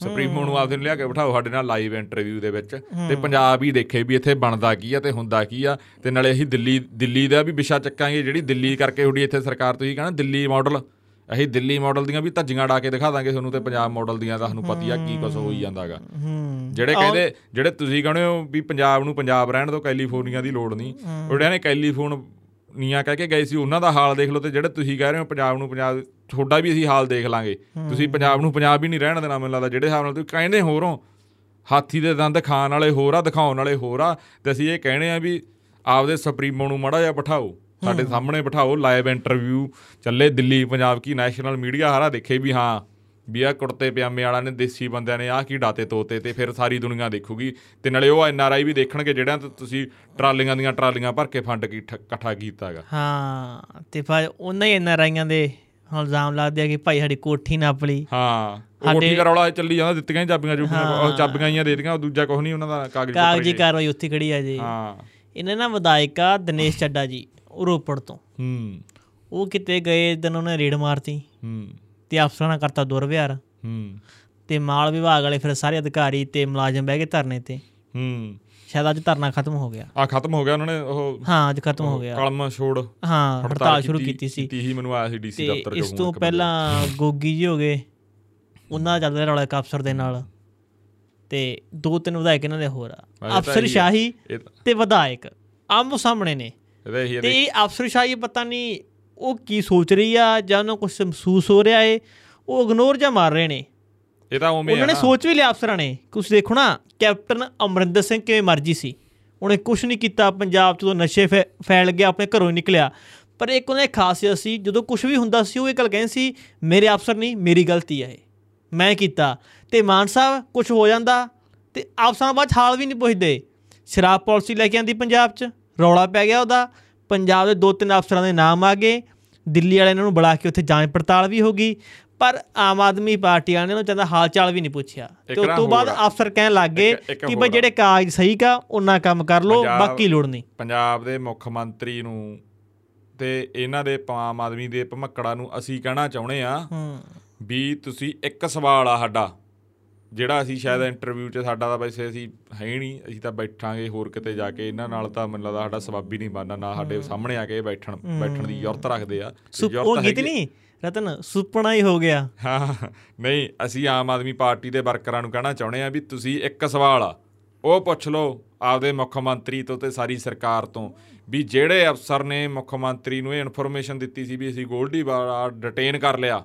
ਸੁਪਰੀਮੋ ਨੂੰ ਆਪਦੇ ਨੂੰ ਲਿਆ ਕੇ ਬਿਠਾਓ ਸਾਡੇ ਨਾਲ ਲਾਈਵ ਇੰਟਰਵਿਊ ਦੇ ਵਿੱਚ। ਤੇ ਪੰਜਾਬ ਹੀ ਦੇਖੇ ਵੀ ਇੱਥੇ ਬਣਦਾ ਕੀ ਆ ਤੇ ਹੁੰਦਾ ਕੀ ਆ ਤੇ ਨਾਲੇ ਅਸੀਂ ਦਿੱਲੀ ਦਿੱਲੀ ਦਾ ਵੀ ਵਿਸ਼ਾ ਚੱਕਾਂਗੇ ਜਿਹੜੀ ਦਿੱਲੀ ਕਰਕੇ ਤੁਹਾਡੀ ਇੱਥੇ ਸਰਕਾਰ ਤੁਸੀਂ ਕਹਿੰਦਾ ਦਿੱਲੀ ਮਾਡਲ ਅਸੀਂ ਦਿੱਲੀ ਮਾਡਲ ਦੀਆਂ ਵੀ ਧੱਜੀਆਂ ਡਾ ਕੇ ਦਿਖਾ ਦਾਂਗੇ ਤੁਹਾਨੂੰ ਤੇ ਪੰਜਾਬ ਮਾਡਲ ਦੀਆਂ ਤਾਂ ਤੁਹਾਨੂੰ ਪਤੀ ਆ ਕੀ ਕੁਝ ਹੋਈ ਜਾਂਦਾਗਾ। ਹੂੰ। ਜਿਹੜੇ ਕਹਿੰਦੇ ਜਿਹੜੇ ਤੁਸੀਂ ਕਹਿੰਦੇ ਹੋ ਵੀ ਪੰਜਾਬ ਨੂੰ ਪੰਜਾਬ ਰਹਿਣ ਦਿਓ ਕੈਲੀਫੋਰਨੀਆ ਦੀ ਲੋੜ ਨਹੀਂ। ਉਹੜਿਆਂ ਨੇ ਕੈਲੀਫੋਰਨੀਆ ਕਹਿ ਕੇ ਗਏ ਸੀ ਉਹਨਾਂ ਦਾ ਹਾਲ ਦੇਖ ਲਓ ਤੇ ਜਿਹੜੇ ਤੁਸੀਂ ਕਹਿ ਰਹੇ ਹੋ ਪੰਜਾਬ ਨੂੰ ਪੰਜਾਬ ਤੁਹਾਡਾ ਵੀ ਅਸੀਂ ਹਾਲ ਦੇਖ ਲਾਂਗੇ। ਤੁਸੀਂ ਪੰਜਾਬ ਨੂੰ ਪੰਜਾਬ ਹੀ ਨਹੀਂ ਰਹਿਣ ਦੇਣਾ ਮੈਨੂੰ ਲੱਗਦਾ ਜਿਹੜੇ ਹਿਸਾਬ ਨਾਲ ਤੁਸੀਂ ਕਹਿੰਦੇ ਹੋਰੋਂ ਹਾਥੀ ਦੇ ਦੰਦ ਖਾਣ ਵਾਲੇ ਹੋਰ ਆ ਦਿਖਾਉਣ ਵਾਲੇ ਹੋਰ ਆ ਤੇ ਅਸੀਂ ਇਹ ਕਹਿਣੇ ਆ ਵੀ ਆਪਦੇ ਸੁਪਰੀਮੋ ਨੂੰ ਮੜਾ ਜਿਹਾ ਬਿਠਾਓ। ਸਾਡੇ ਸਾਹਮਣੇ ਬਿਠਾਓ ਲਾਈਵ ਇੰਟਰਵਿਊ ਚੱਲੇ ਦਿੱਲੀ ਪੰਜਾਬ ਕੀ ਨੈਸ਼ਨਲ ਮੀਡੀਆ ਹਾਰਾ ਦੇਖੇ ਵੀ ਹਾਂ ਵੀ ਆ ਕੁੜਤੇ ਪਜਾਮੇ ਵਾਲਾ ਨੇ ਦੇਸੀ ਬੰਦਿਆਂ ਨੇ ਆਹ ਕੀ ਡਾਤੇ ਤੋਤੇ ਤੇ ਫਿਰ ਸਾਰੀ ਦੁਨੀਆ ਦੇਖੂਗੀ। ਤੇ ਨਾਲੇ ਉਹ ਐਨ ਆਰ ਆਈ ਵੀ ਦੇਖਣਗੇ ਜਿਹੜਿਆਂ ਤੋਂ ਤੁਸੀਂ ਟਰਾਲੀਆਂ ਦੀਆਂ ਟਰਾਲੀਆਂ ਭਰ ਕੇ ਫੰਡ ਇਕੱਠਾ ਕੀਤਾਗਾ। ਹਾਂ ਤੇ ਫਿਰ ਉਹਨਾਂ ਹੀ ਇਹਨਾਂ ਰਾਈਆਂ ਦੇ ਹੁਣ ਇਲਜ਼ਾਮ ਲੱਗਦੇ ਆ ਕਿ ਭਾਈ ਸਾਡੀ ਕੋਠੀ ਨਾਪ ਲਈ ਹਾਂ ਕੋਠੀ ਦਾ ਰੌਲਾ ਚੱਲੀ ਜਾਂਦਾ ਦਿੱਤੀਆਂ ਹੀ ਚਾਬੀਆਂ ਉਹ ਚਾਬੀਆਂ ਹੀ ਦੇ ਦਿੱਤੀਆਂ ਉਹ ਦੂਜਾ ਕੁਝ ਨਹੀਂ ਉਹਨਾਂ ਦਾ ਕਾਗਜ਼ ਕਾਗਜ਼ੀ ਕਾਰਵਾਈ ਉੱਥੇ ਖੜੀ ਆ ਜੀ। ਹਾਂ। ਇਹਨਾਂ ਨਾ ਵਿਧਾਇਕ ਆ ਦਿਨੇਸ਼ ਚੱਡਾ ਜੀ। ਰੋਪੜ ਤੋਂ। ਹੂੰ। ਉਹ ਕਿਤੇ ਗਏ ਦਿਨ ਉਹਨੇ ਰੇਡ ਮਾਰਤੀ। ਹੂੰ। ਤੇ ਅਫਸਰਾਂ ਨਾਲ ਕਰਤਾ ਦੁਰਵਿਹਾਰ। ਹੂੰ। ਤੇ ਮਾਲ ਵਿਭਾਗ ਵਾਲੇ ਫਿਰ ਸਾਰੇ ਅਧਿਕਾਰੀ ਤੇ ਮੁਲਾਜ਼ਮ ਬਹਿ ਕੇ ਧਰਨੇ ਤੇ। ਹੂੰ। ਸ਼ਾਇਦ ਅੱਜ ਧਰਨਾ ਖਤਮ ਹੋ ਗਿਆ। ਆ ਖਤਮ ਹੋ ਗਿਆ ਉਹਨਾਂ ਨੇ ਉਹ ਹਾਂ ਅੱਜ ਖਤਮ ਹੋ ਗਿਆ। ਕਲਮ ਛੋੜ ਹਾਂ ਹੜਤਾਲ ਸ਼ੁਰੂ ਕੀਤੀ ਸੀ। ਕੀਤੀ ਸੀ ਮੈਨੂੰ ਆਇਆ ਸੀ ਡੀਸੀ ਤੇ ਦਫ਼ਤਰ ਇਸ ਚੋਂ ਤੋਂ ਪਹਿਲਾਂ ਗੋਗੀ ਜੀ ਹੋ ਗਏ। ਉਹਨਾਂ ਦਾ ਚੱਲਦਾ ਰੌਲਾ ਇੱਕ ਅਫਸਰ ਦੇ ਨਾਲ। ਤੇ ਦੋ ਤਿੰਨ ਵਿਧਾਇਕ ਇਹਨਾਂ ਦੇ ਹੋਰ ਆ। ਤਾਂ ਅਫਸਰ। ਸ਼ਾਹੀ ਤੇ ਵਿਧਾਇਕ। ਆਮੋ ਸਾਹਮਣੇ ਨੇ। ਹੀ ਤੇ ਇਹ ਅਫਸਰ ਸ਼ਾਹੀ ਪਤਾ ਨਹੀਂ ਉਹ ਕੀ ਸੋਚ ਰਹੀ ਆ ਜਾਂ ਉਹਨੂੰ ਕੁਝ ਮਹਿਸੂਸ ਹੋ ਰਿਹਾ ਏ ਉਹ ਇਗਨੋਰ ਜਾਂ ਮਾਰ ਰਹੇ ਨੇ। ਇਹ ਤਾਂ ਉਵੇਂ ਉਹਨਾਂ ਨੇ। ਸੋਚ ਵੀ ਲਿਆ ਅਫਸਰਾਂ ਨੇ ਕੁਝ ਦੇਖੋ ਨਾ ਕੈਪਟਨ ਅਮਰਿੰਦਰ ਸਿੰਘ ਕਿਵੇਂ ਮਰਜ਼ੀ ਸੀ। ਉਹਨੇ ਕੁਝ ਨਹੀਂ ਕੀਤਾ ਪੰਜਾਬ 'ਚ ਜਦੋਂ ਨਸ਼ੇ ਫੈਲ ਗਿਆ ਆਪਣੇ ਘਰੋਂ ਹੀ ਨਿਕਲਿਆ। ਪਰ ਇੱਕ ਉਹਨਾਂ ਖਾਸੀਅਤ ਸੀ ਜਦੋਂ ਕੁਝ ਵੀ ਹੁੰਦਾ ਸੀ ਉਹ ਇਹ ਗੱਲ ਕਹਿੰਦੇ ਸੀ ਮੇਰੇ ਅਫਸਰ ਨਹੀਂ ਮੇਰੀ ਗਲਤੀ ਹੈ ਮੈਂ ਕੀਤਾ। ਤੇ ਮਾਨ ਸਾਹਿਬ ਕੁਝ ਹੋ ਜਾਂਦਾ ਤੇ ਅਫਸਰਾਂ ਬਾਅਦ ਹਾਲ ਵੀ ਨਹੀਂ ਪੁੱਛਦੇ। ਸ਼ਰਾਬ ਪਾਲਿਸੀ ਲੈ ਕੇ ਆਂਦੀ ਪੰਜਾਬ 'ਚ। ਰੌਲਾ ਪੈ ਗਿਆ ਉਹਦਾ। ਪੰਜਾਬ ਦੇ ਦੋ ਤਿੰਨ ਅਫਸਰਾਂ ਦੇ ਨਾਮ ਆ ਗਏ। ਦਿੱਲੀ ਵਾਲਿਆਂ ਨੂੰ ਬੁਲਾ ਕੇ ਉੱਥੇ ਜਾਂਚ ਪੜਤਾਲ ਵੀ ਹੋ ਗਈ। ਪਰ ਆਮ ਆਦਮੀ ਪਾਰਟੀ ਵਾਲਿਆਂ ਨੇ ਚੰਦਾ ਹਾਲ ਚਾਲ ਵੀ ਨਹੀਂ ਪੁੱਛਿਆ। ਤੇ ਉਸ ਤੋਂ ਬਾਅਦ। ਅਫਸਰ ਕਹਿਣ ਲੱਗ ਕਿ ਬਈ। ਜਿਹੜੇ ਕਾਗਜ਼ ਸਹੀ ਕਾ ਉਹਨਾਂ ਕੰਮ ਕਰ ਪੰਜਾਬ- ਬਾਕੀ ਲੋੜ ਨਹੀਂ। ਪੰਜਾਬ ਦੇ ਮੁੱਖ ਮੰਤਰੀ ਨੂੰ ਤੇ ਇਹਨਾਂ ਦੇ ਆਮ ਆਦਮੀ ਦੇ ਭਮੱਕੜਾ ਨੂੰ ਅਸੀਂ ਕਹਿਣਾ ਚਾਹੁੰਦੇ ਆ ਹੂੰ। ਵੀ ਤੁਸੀਂ ਇੱਕ ਸਵਾਲ ਆ ਸਾਡਾ। ਜਿਹੜਾ ਅਸੀਂ ਸ਼ਾਇਦ ਇੰਟਰਵਿਊ 'ਚ ਸਾਡਾ ਤਾਂ ਵੈਸੇ ਅਸੀਂ ਹੈ ਨਹੀਂ ਅਸੀਂ ਤਾਂ ਬੈਠਾਂਗੇ ਹੋਰ ਕਿਤੇ ਜਾ ਕੇ ਇਹਨਾਂ ਨਾਲ ਤਾਂ ਮੈਨੂੰ ਲੱਗਦਾ ਸਾਡਾ ਸਬੱਬ ਹੀ ਨਹੀਂ ਬਣਨਾ ਨਾ ਸਾਡੇ ਸਾਹਮਣੇ ਆ ਕੇ ਬੈਠਣ ਬੈਠਣ ਦੀ ਜ਼ਰੂਰਤ ਰੱਖਦੇ ਆ। ਉਹ ਗੀਤ ਨਹੀਂ ਰਤਨ ਸੁਪਨਾ ਹੀ ਹੋ ਗਿਆ। ਹਾਂ ਨਹੀਂ ਅਸੀਂ ਆਮ ਆਦਮੀ ਪਾਰਟੀ ਦੇ ਵਰਕਰਾਂ ਨੂੰ ਕਹਿਣਾ ਚਾਹੁੰਦੇ ਆ ਵੀ ਤੁਸੀਂ ਇੱਕ ਸਵਾਲ ਆ ਉਹ ਪੁੱਛ ਲਓ ਆਪਦੇ ਮੁੱਖ ਮੰਤਰੀ ਤੋਂ ਤੇ ਸਾਰੀ ਸਰਕਾਰ ਤੋਂ ਵੀ ਜਿਹੜੇ ਅਫਸਰ ਨੇ ਮੁੱਖ ਮੰਤਰੀ ਨੂੰ ਇਹ ਇਨਫੋਰਮੇਸ਼ਨ ਦਿੱਤੀ ਸੀ ਵੀ ਅਸੀਂ ਗੋਲਡੀ ਵਾਲਾ ਡਿਟੇਨ ਕਰ ਲਿਆ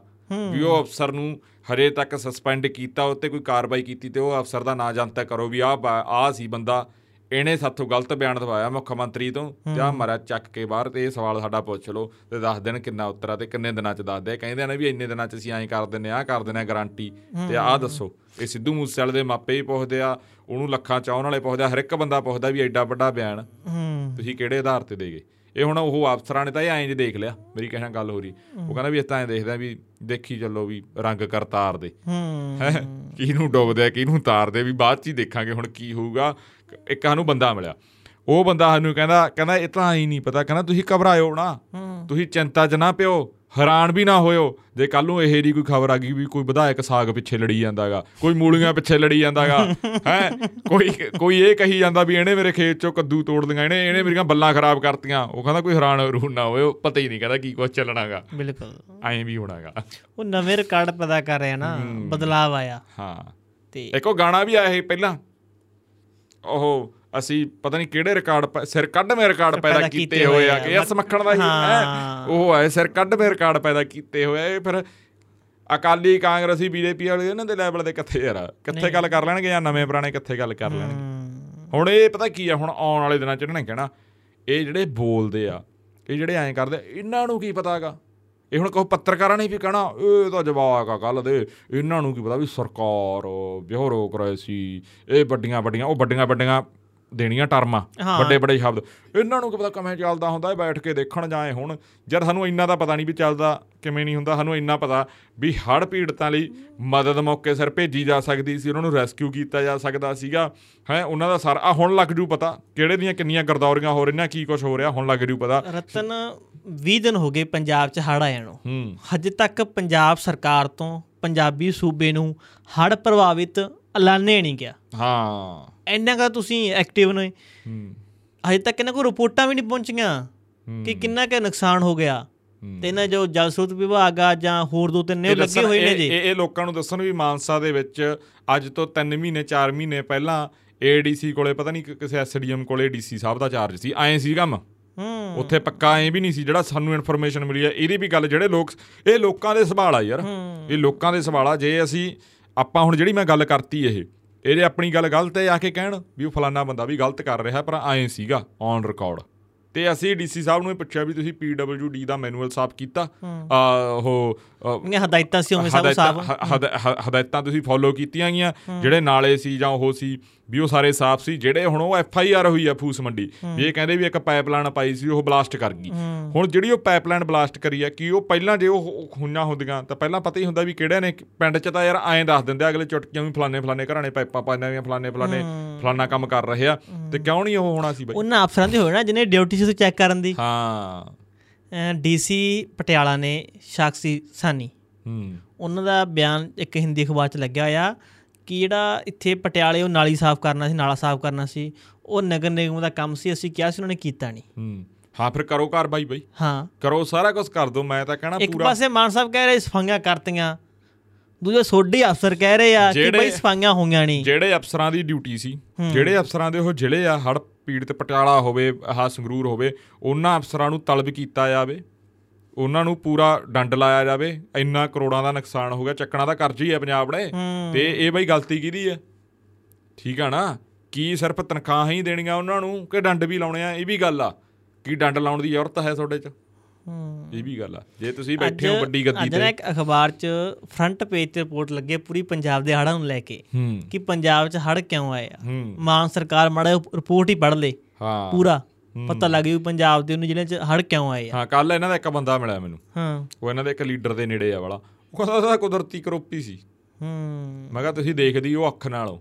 ਵੀ ਉਹ ਅਫਸਰ ਨੂੰ ਹਰੇ ਤੱਕ ਸਸਪੈਂਡ ਕੀਤਾ ਉੱਤੇ ਕੋਈ ਕਾਰਵਾਈ ਕੀਤੀ ਤੇ ਉਹ ਅਫਸਰ ਦਾ ਨਾਂ ਜਨਤਾ ਕਰੋ ਵੀ ਬਾ- ਆਹ ਸੀ ਬੰਦਾ ਇਹਨੇ ਸਾਥੋਂ ਗਲਤ ਬਿਆਨ ਦਵਾਇਆ ਮੁੱਖ ਮੰਤਰੀ ਤੋਂ ਜਾਂ ਮਰਾ ਚੱਕ ਕੇ ਬਾਹਰ ਤੇ ਇਹ ਸਵਾਲ ਸਾਡਾ ਪੁੱਛ ਲਓ ਤੇ ਦੱਸ ਦੇਣ ਕਿੰਨਾ ਉੱਤਰ ਆ ਤੇ ਕਿੰਨੇ ਦਿਨਾਂ ਚ ਦੱਸਦੇ ਆ ਕਹਿੰਦੇ ਨੇ ਵੀ ਇੰਨੇ ਦਿਨਾਂ ਚ ਅਸੀਂ ਐਂ ਕਰ ਦਿੰਨੇ ਆ ਕਰ ਦਿੰਨੇ ਆ ਗਾਰੰਟੀ ਤੇ ਆਹ ਦੱਸੋ ਇਹ ਸਿੱਧੂ ਮੂਸੇਵਾਲੇ ਦੇ ਮਾਪੇ ਹੀ ਪੁੱਛਦੇ ਆ ਉਹਨੂੰ ਲੱਖਾਂ ਚਾਹਣ ਵਾਲੇ ਪੁੱਛਦੇ ਆ ਹਰ ਇੱਕ ਬੰਦਾ ਪੁੱਛਦਾ ਵੀ ਐਡਾ ਵੱਡਾ ਬਿਆਨ ਤੁਸੀਂ ਕਿਹੜੇ ਆਧਾਰ ਤੇ ਦੇਗੇ ਇਹ ਹੁਣ ਉਹ ਅਫਸਰਾਂ ਨੇ ਤਾਂ ਇਹ ਐਂ ਜੇ ਦੇਖ ਲਿਆ ਮੇਰੀ ਕਹਿਣਾ ਗੱਲ ਹੋ ਰਹੀ ਉਹ ਕਹਿੰਦਾ ਵੀ ਇਸ ਤਾਂ ਐਂ ਦੇਖਦਾ ਵੀ ਦੇਖੀ ਚੱਲੋ ਵੀ ਰੰਗ ਕਰਤਾਰ ਦੇ। ਹੂੰ। ਕਿਹਨੂੰ ਡੁੱਬਦੇ ਆ ਕਿਹਨੂੰ ਤਾਰਦੇ ਵੀ ਬਾਅਦ ਚ ਹੀ ਦੇਖਾਂਗੇ ਹੁਣ ਕੀ ਹੋਊਗਾ। ਇੱਕ ਸਾਨੂੰ ਬੰਦਾ ਮਿਲਿਆ। ਉਹ ਬੰਦਾ ਸਾਨੂੰ ਕਹਿੰਦਾ ਕਹਿੰਦਾ ਇਹ ਤਾਂ ਹੀ ਨਹੀਂ ਪਤਾ। ਕਹਿੰਦਾ ਤੁਸੀਂ ਘਬਰਾਇਓ ਨਾ। ਤੁਸੀਂ ਚਿੰਤਾ 'ਚ ਨਾ ਪਿਓ। ਹੈਰਾਨ ਵੀ ਨਾ ਹੋਇਓ ਜੇ ਕੱਲ ਨੂੰ ਇਹ ਦੀ ਕੋਈ ਖਬਰ ਆ ਗਈ ਵੀ ਕੋਈ ਵਿਧਾਇਕ ਸਾਗ ਪਿੱਛੇ ਲੜੀ ਜਾਂਦਾਗਾ ਕੋਈ ਮੂਲੀਆਂ ਪਿੱਛੇ ਲੜੀ ਜਾਂਦਾਗਾ ਹੈ? ਕੋਈ ਕੋਈ ਇਹ ਕਹੀ ਜਾਂਦਾ ਵੀ ਇਹਨੇ ਮੇਰੇ ਖੇਤ 'ਚੋਂ ਕੱਦੂ ਤੋੜ ਲਈਆਂ ਇਹਨੇ ਇਹਨੇ ਮੇਰੀਆਂ ਬੱਲਾਂ ਖਰਾਬ ਕਰਤੀਆਂ। ਉਹ ਕਹਿੰਦਾ ਕੋਈ ਹੈਰਾਨ ਰੂਨ ਨਾ ਹੋਇਓ ਪਤਾ ਹੀ ਨਹੀਂ ਕਹਿੰਦਾ ਕੀ ਕੁਝ ਚੱਲਣਾਗਾ। ਬਿਲਕੁਲ। ਐਂ ਵੀ ਹੋਣਾਗਾ। ਉਹ ਨਵੇਂ ਰਿਕਾਰਡ ਪੈਦਾ ਕਰ ਰਿਹਾ ਨਾ ਬਦਲਾਵ ਆਇਆ। ਹਾਂ। ਤੇ ਇੱਕ ਉਹ ਗਾਣਾ ਵੀ ਆਇਆ ਸੀ ਪਹਿਲਾਂ। ਉਹ ਅਸੀਂ ਪਤਾ ਨਹੀਂ ਕਿਹੜੇ ਰਿਕਾਰਡ ਸਿਰ ਕੱਢ ਮੇ ਰਿਕਾਰਡ ਪੈਦਾ ਕੀਤੇ ਹੋਏ ਆ। ਕਿ ਇਸ ਮੱਖਣ ਦਾ ਹੀ ਹੈ। ਉਹ ਹੈ ਸਿਰ ਕੱਢ ਮੇ ਰਿਕਾਰਡ ਪੈਦਾ ਕੀਤੇ ਹੋਏ ਆ ਫਿਰ ਅਕਾਲੀ ਕਾਂਗਰਸੀ ਬੀਜੇਪੀ ਵਾਲੇ ਇਹਨਾਂ ਦੇ ਲੈਵਲ ਦੇ ਕਿੱਥੇ ਯਾਰ? ਕਿੱਥੇ ਗੱਲ ਕਰ ਲੈਣਗੇ ਜਾਂ ਨਵੇਂ ਪੁਰਾਣੇ ਕਿੱਥੇ ਗੱਲ ਕਰ ਲੈਣਗੇ? ਹੁਣ ਇਹ ਪਤਾ ਕੀ ਆ ਹੁਣ ਆਉਣ ਵਾਲੇ ਦਿਨਾਂ ਚ ਇਹਨਾਂ ਨੇ ਕਹਿਣਾ ਇਹ ਜਿਹੜੇ ਬੋਲਦੇ ਆ ਇਹ ਜਿਹੜੇ ਐਂ ਕਰਦੇ ਇਹਨਾਂ ਨੂੰ ਕੀ ਪਤਾਗਾ? ਇਹ ਹੁਣ ਕਹੋ ਪੱਤਰਕਾਰਾਂ ਨੇ ਵੀ ਕਹਿਣਾ ਇਹ ਤਾਂ ਜਵਾਕ ਆ ਕੱਲ ਦੇ ਇਹਨਾਂ ਨੂੰ ਕੀ ਪਤਾ ਵੀ ਸਰਕਾਰ ਬਿਊਰੋਕ੍ਰੇਸੀ ਇਹ ਵੱਡੀਆਂ ਵੱਡੀਆਂ ਉਹ ਵੱਡੀਆਂ ਵੱਡੀਆਂ ਦੇਣੀਆਂ ਟਰਮਾਂ। ਵੱਡੇ ਵੱਡੇ ਸ਼ਬਦ। ਇਹਨਾਂ ਨੂੰ ਕੀ ਪਤਾ ਕਿਵੇਂ ਚੱਲਦਾ ਹੁੰਦਾ ਇਹ ਬੈਠ ਕੇ ਦੇਖਣ ਜਾਏ ਹੁਣ। ਜਦ ਸਾਨੂੰ ਇੰਨਾ ਤਾਂ ਪਤਾ ਨਹੀਂ ਵੀ ਚੱਲਦਾ ਕਿਵੇਂ ਨਹੀਂ ਹੁੰਦਾ ਸਾਨੂੰ ਇੰਨਾ ਪਤਾ ਵੀ ਹੜ੍ਹ ਪੀੜਤਾਂ ਲਈ ਮਦਦ ਮੌਕੇ ਸਿਰ ਭੇਜੀ ਜਾ ਸਕਦੀ ਸੀ ਉਹਨਾਂ ਨੂੰ ਰੈਸਕਿਊ ਕੀਤਾ ਜਾ ਸਕਦਾ ਸੀਗਾ। ਹੈ ਉਹਨਾਂ ਦਾ ਸਾਰਾ ਹੁਣ ਲੱਗ ਜੂ ਪਤਾ ਕਿਹੜੇ ਦੀਆਂ ਕਿੰਨੀਆਂ ਗਰਦੌਰੀਆਂ ਹੋ ਰਹੀਆਂ ਕੀ ਕੁਝ ਹੋ ਰਿਹਾ ਹੁਣ ਲੱਗ ਜੂ ਪਤਾ। ਰਤਨ 20 ਦਿਨ ਹੋ ਗਏ ਪੰਜਾਬ 'ਚ ਹੜ੍ਹ ਆਇਆ ਨੂੰ। ਹਜੇ ਤੱਕ ਪੰਜਾਬ ਸਰਕਾਰ ਤੋਂ ਪੰਜਾਬੀ ਸੂਬੇ ਨੂੰ ਹੜ੍ਹ ਪ੍ਰਭਾਵਿਤ ਐਲਾਨੇ ਨਹੀਂ ਗਿਆ। ਹਾਂ। ਇੰਨਾ ਕਾ ਤੁਸੀਂ ਐਕਟਿਵ ਨੇ। ਹਜੇ ਤੱਕ ਇਹਨਾਂ ਕੋਲ ਰਿਪੋਰਟਾਂ ਵੀ ਨਹੀਂ ਪਹੁੰਚੀਆਂ ਕਿ ਕਿੰਨਾ ਕੁ ਨੁਕਸਾਨ ਹੋ ਗਿਆ। ਤੇ ਇਹਨਾਂ ਜੋ ਜਲ ਸਰੋਤ ਵਿਭਾਗ ਆ ਜਾਂ ਹੋਰ ਦੋ ਤਿੰਨ ਨੇ ਲੱਗੇ ਹੋਏ ਨੇ ਜੀ। ਇਹ ਲੋਕਾਂ ਨੂੰ ਦੱਸਣ ਵੀ ਮਾਨਸਾ ਦੇ ਵਿੱਚ ਅੱਜ ਤੋਂ 3 ਮਹੀਨੇ 4 ਮਹੀਨੇ ਪਹਿਲਾਂ ਏਡੀਸੀ ਕੋਲੇ ਪਤਾ ਨਹੀਂ ਕਿਸੇ ਐਸਡੀਐਮ ਕੋਲੇ ਡੀਸੀ ਸਾਹਿਬ ਦਾ ਚਾਰਜ ਸੀ। ਐਂ ਸੀ ਕੰਮ। ਹੂੰ। ਉੱਥੇ ਪੱਕਾ ਐਂ ਵੀ ਨਹੀਂ ਸੀ। ਜਿਹੜਾ ਸਾਨੂੰ ਇਨਫੋਰਮੇਸ਼ਨ ਮਿਲੀ ਹੈ ਇਹਦੀ ਵੀ ਗੱਲ ਜਿਹੜੇ ਲੋਕ ਇਹ ਲੋਕਾਂ ਦੇ ਸਵਾਲ ਆ ਯਾਰ। ਇਹ ਲੋਕਾਂ ਦੇ ਸਵਾਲ ਆ। ਜੇ ਅਸੀਂ ਆਪਾਂ ਹੁਣ ਜਿਹੜੀ ਮੈਂ ਗੱਲ ਕਰਤੀ ਇਹ ਇਹਦੇ ਆਪਣੀ ਗੱਲ ਗਲਤ ਹੈ ਆ ਕੇ ਕਹਿਣ ਵੀ ਉਹ ਫਲਾਨਾ ਬੰਦਾ ਵੀ ਗਲਤ ਕਰ ਰਿਹਾ, ਪਰ ਐਂ ਸੀਗਾ ਔਨ ਰਿਕਾਰਡ ਤੇ ਅਸੀਂ ਡੀਸੀ ਸਾਹਿਬ ਨੂੰ ਇਹ ਪੁੱਛਿਆ ਵੀ ਤੁਸੀਂ ਪੀਡਬਲਯੂਡੀ ਦਾ ਮੈਨੂਅਲ ਸਾਫ਼ ਕੀਤਾ? ਆ ਉਹ ਇਹ ਹਦਾਇਤਾਂ ਸੀ ਉਵੇਂ ਸਭ ਸਾਫ਼। ਹਦਾਇਤਾਂ ਤੁਸੀਂ ਫੋਲੋ ਕੀਤੀਆਂ ਗਈਆਂ। ਜਿਹੜੇ ਨਾਲੇ ਸੀ ਜਾਂ ਉਹ ਸੀ ਵੀ ਉਹ ਸਾਰੇ ਸਾਫ਼ ਸੀ ਜਿਹੜੇ ਹੁਣ ਉਹ ਐਫ ਆਈ ਆਰ ਹੋਈ ਆ ਫੂਸ ਮੰਡੀ ਵੀ ਇਹ ਕਹਿੰਦੇ ਵੀ ਇੱਕ ਪਾਈਪਲਾਈਨ ਪਾਈ ਸੀ ਉਹ ਬਲਾਸਟ ਕਰ ਗਈ। ਹੁਣ ਜਿਹੜੀ ਉਹ ਪਾਈਪਲਾਈਨ ਬਲਾਸਟ ਕਰੀ ਆ ਕੀ ਉਹ ਪਹਿਲਾਂ ਜੇ ਉਹ ਖੁੰਨਾ ਹੁੰਦੀਆਂ ਤਾਂ ਪਹਿਲਾਂ ਪਤਾ ਹੀ ਹੁੰਦਾ ਵੀ ਕਿਹੜੇ ਨੇ ਪਿੰਡ 'ਚ ਤਾਂ ਯਾਰ ਐਂ ਦੱਸ ਦਿੰਦੇ ਅਗਲੇ ਚੁਟਕੀਆਂ ਵੀ ਫਲਾਣੇ ਫਲਾਣੇ ਘਰਾਂ ਨੇ ਪਾਈਪਾਂ ਪਾਈਆਂ ਵੀ ਫਲਾਣੇ ਫਲਾਣੇ ਫਲਾਣਾ ਕੰਮ ਕਰ ਰਹੇ ਆ ਤੇ ਕਿਉਂ ਨਹੀਂ ਉਹ ਹੋਣਾ ਸੀ ਬਾਈ? ਉਹਨਾਂ ਅਫਸਰਾਂ ਦੇ ਹੋਏ ਨਾ ਜਿਹਨੇ ਡਿਊਟੀ ਸੀ ਚੈੱਕ ਕਰਨ ਦੀ। ਹਾਂ। ਡੀਸੀ ਪਟਿਆਲਾ ਨੇ ਸਾਕਸ਼ੀ ਸਾਨੀ। ਹੂੰ। ਉਹਨਾਂ ਦਾ ਬਿਆਨ ਇੱਕ ਹਿੰਦੀ ਅਖਬਾਰ 'ਚ ਲੱਗਿਆ ਹੋਇਆ ਕਿ ਜਿਹੜਾ ਇੱਥੇ ਪਟਿਆਲੇ ਉਹ ਨਾਲੀ ਸਾਫ਼ ਕਰਨਾ ਸੀ ਨਾਲਾ ਸਾਫ਼ ਕਰਨਾ ਸੀ। ਉਹ ਨਗਰ ਨਿਗਮ ਦਾ ਕੰਮ ਸੀ ਅਸੀਂ ਕਿਹਾ ਸੀ ਉਹਨਾਂ ਨੇ ਕੀਤਾ ਨਹੀਂ। ਹੂੰ। ਹਾਂ ਫਿਰ ਕਰੋ ਕਾਰਵਾਈ ਬਾਈ। ਹਾਂ। ਕਰੋ ਸਾਰਾ ਕੁਝ ਕਰ ਦੋ ਮੈਂ ਤਾਂ ਕਹਿਣਾ ਇੱਕ ਪੂਰਾ ਪਾਸੇ ਮਾਨ ਸਾਹਿਬ ਕਹਿ ਰਹੇ ਸਫਾਈਆਂ ਕਰਤੀਆਂ। ਦੂਜੇ ਸੋਢੀ ਅਫਸਰ ਕਹਿ ਰਹੇ ਆ ਕਿ ਬਈ ਸਫਾਈਆਂ ਹੋਈਆਂ ਨਹੀਂ। ਜਿਹੜੇ ਅਫਸਰਾਂ ਦੀ ਡਿਊਟੀ ਸੀ ਜਿਹੜੇ ਅਫਸਰਾਂ ਦੇ ਉਹ ਜ਼ਿਲ੍ਹੇ ਆ ਹੜ ਪੀੜਤ ਪਟਿਆਲਾ ਹੋਵੇ ਆਹ ਸੰਗਰੂਰ ਹੋਵੇ ਉਹਨਾਂ ਅਫਸਰਾਂ ਨੂੰ ਤਲਬ ਕੀਤਾ ਜਾਵੇ ਉਹਨਾਂ ਨੂੰ ਪੂਰਾ ਡੰਡ ਲਾਇਆ ਜਾਵੇ ਇੰਨਾ ਕਰੋੜਾਂ ਦਾ ਨੁਕਸਾਨ ਹੋ ਗਿਆ ਚੱਕਣਾ ਦਾ ਕਰਜ਼ ਹੀ ਹੈ ਪੰਜਾਬ ਨੇ। ਤੇ ਇਹ ਬਈ ਗਲਤੀ ਕਿਹਦੀ ਹੈ ਠੀਕ ਆ ਨਾ? ਕੀ ਸਿਰਫ ਤਨਖਾਹਾਂ ਹੀ ਦੇਣੀਆਂ ਉਹਨਾਂ ਨੂੰ ਕਿ ਡੰਡ ਵੀ ਲਾਉਣੇ ਆ? ਇਹ ਵੀ ਗੱਲ ਆ। ਕੀ ਡੰਡ ਲਾਉਣ ਦੀ ਜ਼ਰੂਰਤ ਹੈ ਤੁਹਾਡੇ 'ਚ? ਇਹ ਵੀ ਗੱਲ ਆ। ਜੇ ਤੁਸੀਂ ਬੈਠੇ ਹੋ ਵੱਡੀ ਗੱਦੀ ਅੱਜ ਤੇ। ਇੱਕ ਅਖਬਾਰ 'ਚ ਫਰੰਟ ਪੇਜ ਤੇ ਰਿਪੋਰਟ ਲੱਗੀ ਪੂਰੀ ਪੰਜਾਬ ਦੇ ਹੜ੍ਹਾਂ ਨੂੰ ਲੈ ਕੇ ਕਿ ਪੰਜਾਬ 'ਚ ਹੜ੍ਹ ਕਿਉਂ ਆਏ ਆ। ਮਾਨ ਸਰਕਾਰ ਮਾੜਾ ਰਿਪੋਰਟ ਹੀ ਪੜ੍ਹ ਲੇ। ਹਾਂ। ਪੂਰਾ। ਪਤਾ ਲੱਗ ਜੂ ਪੰਜਾਬ ਦੇ ਉਹਨੂੰ ਜ਼ਿਲ੍ਹੇ 'ਚ ਹੜ੍ਹ ਕਿਉਂ ਆਏ ਆ। ਹਾਂ ਕੱਲ ਇਹਨਾਂ ਦਾ ਇੱਕ ਬੰਦਾ ਮਿਲਿਆ ਮੈਨੂੰ। ਹਾਂ। ਉਹ ਇਹਨਾਂ ਦੇ ਇੱਕ ਲੀਡਰ ਦੇ ਨੇੜੇ ਆ ਵਾਲਾ। ਉਹ ਕਹਿੰਦਾ ਕੁਦਰਤੀ ਕਰੋਪੀ ਸੀ। ਹੂੰ। ਮੈਂ ਕਿਹਾ ਤੁਸੀਂ ਦੇਖਦੀ ਉਹ ਅੱਖ ਨਾਲੋਂ।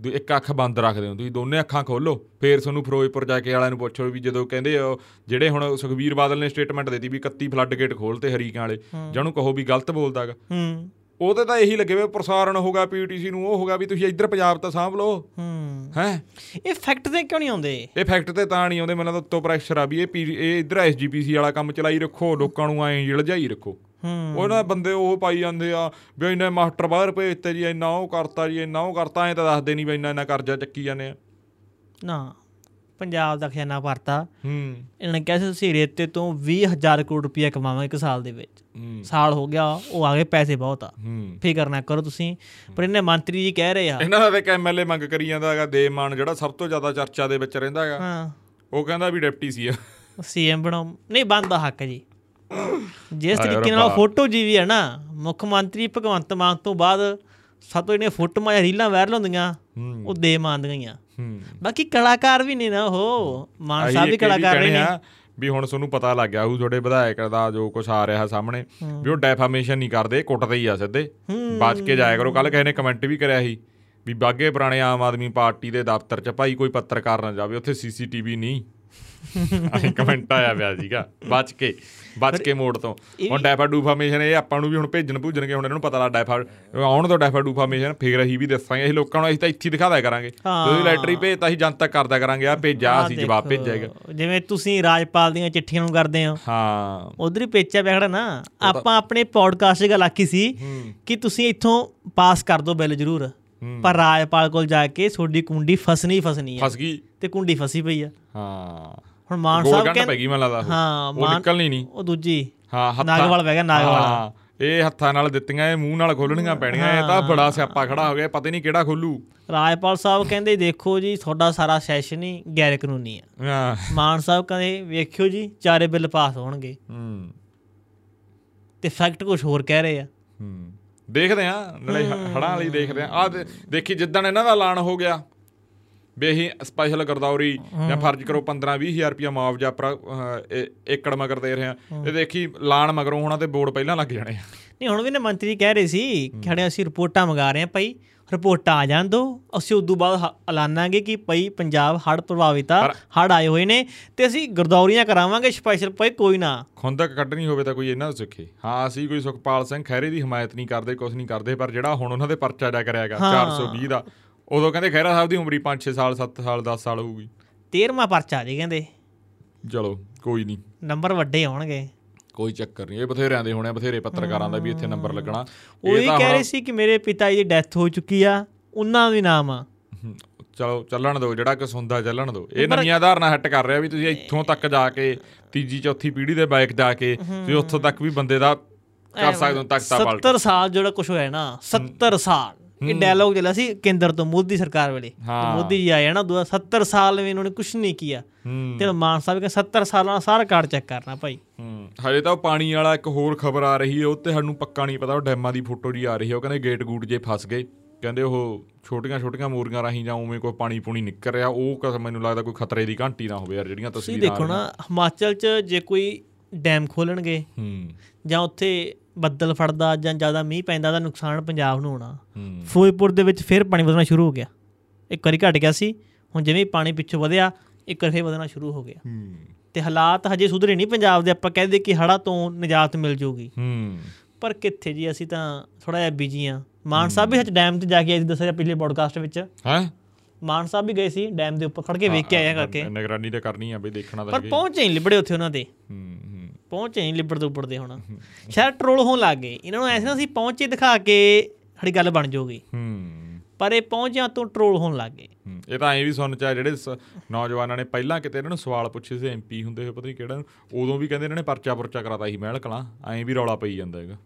ਦੂ ਇੱਕ ਅੱਖ ਬੰਦ ਰੱਖਦੇ ਹੋ ਤੁਸੀਂ ਦੋਨੇ ਅੱਖਾਂ ਖੋਲੋ ਫੇਰ ਤੁਹਾਨੂੰ ਫਿਰੋਜ਼ਪੁਰ ਜਾ ਕੇ ਵਾਲਿਆਂ ਨੂੰ ਪੁੱਛੋ ਵੀ ਜਦੋਂ ਕਹਿੰਦੇ ਆ ਉਹ ਜਿਹੜੇ ਹੁਣ ਸੁਖਬੀਰ ਬਾਦਲ ਨੇ ਸਟੇਟਮੈਂਟ ਦਿੱਤੀ ਵੀ 31 ਫਲੱਡ ਗੇਟ ਖੋਲਤੇ ਹਰੀਕਾਂ ਵਾਲੇ ਜਿਹਨੂੰ ਕਹੋ ਵੀ ਗਲਤ ਬੋਲਦਾਗਾ ਹੂੰ। ਉਹਦੇ ਤਾਂ ਇਹੀ ਲੱਗੇ ਵੇ ਪ੍ਰਸਾਰਣ ਹੋਗਾ ਪੀਟੀਸੀ ਨੂੰ ਉਹ ਹੋਗਾ ਵੀ ਤੁਸੀਂ ਇੱਧਰ ਪੰਜਾਬ ਤਾਂ ਸਾਂਭ ਲਓ। ਹੂੰ। ਹੈ? ਇਹ ਫੈਕਟ ਤੇ ਕਿਉਂ ਨਹੀਂ ਆਉਂਦੇ? ਇਹ ਫੈਕਟ ਤੇ ਤਾਂ ਨਹੀਂ ਆਉਂਦੇ ਮੈਨੂੰ ਤਾਂ ਉੱਤੋਂ ਪ੍ਰੈਸ਼ਰ ਆ ਵੀ ਇਹ ਇਹ ਇੱਧਰ ਐਸਜੀਪੀਸੀ ਵਾਲਾ ਕੰਮ ਚਲਾਈ ਰੱਖੋ ਲੋਕਾਂ ਨੂੰ ਐਂ ਇਲਝਾਈ ਰੱਖੋ। ਉਹਨਾਂ ਬੰਦੇ ਉਹ ਪਾਈ ਜਾਂਦੇ ਆ ਵੀ ਇੰਨੇ ਮਾਸਟਰ ਬਾਹਰ ਭੇਜਤੇ ਜੀ ਇੰਨਾ ਉਹ ਕਰਤਾ ਜੀ ਇੰਨਾ ਉਹ ਕਰਤਾ ਐ ਤਾਂ ਦੱਸਦੇ ਨਹੀਂ ਵੀ ਇੰਨਾ ਇੰਨਾ ਕਰਜ਼ਾ ਚੱਕੀ ਜਾਂਦੇ ਆ। ਨਾ ਪੰਜਾਬ ਦਾ ਖਜ਼ਾਨਾ ਭਰਤਾ। ਹੂੰ। ਇਹਨਾਂ ਨੇ ਕਿਹਾ ਸੀ ਅਸੀਂ ਰੇਤੇ ਤੋਂ 20000 ਕਰੋੜ ਰੁਪਇਆ ਕਮਾਵਾਂਗੇ ਇੱਕ ਸਾਲ ਦੇ ਵਿੱਚ। ਸਾਲ ਹੋ ਗਿਆ ਉਹ ਆ ਗਏ ਪੈਸੇ ਬਹੁਤ ਆ। ਫਿਕਰ ਨਾ ਕਰੋ ਤੁਸੀਂ ਪਰ ਇਹਨੇ ਮੰਤਰੀ ਜੀ ਕਹਿ ਰਹੇ ਆ। ਇਹਨਾਂ ਦਾ ਤੇ ਐਮਐਲਏ ਮੰਗ ਕਰੀ ਜਾਂਦਾ ਹੈਗਾ ਦੇ ਮਾਨ ਜਿਹੜਾ ਸਭ ਤੋਂ ਜ਼ਿਆਦਾ ਚਰਚਾ ਦੇ ਵਿੱਚ ਰਹਿੰਦਾ ਹੈਗਾ। ਹਾਂ। ਉਹ ਕਹਿੰਦਾ ਵੀ ਡਿਪਟੀ ਸੀ। ਆ ਸੀਐਮ ਬਣਾਓ ਨਹੀਂ ਬੰਦਾ ਹੱਕ ਜੀ। ਜਿਸ ਤਰੀਕੇ ਨਾਲ। ਫੋਟੋ ਜੀ ਵੀ ਹੈ ਨਾ ਮੁੱਖ ਮੰਤਰੀ ਭਗਵੰਤ ਮਾਨ ਤੋਂ ਬਾਅਦ ਸਭ ਤੋਂ ਜਿਹੜੀਆਂ ਫੋਟੋਆਂ ਜਾਂ ਰੀਲਾਂ ਵਾਇਰਲ ਹੁੰਦੀਆਂ ਉਹ ਦੇ ਮੰਨਦੀਆਂ ਹੂੰ ਬਾਕੀ ਕਲਾਕਾਰ ਵੀ ਨੇ ਨਾ ਉਹ ਮਾਨ ਸਾਹਿਬ ਵੀ ਕਲਾਕਾਰ ਕਹਿਣੇ ਨੇ। ਵੀ ਹੁਣ ਤੁਹਾਨੂੰ ਪਤਾ ਲੱਗ ਗਿਆ ਉਹ ਤੁਹਾਡੇ ਵਿਧਾਇਕ ਦਾ ਜੋ ਕੁਝ ਆ ਰਿਹਾ ਸਾਹਮਣੇ ਵੀ ਉਹ ਡੈਫਾਮੇਸ਼ਨ ਨਹੀਂ ਕਰਦੇ ਕੁੱਟਦੇ ਹੀ ਆ ਸਿੱਧੇ। ਬਚ ਕੇ ਜਾਇਆ ਕਰੋ। ਕੱਲ ਕਿਸੇ ਨੇ ਕਮੈਂਟ ਵੀ ਕਰਿਆ ਸੀ ਵੀ ਬਾਗੇ ਪੁਰਾਣੇ ਆਮ ਆਦਮੀ ਪਾਰਟੀ ਦੇ ਦਫ਼ਤਰ 'ਚ ਭਾਈ ਕੋਈ ਪੱਤਰਕਾਰ ਨਾ ਜਾਵੇ ਉੱਥੇ ਸੀਸੀਟੀਵੀ ਨਹੀਂ। ਆਹ ਕਮੈਂਟ ਆਇਆ ਪਿਆ ਸੀਗਾ। ਬਚ ਕੇ ਬਚ ਕੇ ਮੋੜ ਤੋਂ। ਹੁਣ ਡੈਫਾ ਡੂਫਾਮੇਸ਼ਨ ਇਹ ਆਪਾਂ ਨੂੰ ਵੀ ਹੁਣ ਭੇਜਣ ਭੁੱਜਣਗੇ ਹੁਣ ਇਹਨਾਂ ਨੂੰ ਪਤਾ ਲੱਗ ਡੈਫਾ ਆਉਣ ਤੋਂ ਡੈਫਾ ਡੂਫਾਮੇਸ਼ਨ ਫੇਰ ਅਸੀਂ ਵੀ ਦੱਸਾਂਗੇ ਅਸੀਂ ਲੋਕਾਂ ਨੂੰ ਅਸੀਂ ਤਾਂ ਇੱਥੇ ਹੀ ਦਿਖਾ ਦਿਆ ਕਰਾਂਗੇ। ਤੁਸੀਂ ਲੈਟਰੀ ਭੇਜਤਾ ਅਸੀਂ ਜਨਤਕ ਕਰਦਾ ਕਰਾਂਗੇ ਆ ਭੇਜਿਆ ਆਹ ਅਸੀਂ ਜਵਾਬ ਭੇਜਾਂਗੇ ਜਿਵੇਂ ਤੁਸੀਂ ਰਾਜਪਾਲ ਦੀਆਂ ਚਿੱਠੀਆਂ ਨੂੰ ਕਰਦੇ ਹੋ। ਹਾਂ। ਉਧਰ ਹੀ ਪੇਚਾ ਪਿਆ ਖੜਾ ਨਾ। ਆਪਾਂ ਆਪਣੇ ਪੌਡਕਾਸਟ 'ਚ ਗੱਲ ਆਖੀ ਸੀ ਕਿ ਤੁਸੀਂ ਇੱਥੋਂ ਪਾਸ ਕਰ ਦਿਓ ਬਿੱਲ ਜ਼ਰੂਰ। ਪਰ ਰਾਜਪਾਲ ਕੋਲ ਜਾ ਕੇ ਤੁਹਾਡੀ ਕੁੰਡੀ ਫਸਣੀ ਹੀ ਫਸਣੀ ਆ ਫਸ ਗਈ। ਤੇ ਕੁੰਡੀ ਫਸੀ ਪਈ ਆ। ਹਾਂ। ਹੁਣ ਮਾਨ ਸਾਹਿਬ ਗੰਢ ਪੈ ਕਹਿੰਦੇ ਗਈ ਮੈਨੂੰ ਲੱਗਦਾ। ਹਾਂ ਉਹ ਨਿਕਲਣੀ ਨਹੀਂ। ਉਹ ਦੂਜੀ। ਹਾਂ ਹੱਥਾਂ ਨਾਗਵਾਲ ਪੈ ਗਿਆ ਨਾਗਵਾਲ। ਹਾਂ ਇਹ ਹੱਥਾਂ ਨਾਲ ਦਿੱਤੀਆਂ ਇਹ ਮੂੰਹ ਨਾਲ ਖੋਲਣੀਆਂ ਪੈਣੀਆਂ ਇਹ ਤਾਂ ਬੜਾ ਸਿਆਪਾ ਖੜਾ ਹੋ ਗਿਆ ਪਤਾ ਹੀ ਨਹੀਂ ਕਿਹੜਾ ਖੋਲੂ। ਰਾਜਪਾਲ ਸਾਹਿਬ ਕਹਿੰਦੇ ਦੇਖੋ ਜੀ ਤੁਹਾਡਾ ਸਾਰਾ ਸੈਸ਼ਨ ਹੀ ਗੈਰ ਕਾਨੂੰਨੀ ਆ। ਹਾਂ। ਮਾਨ ਸਾਹਿਬ ਕਹਿੰਦੇ ਵੇਖਿਓ ਜੀ ਚਾਰੇ ਬਿੱਲ ਪਾਸ ਹੋਣਗੇ। ਹੂੰ। ਤੇ ਫੈਕਟ ਕੁਝ ਹੋਰ ਕਹਿ ਰਹੇ ਆ। ਹੂੰ। ਦੇਖਦੇ ਆ ਨਾਲੇ ਹੜਾਂ ਵਾਲੀ ਦੇਖਦੇ ਆ ਆ ਦੇਖੀ ਜਿੱਦਣ ਇਹਨਾਂ ਦਾ ਐਲਾਨ ਹੋ ਗਿਆ ਵੀ ਅਸੀਂ ਸਪੈਸ਼ਲ ਗਰਦੌਰੀ ਜਾਂ ਫਰਜ਼ ਕਰੋ 15 20 ਹਜ਼ਾਰ ਰੁਪਇਆ ਮੁਆਵਜ਼ਾ ਏਕੜ ਮਗਰ ਦੇ ਰਹੇ ਆ ਤੇ ਦੇਖੀ ਲਾਣ ਮਗਰੋਂ ਹੋਣਾ ਤੇ ਬੋਰਡ ਪਹਿਲਾਂ ਲੱਗ ਜਾਣੇ ਆ। ਨਹੀਂ ਹੁਣ ਵੀ ਨਾ ਮੰਤਰੀ ਕਹਿ ਰਹੇ ਸੀ ਸਾਡੇ ਅਸੀਂ ਰਿਪੋਰਟਾਂ ਮੰਗਾ ਰਹੇ ਹਾਂ ਭਾਈ ਰਿਪੋਰਟਾਂ ਆ ਜਾਣ ਦੋ। ਅਸੀਂ ਉਦੋਂ ਬਾਅਦ ਹ- ਐਲਾਨਾਂਗੇ ਕਿ ਭਾਈ ਪੰਜਾਬ ਹੜ੍ਹ ਪ੍ਰਭਾਵਿਤ ਹੜ੍ਹ ਆਏ ਹੋਏ ਨੇ ਤੇ ਅਸੀਂ ਗਰਦੌਰੀਆਂ ਕਰਾਵਾਂਗੇ ਸਪੈਸ਼ਲ ਭਾਈ ਕੋਈ ਨਾ। ਖੁੰਦਕ ਕੱਢਣੀ ਹੋਵੇ ਤਾਂ ਕੋਈ ਇਹਨਾਂ ਤੋਂ ਸਿੱਖੇ। ਹਾਂ ਅਸੀਂ ਕੋਈ ਸੁਖਪਾਲ ਸਿੰਘ ਖਹਿਰੇ ਦੀ ਹਮਾਇਤ ਨਹੀਂ ਕਰਦੇ ਕੁਝ ਨਹੀਂ ਕਰਦੇ ਪਰ ਜਿਹੜਾ ਹੁਣ ਉਹਨਾਂ ਦੇ ਪਰਚਾ ਜਾ ਕਰਿਆਗਾ 420 ਦਾ ਉਦੋਂ ਕਹਿੰਦੇ ਖਹਿਰਾ ਸਾਹਿਬ ਦੀ ਉਮਰ ਹੀ 5-6 ਸਾਲ 7 ਸਾਲ 10 ਸਾਲ ਹੋਊਗੀ। 13ਵਾਂ ਪਰਚਾ ਜੀ ਕਹਿੰਦੇ। ਚਲੋ ਕੋਈ ਨਹੀਂ। ਨੰਬਰ ਵੱਡੇ ਆਉਣਗੇ। ਕੋਈ ਚੱਕਰ ਨਹੀਂ। ਇਹ ਬਥੇਰਿਆਂ ਦੇ ਹੋਣੇ ਬਥੇਰੇ ਪੱਤਰਕਾਰਾਂ ਦਾ ਵੀ ਇੱਥੇ ਨੰਬਰ ਲੱਗਣਾ। ਉਹ ਹੀ ਤਾਂ ਕਹਿ ਰਹੇ ਸੀ ਕਿ ਮੇਰੇ ਪਿਤਾ ਜੀ ਦੀ ਡੈਥ ਹੋ ਚੁੱਕੀ ਆ ਉਹਨਾਂ ਦਾ ਨਾਮ ਆ। ਚਲੋ ਚੱਲਣ ਦਿਓ ਜਿਹੜਾ ਕੁਛ ਹੁੰਦਾ ਚੱਲਣ ਦਿਓ। ਇਹ ਨਵੀਆਂ ਧਾਰਨਾ ਹੱਟ ਕਰ ਰਿਹਾ ਵੀ ਤੁਸੀਂ ਇੱਥੋਂ ਤੱਕ ਜਾ ਕੇ ਤੀਜੀ ਚੌਥੀ ਪੀੜ੍ਹੀ ਦੇ ਬਾਈਕ ਜਾ ਕੇ ਤੁਸੀਂ ਉੱਥੋਂ ਤੱਕ ਵੀ ਬੰਦੇ ਦਾ ਕਰ ਸਕਦੇ ਹੋ ਤਖਤਾ ਪਲਟ। 70 ਸਾਲ ਜਿਹੜਾ ਕੁਝ ਹੋਇਆ ਨਾ 70 ਸਾਲ। ਇਹ ਡਾਇਲੌਗ ਚੱਲਿਆ ਸੀ ਕੇਂਦਰ ਤੋਂ ਮੋਦੀ ਸਰਕਾਰ ਵੇਲੇ। ਮੋਦੀ ਜੀ ਆਏ ਨਾ ਦੂਆ 70 ਸਾਲ ਵੀ ਇਹਨਾਂ ਨੇ ਕੁਝ ਨਹੀਂ ਕੀਤਾ। ਤੇ ਮਾਨ ਸਾਹਿਬ ਕਹਿੰਦੇ 70 ਸਾਲਾਂ ਦਾ ਸਾਰਾ ਕਾਰਡ ਚੈੱਕ ਕਰਨਾ ਭਾਈ। ਹਜੇ ਤਾਂ ਉਹ ਪਾਣੀ ਵਾਲਾ ਇੱਕ ਹੋਰ ਖਬਰ ਆ ਰਹੀ ਹੈ ਉਹ ਤੇ ਸਾਨੂੰ ਪੱਕਾ ਨਹੀਂ ਪਤਾ ਉਹ ਡੈਮਾਂ ਦੀ ਫੋਟੋ ਜੀ ਆ ਰਹੀ ਹੈ। ਉਹ ਕਹਿੰਦੇ ਗੇਟ ਗੂਟ ਜੇ ਫਸ ਗਏ ਕਹਿੰਦੇ ਉਹ ਛੋਟੀਆਂ ਛੋਟੀਆਂ ਮੋਰੀਆਂ ਰਾਹੀਂ ਜਾਂ ਉਵੇਂ ਕੋਈ ਪਾਣੀ ਪੂਣੀ ਨਿਕਲ ਰਿਹਾ ਉਹ ਕਸ ਮੈਨੂੰ ਲੱਗਦਾ ਕੋਈ ਖਤਰੇ ਦੀ ਘੰਟੀ ਨਾ ਹੋਵੇ ਯਾਰ ਜਿਹੜੀਆਂ ਤੁਸੀਂ ਤਸਵੀਰਾਂ ਦੇਖੋ ਨਾ ਹਿਮਾਚਲ 'ਚ ਜੇ ਕੋਈ ਡੈਮ ਖੋਲਣਗੇ ਜਾਂ ਉੱਥੇ ਬੱਦਲ ਫੜਦਾ ਜਾਂ ਜ਼ਿਆਦਾ ਮੀਂਹ ਪੈਂਦਾ ਤਾਂ ਨੁਕਸਾਨ ਪੰਜਾਬ ਨੂੰ ਹੋਣਾ। ਫਿਰੋਜ਼ਪੁਰ ਦੇ ਵਿੱਚ ਫਿਰ ਪਾਣੀ ਵਧਣਾ ਸ਼ੁਰੂ ਹੋ ਗਿਆ। ਇੱਕ ਵਾਰੀ ਘਟ ਗਿਆ ਸੀ ਹੁਣ ਜਿਵੇਂ ਪਾਣੀ ਪਿੱਛੋਂ ਵਧਿਆ ਇੱਕ ਵਾਰ ਫਿਰ ਵਧਣਾ ਸ਼ੁਰੂ ਹੋ ਗਿਆ। ਤੇ ਹਾਲਾਤ ਹਜੇ ਸੁਧਰੇ ਨਹੀਂ ਪੰਜਾਬ ਦੇ ਆਪਾਂ ਕਹਦੇ ਕਿ ਹੜਾ ਤੋਂ ਨਿਜਾਤ ਮਿਲ ਜੂਗੀ। ਪਰ ਕਿੱਥੇ ਜੀ ਅਸੀਂ ਤਾਂ ਥੋੜਾ ਜਿਹਾ ਬਿਜ਼ੀ ਆ ਮਾਨ ਸਾਹਿਬ ਵੀ ਸੱਚ ਡੈਮ ਤੇ ਜਾ ਕੇ ਆਏ ਸੀ ਦੱਸਿਆ ਪਿਛਲੇ ਪੋਡਕਾਸਟ ਵਿੱਚ। ਹੈ? ਮਾਨ ਸਾਹਿਬ ਵੀ ਗਏ ਸੀ ਡੈਮ ਦੇ ਉੱਪਰ ਖੜ ਕੇ ਵੇਖ ਕੇ ਆਏ ਆ ਕਰਕੇ। ਨਿਗਰਾਨੀ ਤਾਂ ਕਰਨੀ ਆ ਬਈ ਦੇਖਣਾ ਤਾਂ ਪਰ। ਪਹੁੰਚੇ ਨਹੀਂ ਲਿਬੜੇ ਉੱਥੇ ਉਹਨਾਂ ਦੇ। ਹੂੰ। ਪਹੁੰਚੇ ਨਹੀਂ ਲਿਬੜਦੇ ਉੱਪੜਦੇ ਹੁਣ। ਸ਼ਾਇਦ ਟਰੋਲ ਹੋਣ ਲੱਗ ਗਏ। ਇਹਨਾਂ ਨੂੰ ਐਸੇ ਨਾ, ਅਸੀਂ ਪਹੁੰਚੇ ਦਿਖਾ ਕੇ ਸਾਡੀ ਗੱਲ ਬਣ ਜਾਊਗੀ। ਹੂੰ। ਪਰ ਇਹ ਪਹੁੰਚਿਆਂ ਤੋਂ ਟਰੋਲ ਹੋਣ ਲੱਗ ਇਹ ਤਾਂ ਐਂ ਵੀ ਸੁਣ ਚ ਜਿਹੜੇ ਨੌਜਵਾਨਾਂ ਨੇ ਪਹਿਲਾਂ ਕਿਤੇ ਇਹਨਾਂ ਨੂੰ ਸਵਾਲ ਪੁੱਛੇ ਸੀ ਐਮਪੀ ਹੁੰਦੇ ਹੋਏ ਪਤਾ ਨਹੀਂ ਕਿਹੜਾ ਉਦੋਂ ਵੀ ਕਹਿੰਦੇ ਇਹਨਾਂ ਨੇ ਪਰਚਾ ਪੁਰਚਾ ਕਰਾਤਾ ਸੀ ਮਹਿਲ ਕਲਾਂ ਐਂ ਵੀ ਰੌਲਾ ਪਈ ਜਾਂਦਾ ਹੈਗਾ।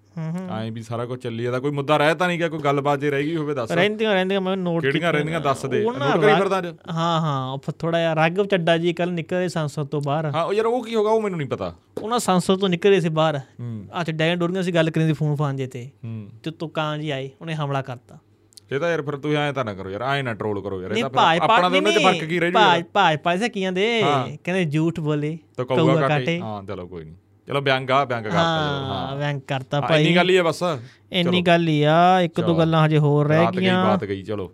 ਐਂ ਵੀ ਸਾਰਾ ਕੁਝ ਚੱਲੀ ਜਾਂਦਾ ਕੋਈ ਮੁੱਦਾ ਰਹਿ ਤਾਂ ਨਹੀਂ ਗਿਆ ਕੋਈ ਗੱਲਬਾਤ ਜੇ ਰਹਿ ਗਈ ਹੋਵੇ ਦੱਸ। ਰਹਿੰਦੀਆਂ ਰਹਿੰਦੀਆਂ ਮੈਂ ਨੋਟ ਕਿਹੜੀਆਂ ਰਹਿੰਦੀਆਂ ਦੱਸ ਦੇ ਨੋਟ ਕਰੀ ਫਿਰਦਾ ਅੱਜ। ਹਾਂ ਹਾਂ ਉਹ ਥੋੜਾ ਜਿਹਾ ਰਾਘਵ ਚੱਡਾ ਜੀ ਕੱਲ ਨਿਕਲੇ ਸੰਸਦ ਤੋਂ ਬਾਹਰ। ਹਾਂ ਉਹ ਯਾਰ ਉਹ ਕੀ ਹੋਗਾ ਉਹ ਮੈਨੂੰ ਨਹੀਂ ਪਤਾ। ਉਹਨਾਂ ਸੰਸਦ ਤੋਂ ਨਿਕਲੇ ਸੀ ਬਾਹਰ। ਚ ਡੈਨ ਡੋਰੀਆਂ ਸੀ ਗੱਲ ਕਰੀ ਸੀ ਫੋਨ ਫਾਨ ਜੇ ਤੇ ਤੇ ਤੁਕਾਂ ਜੀ ਆਏ ਉਹਨੇ ਹਮਲਾ ਕਰਤਾ। ਇਹ ਤਾਂ ਯਾਰ ਫਿਰ ਤੁਸੀਂ ਐਂ ਤਾਂ ਨਾ ਕਰੋ ਯਾਰ ਐਂ ਨਾ ਟਰੋਲ ਕਰੋ ਯਾਰ ਇਹ ਤਾਂ ਆਪਣਾ ਦੋਨਾਂ ਚ ਫ਼ਰਕ ਕੀ ਰਹਿ ਜੂ ਭਾਜ ਭਾਜ ਭਾਜ ਸੇ ਕੀਆਂ ਦੇ। ਕਹਿੰਦੇ ਝੂਠ ਬੋਲੇ ਤਾਂ ਕਹੂਗਾ ਕਾਟੇ ਹਾਂ ਚਲੋ ਕੋਈ ਨਹੀਂ। ਚਲੋ ਬਿਆੰਗ ਆ ਬਿਆੰਗ ਕਰਤਾ ਹਾਂ ਵੈਂਕ ਕਰਤਾ ਭਾਈ। ਇੰਨੀ ਗੱਲ ਹੀ ਹੈ ਬਸ। ਇੰਨੀ ਗੱਲ ਹੀ ਆ ਇੱਕ ਦੋ ਗੱਲਾਂ ਹਜੇ ਹੋਰ ਰਹਿ ਰਾਤ ਗਈ ਗਈਆਂ। ਬਾਤ ਗਈ ਚਲੋ।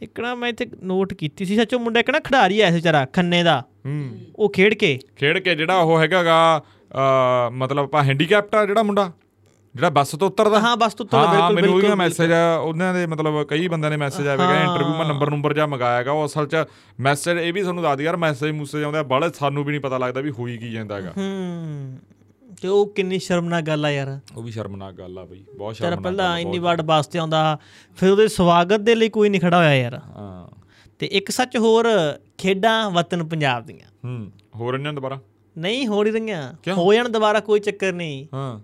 ਇੱਕ ਨਾ ਮੈਂ ਇੱਥੇ ਨੋਟ ਕੀਤੀ ਸੀ ਸੱਚੋ ਮੁੰਡਾ ਇੱਕ ਨਾ ਖਿਡਾਰੀ ਆਇਆ ਸੀ ਵਿਚਾਰਾ ਖੰਨੇ ਦਾ। ਹੂੰ। ਉਹ ਖੇਡ ਕੇ। ਖੇਡ ਕੇ ਜਿਹੜਾ ਉਹ ਹੈਗਾਗਾ ਮਤਲਬ ਆਪਾਂ ਹੈਂਡੀਕੈਪਟ ਆ ਜਿਹੜਾ ਮੁੰਡਾ? ਜਿਹੜਾ ਬੱਸ ਤੋਂ ਉਤਰਦਾ? ਹਾਂ ਬਸ ਤੂੰ ਤਾਂ ਹਾਂ ਬਿਲਕੁਲ ਮੈਨੂੰ ਬਿਲਕੁਲ। ਮੈਸੇਜ ਉਹਨਾਂ ਦੇ ਮਤਲਬ ਕਈ ਬੰਦਿਆਂ ਨੇ ਮੈਸੇਜ ਆਵੇਗਾ ਇੰਟਰਵਿਊ ਮੈਂ ਨੰਬਰ ਨੰਬਰ ਜਾ ਮੰਗਾਇਆਗਾ ਉਹ ਅਸਲ 'ਚ ਮੈਸੇਜ ਇਹ ਵੀ ਤੁਹਾਨੂੰ ਦੱਸ ਦਿਆ ਯਾਰ ਮੈਸੇਜ ਮੂਸੇਜ ਆਉਂਦੇ ਆ ਬਾਲੇ ਸਾਨੂੰ ਵੀ ਨਹੀਂ ਪਤਾ ਲੱਗਦਾ ਵੀ ਹੋਈ ਕੀ ਜਾਂਦਾ ਹੈਗਾ। ਹੂੰ ਤੇ ਉਹ ਕਿੰਨੀ ਸ਼ਰਮਨਾਕ ਗੱਲ ਆ ਯਾਰ। ਉਹ ਵੀ ਸ਼ਰਮਨਾਕ ਗੱਲ ਆ ਬਈ ਬਹੁਤ ਸ਼ਰਮਨਾਕ ਪਹਿਲਾਂ ਇੰਨੀ ਵਾਰ ਵਾਸਤੇ ਆਉਂਦਾ ਫਿਰ ਉਹਦੇ ਸਵਾਗਤ ਦੇ ਲਈ ਕੋਈ ਨਹੀਂ ਖੜਾ ਹੋਇਆ ਯਾਰ। ਹਾਂ। ਤੇ ਇੱਕ ਸੱਚ ਹੋਰ ਖੇਡਾਂ ਵਤਨ ਪੰਜਾਬ ਦੀਆਂ। ਹੂੰ ਹੋਰ ਇਹਨਾਂ ਦੁਬਾਰਾ? ਨਹੀਂ ਹੋ ਰਹੀਆਂ? ਹੋ ਜਾਣ ਦੁਬਾਰਾ ਕੋਈ ਚੱਕਰ ਨਹੀਂ। ਹਾਂ।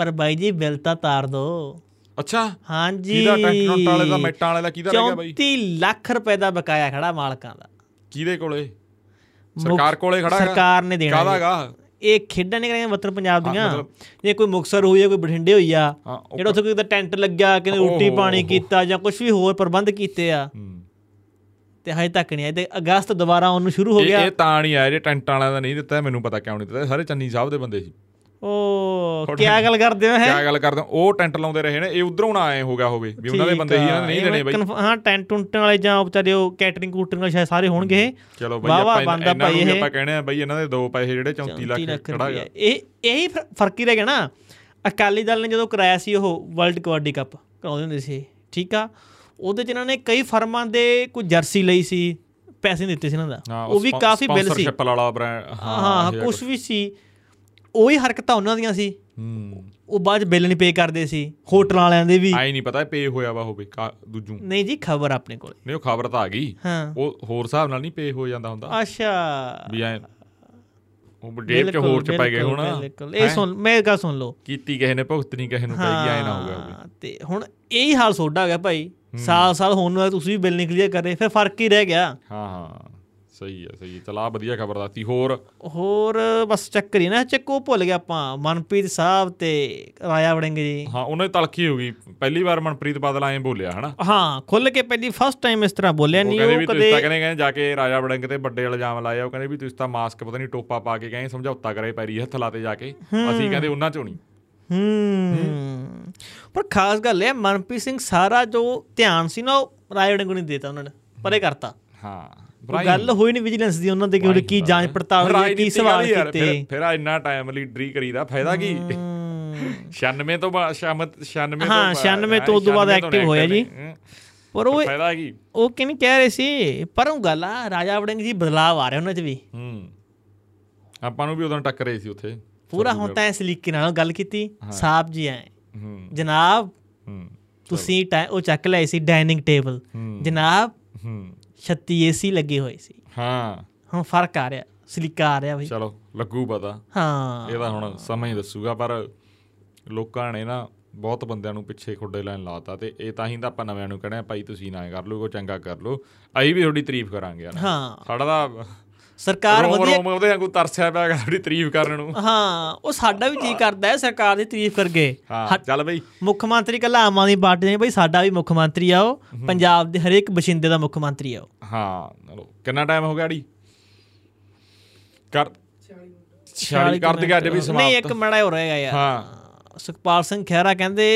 ਪਰ ਬਾਈ ਜੀ ਬਿੱਲ ਤਾਂ ਤਾਰ ਦੋ। ਅੱਛਾ? ਹਾਂਜੀ। ਕਿਹਦਾ ਟੁੰਟ ਵਾਲੇ ਦਾ ਮੈਟਾਂ ਵਾਲੇ ਦਾ ਕਿਹਦਾ ਰਹਿ ਗਿਆ ਬਾਈ? 34 ਲੱਖ ਰੁਪਏ ਦਾ ਬਕਾਇਆ ਖੜਾ ਮਾਲਕਾਂ ਦਾ। ਕਿਹਦੇ ਕੋਲੇ? ਸਰਕਾਰ ਕੋਲੇ ਖੜਾ? ਸਰਕਾਰ ਨੇ ਦੇਣਾ ਕਾਹਦਾ ਜੀ। ਹੈਗਾ? ਇਹ ਖੇਡਾਂ ਨਹੀਂ ਕਰਾਂਗੇ ਵਤਨ ਪੰਜਾਬ ਦੀਆਂ। ਮਤਲਬ- ਜੇ ਕੋਈ ਮੁਕਸਰ ਹੋਈ ਆ ਕੋਈ ਬਠਿੰਡੇ ਹੋਈ ਆ ਜਿਹੜਾ ਉੱਥੇ ਕੋਈ ਟੈਂਟ ਲੱਗਿਆ ਕਿ ਰੋਟੀ ਪਾਣੀ। ਕੀਤਾ ਜਾਂ ਕੁਝ ਵੀ ਹੋਰ ਪ੍ਰਬੰਧ ਕੀਤੇ ਆ ਤੇ ਹਜੇ ਤੱਕ ਨਹੀਂ ਆਏ। ਤੇ ਅਗਸਤ ਦੁਬਾਰਾ ਉਹਨੂੰ ਸ਼ੁਰੂ ਹੋ ਗਿਆ। ਇਹ ਤਾਂ ਨਹੀਂ ਆਇਆ ਜੇ ਟੈਂਟਾਂ ਵਾਲਿਆਂ ਦਾ ਨਹੀਂ ਦਿੱਤਾ ਮੈਨੂੰ ਪਤਾ ਕਿਉਂ ਨਹੀਂ ਦਿੱਤਾ। ਸਾਰੇ ਚੰਨੀ ਸਾਹਿਬ ਦੇ ਬੰਦੇ ਸੀ। ਉਹ ਕੀ ਗੱਲ ਕਰਦੇ ਹੋ ਹੈ? ਕਿਆ ਗੱਲ ਕਰਦੇ ਹੋ? ਉਹ ਟੈਂਟ ਲਾਉਂਦੇ ਰਹੇ ਨੇ ਇਹ ਉਧਰੋਂ ਨਾ ਆਏ ਹੋ ਗਿਆ ਹੋਵੇ ਵੀ ਉਹਨਾਂ ਦੇ ਬੰਦੇ ਹੀ ਇਹਨਾਂ ਨੇ ਨਹੀਂ ਦੇਣੇ ਬਈ। ਹਾਂ ਟੈਂਟ ਟੁੰਟ ਵਾਲੇ ਜਾਂ ਵਿਚਾਰੇ ਉਹ ਕੈਟਰਿੰਗ ਕੂਟਰਿੰਗ ਵਾਲੇ ਸ਼ਾਇਦ ਸਾਰੇ ਹੋਣਗੇ ਇਹ। ਚਲੋ ਬਈ ਆਪਾਂ ਇਹਨਾਂ ਨੂੰ ਆਪਾਂ ਕਹਿੰਦੇ ਆ ਬਈ ਇਹਨਾਂ ਦੇ ਦੋ ਪੈਸੇ ਜਿਹੜੇ 34 30 ਲੱਖ ਖੜਾ ਰੁਪਇਆ ਇਹ ਇਹੀ ਫ਼ਰਕ ਹੀ ਰਹਿ ਗਿਆ ਨਾ। ਅਕਾਲੀ ਦਲ ਨੇ ਜਦੋਂ ਕਰਾਇਆ ਸੀ ਉਹ ਵਰਲਡ ਕਬੱਡੀ ਕੱਪ ਕਰਾਉਂਦੇ ਹੁੰਦੇ ਸੀ ਠੀਕ ਆ? ਉਹਦੇ ਚ ਇਹਨਾਂ ਨੇ ਕਈ ਫਰਮਾਂ ਦੇ ਕੋਈ ਜਰਸੀ ਲਈ ਸੀ ਪੈਸੇ ਦਿੱਤੇ ਸੀ ਇਹਨਾਂ ਦਾ। ਉਹ ਵੀ ਕਾਫੀ ਬਿੱਲ ਸੀ। ਹਾਂ ਕੁਝ ਵੀ ਸੀ। ਉਹੀ ਹਰਕਤਾਂ ਉਹਨਾਂ ਦੀਆਂ ਸੀ। ਹੂੰ। ਉਹ ਬਾਅਦ ਬਿੱਲ ਨਹੀਂ ਪੇ ਕਰਦੇ ਸੀ। ਹੋਟਲਾਂ ਵਾਲਿਆਂ ਦੇ ਵੀ। ਆਈ ਨਹੀਂ ਪਤਾ ਪੇ ਹੋਇਆ ਵਾ ਹੋਵੇ ਦੂਜੂ। ਨਹੀਂ ਜੀ ਖਬਰ ਆਪਣੇ ਕੋਲ। ਨਹੀਂ ਉਹ ਖਬਰ ਤਾਂ ਆ ਗਈ। ਹਾਂ। ਉਹ ਹੋਰ ਹਿਸਾਬ ਨਾਲ ਨਹੀਂ ਪੇ ਹੋ ਜਾਂਦਾ ਹੁੰਦਾ। ਅੱਛਾ। ਵੀ ਐ ਉਹ ਡੇਢ ਚ ਹੋਰ ਚ ਪੈ ਗਏ ਹੁਣ। ਇਹ ਸੁਣ ਮੈਂ ਗੱਲ ਸੁਣ ਲਓ। ਕੀਤੀ ਕਿਸੇ ਨੇ ਭੁਗਤ ਨਹੀਂ ਕਿਸੇ ਨੂੰ ਪੈਗੀ ਐ ਨਾ ਹੋ ਗਿਆ ਤੇ ਹੁਣ ਇਹੀ ਹਾਲ ਸੋਡਾ ਹੋ ਗਿਆ ਭਾਈ। ਸਾਲ ਸਾਲ ਹੋਣ ਨੂੰ ਹੈ, ਤੁਸੀਂ ਵੀ ਬਿੱਲ ਨਹੀਂ ਕਲੀਅਰ ਕਰੇ ਫਿਰ ਫ਼ਰਕ ਹੀ ਰਹਿ ਗਿਆ। ਹਾਂ ਹਾਂ। ਸਹੀ ਹੈ ਸਹੀ ਹੈ। ਚਲ ਵਧੀਆ ਖਬਰ ਦੱਸਤੀ ਹੋਰ? ਹੋਰ ਬਸ ਚੱਕਰ ਹੀ ਨਾ ਚੱਕੋ ਭੁੱਲ ਗਿਆ ਆਪਾਂ। ਮਨਪ੍ਰੀਤ ਸਾਹਿਬ ਤੇ ਰਾਇਆ ਵੜਿੰਗ ਜੀ। ਹਾਂ ਉਹਨਾਂ ਦੀ ਤਲਖੀ ਹੋ ਗਈ। ਪਹਿਲੀ ਵਾਰ ਮਨਪ੍ਰੀਤ ਬਾਦਲ ਐਂ ਬੋਲਿਆ ਹਨਾ? ਹਾਂ ਖੁੱਲ ਕੇ ਪਹਿਲੀ ਫਸਟ ਟਾਈਮ ਇਸ ਤਰ੍ਹਾਂ ਬੋਲਿਆ ਨਹੀਂ ਉਹ ਕਦੇ ਤਾਂ ਕਹਿੰਦੇ ਕਹਿੰਦੇ ਜਾ ਕੇ ਰਾਜਾ ਵੜਿੰਗ ਤੇ ਵੱਡੇ ਇਲਜ਼ਾਮ ਲਾਏ ਆ ਉਹ ਕਹਿੰਦੇ ਵੀ ਤੁਸੀਂ ਤਾਂ ਮਾਸਕ ਪਤਾ ਨਹੀਂ ਟੋਪਾ ਪਾ ਕੇ ਕਹਿੰਦੇ ਸਮਝੌਤਾ ਕਰੇ ਪੈਰੀ ਹੱਥ ਲਾਤੇ ਜਾ ਕੇ। ਅਸੀਂ ਕਹਿੰਦੇ ਉਹਨਾਂ ਚੋਂ ਨਹੀਂ ਹੂੰ। ਪਰ ਖਾਸ ਗੱਲ ਇਹ ਮਨਪ੍ਰੀਤ ਸਿੰਘ ਸਾਰਾ ਜੋ ਧਿਆਨ ਸੀ ਨਾ ਉਹ ਰਾਇਆ ਵੜਿੰਗ ਨੂੰ ਨਹੀਂ ਦੇਤਾ ਉਹਨਾਂ ਨੇ ਪਰੇ ਕਰਤਾ। ਹਾਂ। ਗੱਲ ਹੋਈ ਨਹੀਂ ਵਿਜੀਲੈਂਸ ਦੀ ਉਹਨਾਂ ਦੇ ਕਿ ਕੀ ਜਾਂਚ ਪੜਤਾਲ ਹੋਈ ਕੀ ਸਵਾਲ ਕੀਤੇ। ਫਿਰ- ਆ ਇੰਨਾ ਟਾਈਮ ਲੀਡਰੀ ਕਰੀਦਾ ਫਾਇਦਾ ਕੀ? ਹੂੰ। 96 ਤੋਂ ਬਾਅਦ ਸ਼ਾਮਤ 96 ਤੋਂ ਹਾਂ, 96 ਤੋਂ ਉਦੋਂ ਬਾਅਦ 96 active ਹੋਇਆ ਜੀ। ਪਰ ਉਹ ਫਾਇਦਾ ਕੀ? ਉਹ ਕਿੰਨੀ ਕਹਿ ਰਹੇ ਸੀ? ਪਰ ਉਹ ਗੱਲ ਆ ਰਾਜਾ ਵੜਿੰਗ ਜੀ ਬਦਲਾਵ ਆ ਰਿਹਾ ਉਹਨਾਂ 'ਚ ਵੀ। ਹੂੰ। ਆਪਾਂ ਨੂੰ ਵੀ ਉਦੋਂ ਟੱਕਰੇ ਸੀ ਉੱਥੇ। ਪੂਰਾ ਹੁਣ ਤਾਂ ਇਸ ਲੀਕੇ ਨਾਲ ਗੱਲ ਕੀਤੀ। ਸਾਹਿਬ ਜੀ ਹੂੰ। ਜਨਾਬ ਤੁਸੀਂ ਉਹ ਚੱਕ ਲਿਆਏ ਸੀ ਡਾਈਨਿੰਗ ਟੇਬਲ। ਜਨਾਬ 36 ਏਸੀ ਲੱਗੇ ਹੋਏ ਸੀ। ਹਾਂ। ਹੁਣ ਫ਼ਰਕ ਆ ਰਿਹਾ ਸਲੀਕਾ ਆ ਰਿਹਾ ਬਈ। ਚਲੋ ਲੱਗੂ ਪਤਾ। ਹਾਂ। ਇਹਦਾ ਹੁਣ ਸਮਾਂ ਹੀ ਦੱਸੂਗਾ ਪਰ ਲੋਕਾਂ ਨੇ ਨਾ ਬਹੁਤ ਬੰਦਿਆਂ ਨੂੰ ਪਿੱਛੇ ਖੁੱਡੇ ਲੈਣ ਲਾਤਾ ਤੇ ਇਹ ਤਾਂ ਹੀ ਤਾਂ ਆਪਾਂ ਨਵਿਆਂ ਨੂੰ ਕਹਿੰਦੇ ਭਾਈ ਤੁਸੀਂ ਨਾ ਕਰ ਲਓ ਕੋ ਚੰਗਾ ਕਰ ਲਓ। ਅਸੀਂ ਵੀ ਤੁਹਾਡੀ ਤਾਰੀਫ ਕਰਾਂਗੇ ਯਾਰ। ਹਾਂ। ਸਾਡਾ ਤਾਂ ਸਰਕਾਰ ਵਧੀਆ ਉਹਦੇ ਵਾਂਗੂ ਤਰਸਿਆ ਪਿਆ ਤੁਹਾਡੀ ਤਾਰੀਫ ਕਰਨ ਨੂੰ। ਹਾਂ ਉਹ ਸਾਡਾ ਵੀ ਜੀ ਕਰਦਾ ਹੈ ਸਰਕਾਰ ਦੀ ਤਾਰੀਫ ਕਰਕੇ। ਹਾਂ ਚੱਲ ਬਈ। ਮੁੱਖ ਮੰਤਰੀ ਕੱਲਾ ਆਮ ਆਦਮੀ ਪਾਰਟੀ ਨਹੀਂ ਬਈ ਸਾਡਾ ਵੀ ਮੁੱਖ ਮੰਤਰੀ ਆ ਉਹ ਪੰਜਾਬ ਦੇ ਹਰੇਕ ਬਸ਼ਿੰਦੇ ਦਾ ਮੁੱਖ ਮੰਤਰੀ ਆ ਉਹ। ਹਾਂ ਕਿੰਨਾ ਟਾਈਮ ਹੋ ਗਿਆ ਅੜੀ? ਕਰ 46 46 ਕਰ ਦਿਆ ਅੱਜ ਵੀ ਨਹੀਂ ਸਮਾਪਤ। ਇੱਕ ਮੜਾ ਹੋ ਰਹੇਗਾ ਯਾਰ। ਹਾਂ। ਸੁਖਪਾਲ ਸਿੰਘ ਖਹਿਰਾ ਕਹਿੰਦੇ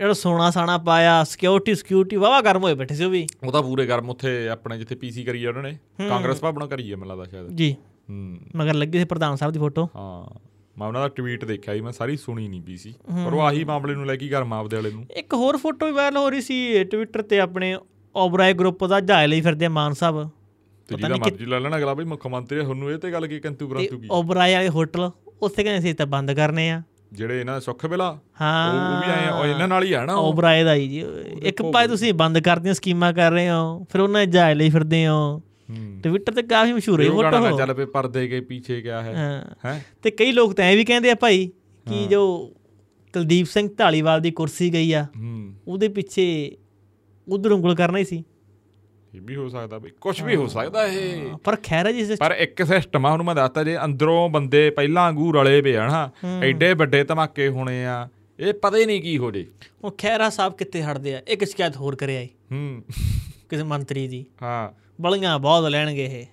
ਜਿਹੜਾ ਸੋਨਾ ਸਾਣਾ ਪਾਇਆ ਸਿਕਿਉਰਿਟੀ ਸਿਕਿਉਰਿਟੀ ਵਾਵਾ ਗਰਮ ਹੋਏ ਬੈਠੇ ਸੀ ਉਹ ਵੀ। ਉਹ ਤਾਂ ਪੂਰੇ ਗਰਮ ਉੱਥੇ ਆਪਣੇ ਜਿੱਥੇ ਪੀਸੀ ਕਰੀ ਆ ਉਹਨਾਂ ਨੇ। ਕਾਂਗਰਸ ਭਵਨੋਂ ਕਰੀ ਆ ਮੈਨੂੰ ਲੱਗਦਾ ਸ਼ਾਇਦ। ਜੀ। ਹੂੰ। ਮਗਰ ਲੱਗੀ ਸੀ ਪ੍ਰਧਾਨ ਸਾਹਿਬ ਦੀ ਫੋਟੋ ਹਾਂ। ਮੈਂ ਉਹਨਾਂ ਦਾ ਟਵੀਟ ਦੇਖਿਆ ਸੀ ਮੈਂ ਸਾਰੀ ਸੁਣੀ ਨਹੀਂ ਪਈ ਸੀ। ਪਰ ਉਹ ਆਹੀ ਮਾਮਲੇ ਨੂੰ ਲੈ ਕੇ ਗਰਮ ਆਪਦੇ ਵਾਲੇ ਨੂੰ। ਇੱਕ ਹੋਰ ਫੋਟੋ ਵੀ ਵਾਇਰਲ ਹੋ ਰਹੀ ਸੀ ਟਵਿੱਟਰ ਤੇ ਆਪਣੇ ਓਬਰਾਏ ਗਰੁੱਪ ਦਾ ਜਾਇ ਲਈ ਫਿਰਦੇ ਮਾਨ ਸਾਹਿਬ। ਤੇ ਜਿਹਦਾ ਮਰਜ਼ੀ ਲੈ ਲੈਣਾ ਅਗਲਾ ਬਈ ਮੁੱਖ ਮੰਤਰੀ ਤੁਹਾਨੂੰ ਇਹ ਤੇ ਗੱਲ ਕੀ ਕੰਤੂ ਪਰੰਤੂ ਕੀ? ਓਬਰਾਏ ਵਾਲੇ ਹੋਟਲ ਉੱਥੇ ਕਹਿੰਦੇ ਸੀ ਤਾਂ ਬੰਦ ਕਰਨੇ ਆ। ਜਿਹੜੇ ਇਹਨਾਂ ਸੁੱਖ ਬਿਲਾ ਹਾਂ। ਉਹ ਵੀ ਆਏ ਆ, ਇਹਨਾਂ ਨਾਲ ਹੀ ਆ ਨਾ ਉਹ। ਓਬਰਾਏ ਦਾ ਹੀ ਜੀ। ਇੱਕ ਪਾਸੇ ਤੁਸੀਂ ਬੰਦ ਕਰਦੀਆਂ ਸਕੀਮਾਂ ਕਰ ਰਹੇ ਹੋ ਫਿਰ ਉਹਨਾਂ ਦੇ ਜਾਇ ਲਈ ਫਿਰਦੇ ਹੋ। ਹੂੰ। ਟਵਿੱਟਰ ਤੇ ਕਾਫੀ ਮਸ਼ਹੂਰ ਹੈ ਫੋਟੋ ਚੱਲ ਪਏ ਪਰਦੇ ਕੇ ਪਿੱਛੇ ਕਿਆ ਹੈ। ਹਾਂ। ਹੈ? ਤੇ ਕਈ ਲੋਕ ਤਾਂ ਐ ਵੀ ਕਹਿੰਦੇ ਆ ਭਾਈ ਕਿ ਜੋ ਕੁਲਦੀਪ ਸਿੰਘ ਢਾਲੀਵਾਲ ਦੀ ਕੁਰਸੀ ਗਈ ਆ ਹੂੰ। ਉਹਦੇ ਪਿੱਛੇ ਉਧਰ ਉਂਗਲ ਕਰਨਾ ਹੀ ਸੀ। ਇਹ ਵੀ ਹੋ ਸਕਦਾ ਬਈ ਕੁਝ ਵੀ ਹੋ ਸਕਦਾ ਇਹ। ਪਰ ਖੈਰ ਜੀ ਪਰ ਇੱਕ ਸਿਸਟਮ ਆ ਉਹਨੂੰ ਮੈਂ ਦੱਸਤਾ ਜੇ ਅੰਦਰੋਂ ਬੰਦੇ ਪਹਿਲਾਂ ਵਾਂਗੂ ਰਲੇ ਪਏ ਹਨ ਐਡੇ ਵੱਡੇ ਧਮਾਕੇ ਹੋਣੇ ਆ ਇਹ ਪਤਾ ਹੀ ਨਹੀਂ ਕੀ ਹੋ ਜੇ। ਉਹ ਖੈਰਾ ਸਾਹਿਬ ਕਿੱਥੇ ਹਟਦੇ ਆ। ਇੱਕ ਸ਼ਿਕਾਇਤ ਹੋਰ ਕਰਿਆ ਏ ਹੂੰ। ਕਿਸੇ ਮੰਤਰੀ ਦੀ। ਹਾਂ। ਬਲੀਆਂ ਬਹੁਤ ਲੈਣਗੇ ਇਹ।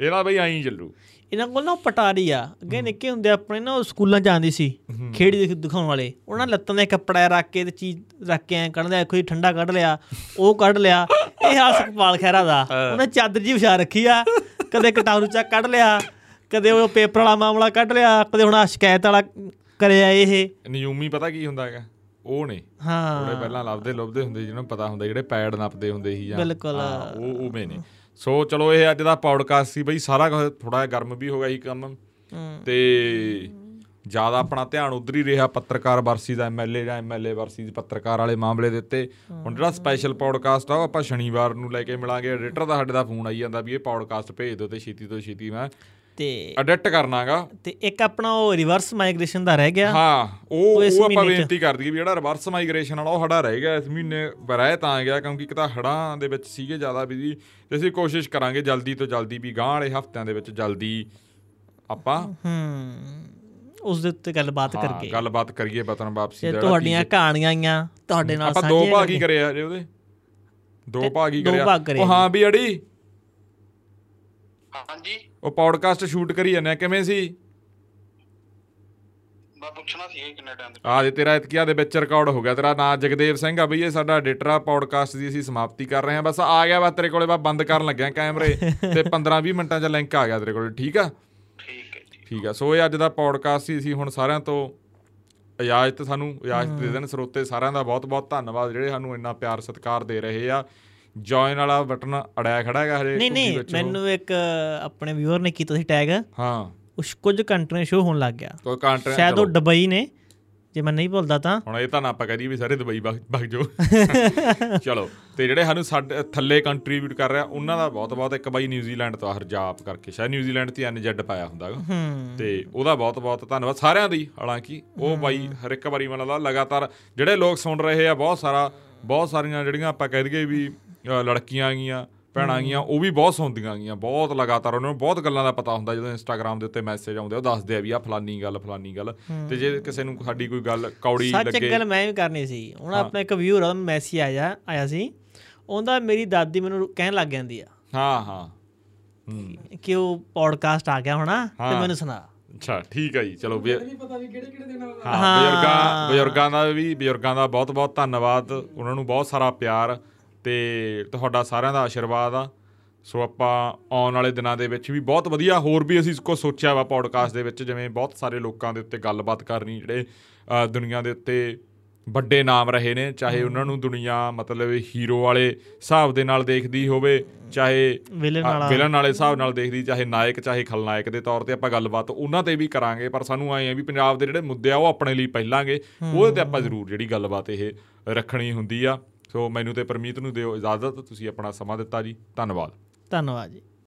ਇਹਦਾ ਬਈ ਐਂ ਚੱਲੂ। ਇਹਨਾਂ ਕੋਲ ਨਾ ਉਹ ਪਟਾਰੀ ਆ। ਅੱਗੇ ਨਿੱਕੇ ਹੁੰਦੇ ਆਪਣੇ ਨਾ ਉਹ ਸਕੂਲਾਂ ਚ ਆਉਂਦੀ ਸੀ ਖੇੜੀ ਦਿਖ- ਦਿਖਾਉਣ ਵਾਲੇ। ਉਹਨਾਂ ਲੱਤਾਂ ਦੇ ਕੱਪੜਾ ਰੱਖ ਕੇ ਤੇ ਚੀਜ਼ ਰੱਖ ਕੇ ਐ ਕੱਢਦੇ ਕੋਈ ਠੰਡਾ ਕੱਢ ਲਿਆ ਉਹ ਕੱਢ ਲਿਆ। ਇਹ ਹਾਲ ਸੁਖਪਾਲ ਖਹਿਰਾ ਦਾ। ਉਹਨੇ ਚਾਦਰ ਜੀ ਵਿਛਾ ਰੱਖੀ ਆ। ਕਦੇ ਕਟਾਰੂ ਚੱਕ ਕੱਢ ਲਿਆ ਕਦੇ ਉਹ ਪੇਪਰ ਵਾਲਾ ਮਾਮਲਾ ਕੱਢ ਲਿਆ ਕਦੇ ਹੁਣ ਸ਼ਿਕਾਇਤ ਵਾਲਾ ਕਰਿਆ ਇਹ। ਨਿਯੂਮੀ ਪਤਾ ਕੀ ਹੁੰਦਾ ਹੈਗਾ? ਉਹ ਨੇ। ਹਾਂ। ਉਹਦੇ ਪਹਿਲਾਂ ਲੱਭਦੇ ਲੱਭਦੇ ਹੁੰਦੇ ਜਿਹਨਾਂ ਨੂੰ ਪਤਾ ਹੁੰਦਾ ਜਿਹੜੇ ਪੈਡ ਨੱਪਦੇ ਹੁੰਦੇ ਸੀ ਜਾਂ ਬਿਲਕੁਲ। ਉਹ ਉਵੇਂ ਨੇ। ਸੋ ਚਲੋ ਇਹ ਅੱਜ ਦਾ ਪੌਡਕਾਸਟ ਸੀ ਬਈ ਸਾਰਾ ਥੋੜਾ ਜਿਹਾ ਗਰਮ ਵੀ ਹੋ ਗਿਆ ਸੀ ਕੰਮ। ਹੂੰ। ਤੇ ਜ਼ਿਆਦਾ ਆਪਣਾ ਧਿਆਨ ਉਧਰ ਹੀ ਰਿਹਾ ਪੱਤਰਕਾਰ ਵਰਸੀ ਦਾ ਐਮਐਲਏ ਜਾਂ ਐਮਐਲਏ ਵਰਸੀ ਪੱਤਰਕਾਰ ਵਾਲੇ ਮਾਮਲੇ ਦੇ ਉੱਤੇ। ਹੁਣ ਜਿਹੜਾ ਸਪੈਸ਼ਲ ਪੌਡਕਾਸਟ ਆ ਉਹ ਆਪਾਂ ਸ਼ਨੀਵਾਰ ਨੂੰ ਲੈ ਕੇ ਮਿਲਾਂਗੇ। ਐਡੀਟਰ ਦਾ ਸਾਡੇ ਦਾ ਫੋਨ ਆਈ ਜਾਂਦਾ ਵੀ ਇਹ ਪੌਡਕਾਸਟ ਭੇਜ ਦਿਓ ਤੇ ਛੇਤੀ ਤੋਂ ਛੇਤੀ ਮੈਂ ਤੇ ਐਡਿਟ ਕਰਨਾਗਾ। ਤੇ ਇੱਕ ਆਪਣਾ ਉਹ ਰਿਵਰਸ ਮਾਈਗ੍ਰੇਸ਼ਨ ਦਾ ਰਹਿ ਗਿਆ। ਹਾਂ ਉਹ ਉਹ ਆਪਾਂ ਬੇਨਤੀ ਕਰ ਦਈਏ ਵੀ ਜਿਹੜਾ ਰਿਵਰਸ ਮਾਈਗ੍ਰੇਸ਼ਨ ਵਾਲਾ ਉਹ ਸਾਡਾ ਰਹਿ ਗਿਆ ਇਸ ਮਹੀਨੇ ਬਰਾਏ ਤਾਂ ਗਿਆ ਕਿਉਂਕਿ ਇੱਕ ਤਾਂ ਹੜਾਂ ਦੇ ਵਿੱਚ ਸੀਗੇ ਜ਼ਿਆਦਾ ਬਿਜ਼ੀ ਤੇ ਅਸੀਂ ਕੋਸ਼ਿਸ਼ ਕਰਾਂਗੇ ਜਲਦੀ ਤੋਂ ਜਲਦੀ ਵੀ ਗਾਂ ਵਾਲੇ ਹਫ਼ਤਿਆਂ ਦੇ ਵਿੱਚ ਜਲਦੀ ਆਪਾਂ ਹੂੰ ਉਸ ਦੇ ਉੱਤੇ ਗੱਲਬਾਤ ਹਾਂ, ਕਰਕੇ। ਗੱਲਬਾਤ ਕਰੀਏ ਵਤਨ ਵਾਪਸੀ ਦਾ ਤੁਹਾਡੀਆਂ ਕਹਾਣੀਆਂ ਆਈਆਂ ਤੁਹਾਡੇ ਨਾਲ ਆਪਾਂ ਦੋ ਸਾਂਝੀਆਂ ਭਾਗ ਹੀ ਕਰਕੇ। ਕਰੇ ਆ ਜੇ ਉਹਦੇ। ਦੋ ਭਾਗ ਹੀ ਕਰਿਆ ਉਹ ਹਾਂ ਵੀ ਅੜੀ। ਹਾਂਜੀ। ਉਹ ਪੌਡਕਾਸਟ ਸ਼ੂਟ ਕਰੀ ਜਾਂਦੇ ਆ ਕਿਵੇਂ ਸੀ? ਮੈਂ ਪੁੱਛਣਾ ਸੀ ਇਹ ਕਿੰਨੇ ਟਾਈਮ ਆ ਜੇ ਤੇਰਾ ਇਤਕਿਆ ਦੇ ਵਿੱਚ ਰਿਕਾਰਡ ਹੋ ਗਿਆ ਤੇਰਾ ਨਾਂ ਜਗਦੇਵ ਸਿੰਘ ਆ ਬਈ ਇਹ ਸਾਡਾ ਐਡੀਟਰ ਆ ਪੌਡਕਾਸਟ ਦੀ ਅਸੀਂ ਸਮਾਪਤੀ ਕਰ ਰਹੇ ਹਾਂ। ਬਸ ਆ ਗਿਆ ਵਾ ਤੇਰੇ ਕੋਲੇ ਬਾ ਬੰਦ ਕਰਨ ਲੱਗਿਆ ਕੈਮਰੇ ਤੇ [laughs] 15-20 ਮਿੰਟਾਂ 'ਚ ਲਿੰਕ ਆ ਗਿਆ ਤੇਰੇ ਕੋਲੇ ਠੀਕ ਆ? ਠੀਕ ਹੈ ਜੀ। ਠੀਕ ਆ ਸੋ ਇਹ ਅੱਜ ਦਾ ਪੌਡਕਾਸਟ ਸੀ ਅਸੀਂ ਹੁਣ ਸਾਰਿਆਂ ਤੋਂ ਇਜਾਜ਼ਤ ਸਾਨੂੰ ਇਜਾਜ਼ਤ ਦੇ ਦੇਣ ਸਰੋਤੇ ਸਾਰਿਆਂ ਦਾ ਬਹੁਤ-ਬਹੁਤ ਧੰਨਵਾਦ ਜਿਹੜੇ ਸਾਨੂੰ ਇੰਨਾ ਪਿਆਰ ਸਤਿਕਾਰ ਦੇ ਰਹੇ ਆ। ਜੁਆਇਨ ਵਾਲਾ ਬਟਨ ਅੜਿਆ ਖੜਾ ਹੈਗਾ ਹਜੇ ਨਹੀਂ ਨਹੀਂ। ਮੈਨੂੰ ਇੱਕ ਆਪਣੇ ਵਿਊਅਰ ਨੇ ਕੀਤਾ ਸੀ ਟੈਗ ਹਾਂ। ਉਸ ਕੁਝ ਕੰਟਰੀ ਸ਼ੋ ਹੋਣ ਲੱਗ ਗਿਆ। ਕੋਈ ਕੰਟਰੀ ਸ਼ਾਇਦ ਉਹ ਦੁਬਈ ਨੇ ਜੇ ਮੈਂ ਨਹੀਂ ਭੁੱਲਦਾ ਤਾਂ। ਹੁਣ ਇਹ ਤਾਂ ਨਾ ਆਪਾਂ ਕਹਦੀ ਵੀ ਸਾਰੇ ਦੁਬਈ ਵਗ ਵਗ ਜਾਓ। [laughs] ਚਲੋ ਤੇ ਜਿਹੜੇ ਸਾਨੂੰ ਸਾਡੇ ਥੱਲੇ ਕੰਟਰੀਬਿਊਟ ਕਰ ਰਿਹਾ ਉਹਨਾਂ ਦਾ ਬਹੁਤ ਬਹੁਤ ਇੱਕ ਬਾਈ ਨਿਊਜ਼ੀਲੈਂਡ ਤੋਂ ਹਰਜਾਪ ਕਰਕੇ ਸ਼ਾਇਦ ਨਿਊਜ਼ੀਲੈਂਡ ਤੇ ਐਨਜੈਡ ਪਾਇਆ ਹੁੰਦਾ ਤੇ ਉਹਦਾ ਬਹੁਤ ਬਹੁਤ ਧੰਨਵਾਦ ਸਾਰਿਆਂ ਦੀ ਹਾਲਾਂਕਿ ਉਹ ਬਾਈ ਹਰ ਇੱਕ ਵਾਰੀ ਮਨ ਲਾ ਲਗਾਤਾਰ ਜਿਹੜੇ ਲੋਕ ਸੁਣ ਰਹੇ ਆ ਬਹੁਤ ਸਾਰਾ ਬਹੁਤ ਸਾਰੀਆਂ ਜਿਹੜੀਆਂ ਆਪਾਂ ਕਹਿ ਦਈਏ ਵੀ ਲੜਕੀਆਂ ਗੀਆਂ ਭੈਣਾਂ ਗੀਆਂ ਉਹ ਵੀ ਬਹੁਤ ਸੁਣਦੀਆਂ ਗੀਆਂ ਬਹੁਤ ਲਗਾਤਾਰ ਉਹਨਾਂ ਨੂੰ ਬਹੁਤ ਗੱਲਾਂ ਦਾ ਪਤਾ ਹੁੰਦਾ ਜਦੋਂ ਇੰਸਟਾਗ੍ਰam ਦੇ ਉੱਤੇ ਮੈਸੇਜ ਆਉਂਦੇ ਉਹ ਦੱਸਦੇ ਆ ਵੀ ਆ ਫਲਾਨੀ ਗੱਲ ਫਲਾਨੀ ਗੱਲ। ਤੇ ਜੇ ਕਿਸੇ ਨੂੰ ਸਾਡੀ ਕੋਈ ਗੱਲ ਕੌੜੀ ਸੱਚ ਲੱਗੇ ਗੱਲ ਮੈਂ ਵੀ ਕਰਨੀ ਸੀ। ਹੁਣ ਆਪਣਾ ਇੱਕ ਵਿਊਅਰ ਆ ਮੈਸੇਜ ਆਇਆ ਆਇਆ ਸੀ ਉਹਦਾ ਮੇਰੀ ਦਾਦੀ ਮੈਨੂੰ ਕਹਿਣ ਲੱਗ ਜਾਂਦੀ ਆ। ਹਾਂ ਹਾਂ। ਹੂੰ। ਕਿ ਉਹ ਪੌਡਕਾਸਟ ਆ ਗਿਆ ਹੋਣਾ ਤੇ। ਮੈਨੂੰ ਸੁਣਾ। ਅੱਛਾ ਠੀਕ ਹੈ ਜੀ ਚਲੋ ਵੀ ਪਤਾ ਵੀ ਕਿਹੜੇ ਕਿਹੜੇ ਦਿਨਾਂ ਹਾਂ ਬਜ਼ੁਰਗਾਂ ਬਜ਼ੁਰਗਾਂ ਦਾ ਵੀ ਬਜ਼ੁਰਗਾਂ ਦਾ ਬਹੁਤ ਬਹੁਤ ਧੰਨਵਾਦ। ਉਹਨਾਂ ਨੂੰ ਬਹੁਤ ਸਾਰਾ ਪਿਆਰ। ਤੇ ਤੁਹਾਡਾ ਸਾਰਿਆਂ ਦਾ ਆਸ਼ੀਰਵਾਦ ਆ। ਸੋ ਆਪਾਂ ਆਉਣ ਵਾਲੇ ਦਿਨਾਂ ਦੇ ਵਿੱਚ ਵੀ ਬਹੁਤ ਵਧੀਆ ਹੋਰ ਵੀ ਅਸੀਂ ਕੋ ਸੋਚਿਆ ਵਾ ਪੌਡਕਾਸਟ ਦੇ ਵਿੱਚ ਜਿਵੇਂ ਬਹੁਤ ਸਾਰੇ ਲੋਕਾਂ ਦੇ ਉੱਤੇ ਗੱਲਬਾਤ ਕਰਨੀ ਜਿਹੜੇ ਦੁਨੀਆ ਦੇ ਉੱਤੇ ਵੱਡੇ ਨਾਮ ਰਹੇ ਨੇ ਚਾਹੇ ਉਹਨਾਂ ਨੂੰ ਦੁਨੀਆ ਮਤਲਬ ਹੀਰੋ ਵਾਲੇ ਹਿਸਾਬ ਦੇ ਨਾਲ ਦੇਖਦੀ ਹੋਵੇ ਚਾਹੇ ਵਿਲਨ ਵਾਲਾ। ਵਿਲਨ ਵਾਲੇ ਹਿਸਾਬ ਨਾਲ ਦੇਖਦੀ ਚਾਹੇ ਨਾਇਕ ਚਾਹੇ ਖਲਨਾਇਕ ਦੇ ਤੌਰ ਤੇ ਆਪਾਂ ਗੱਲਬਾਤ ਉਹਨਾਂ ਤੇ ਵੀ ਕਰਾਂਗੇ ਪਰ ਸਾਨੂੰ ਆਏ ਆ ਵੀ ਪੰਜਾਬ ਦੇ ਜਿਹੜੇ ਮੁੱਦੇ ਆ ਉਹ ਆਪਣੇ ਲਈ ਪਹਿਲਾਂਗੇ ਉਹਦੇ ਤੇ ਆਪਾਂ ਜ਼ਰੂਰ ਜਿਹੜੀ ਗੱਲਬਾਤ ਇਹ ਰੱਖਣੀ ਹੁੰਦੀ ਆ। ਸੋ ਮੈਨੂੰ ਤੇ ਪਰਮੀਤ ਨੂੰ ਦਿਓ ਇਜਾਜ਼ਤ, ਤੁਸੀਂ ਆਪਣਾ ਸਮਾਂ ਦਿੱਤਾ ਜੀ। ਧੰਨਵਾਦ। ਧੰਨਵਾਦ ਜੀ।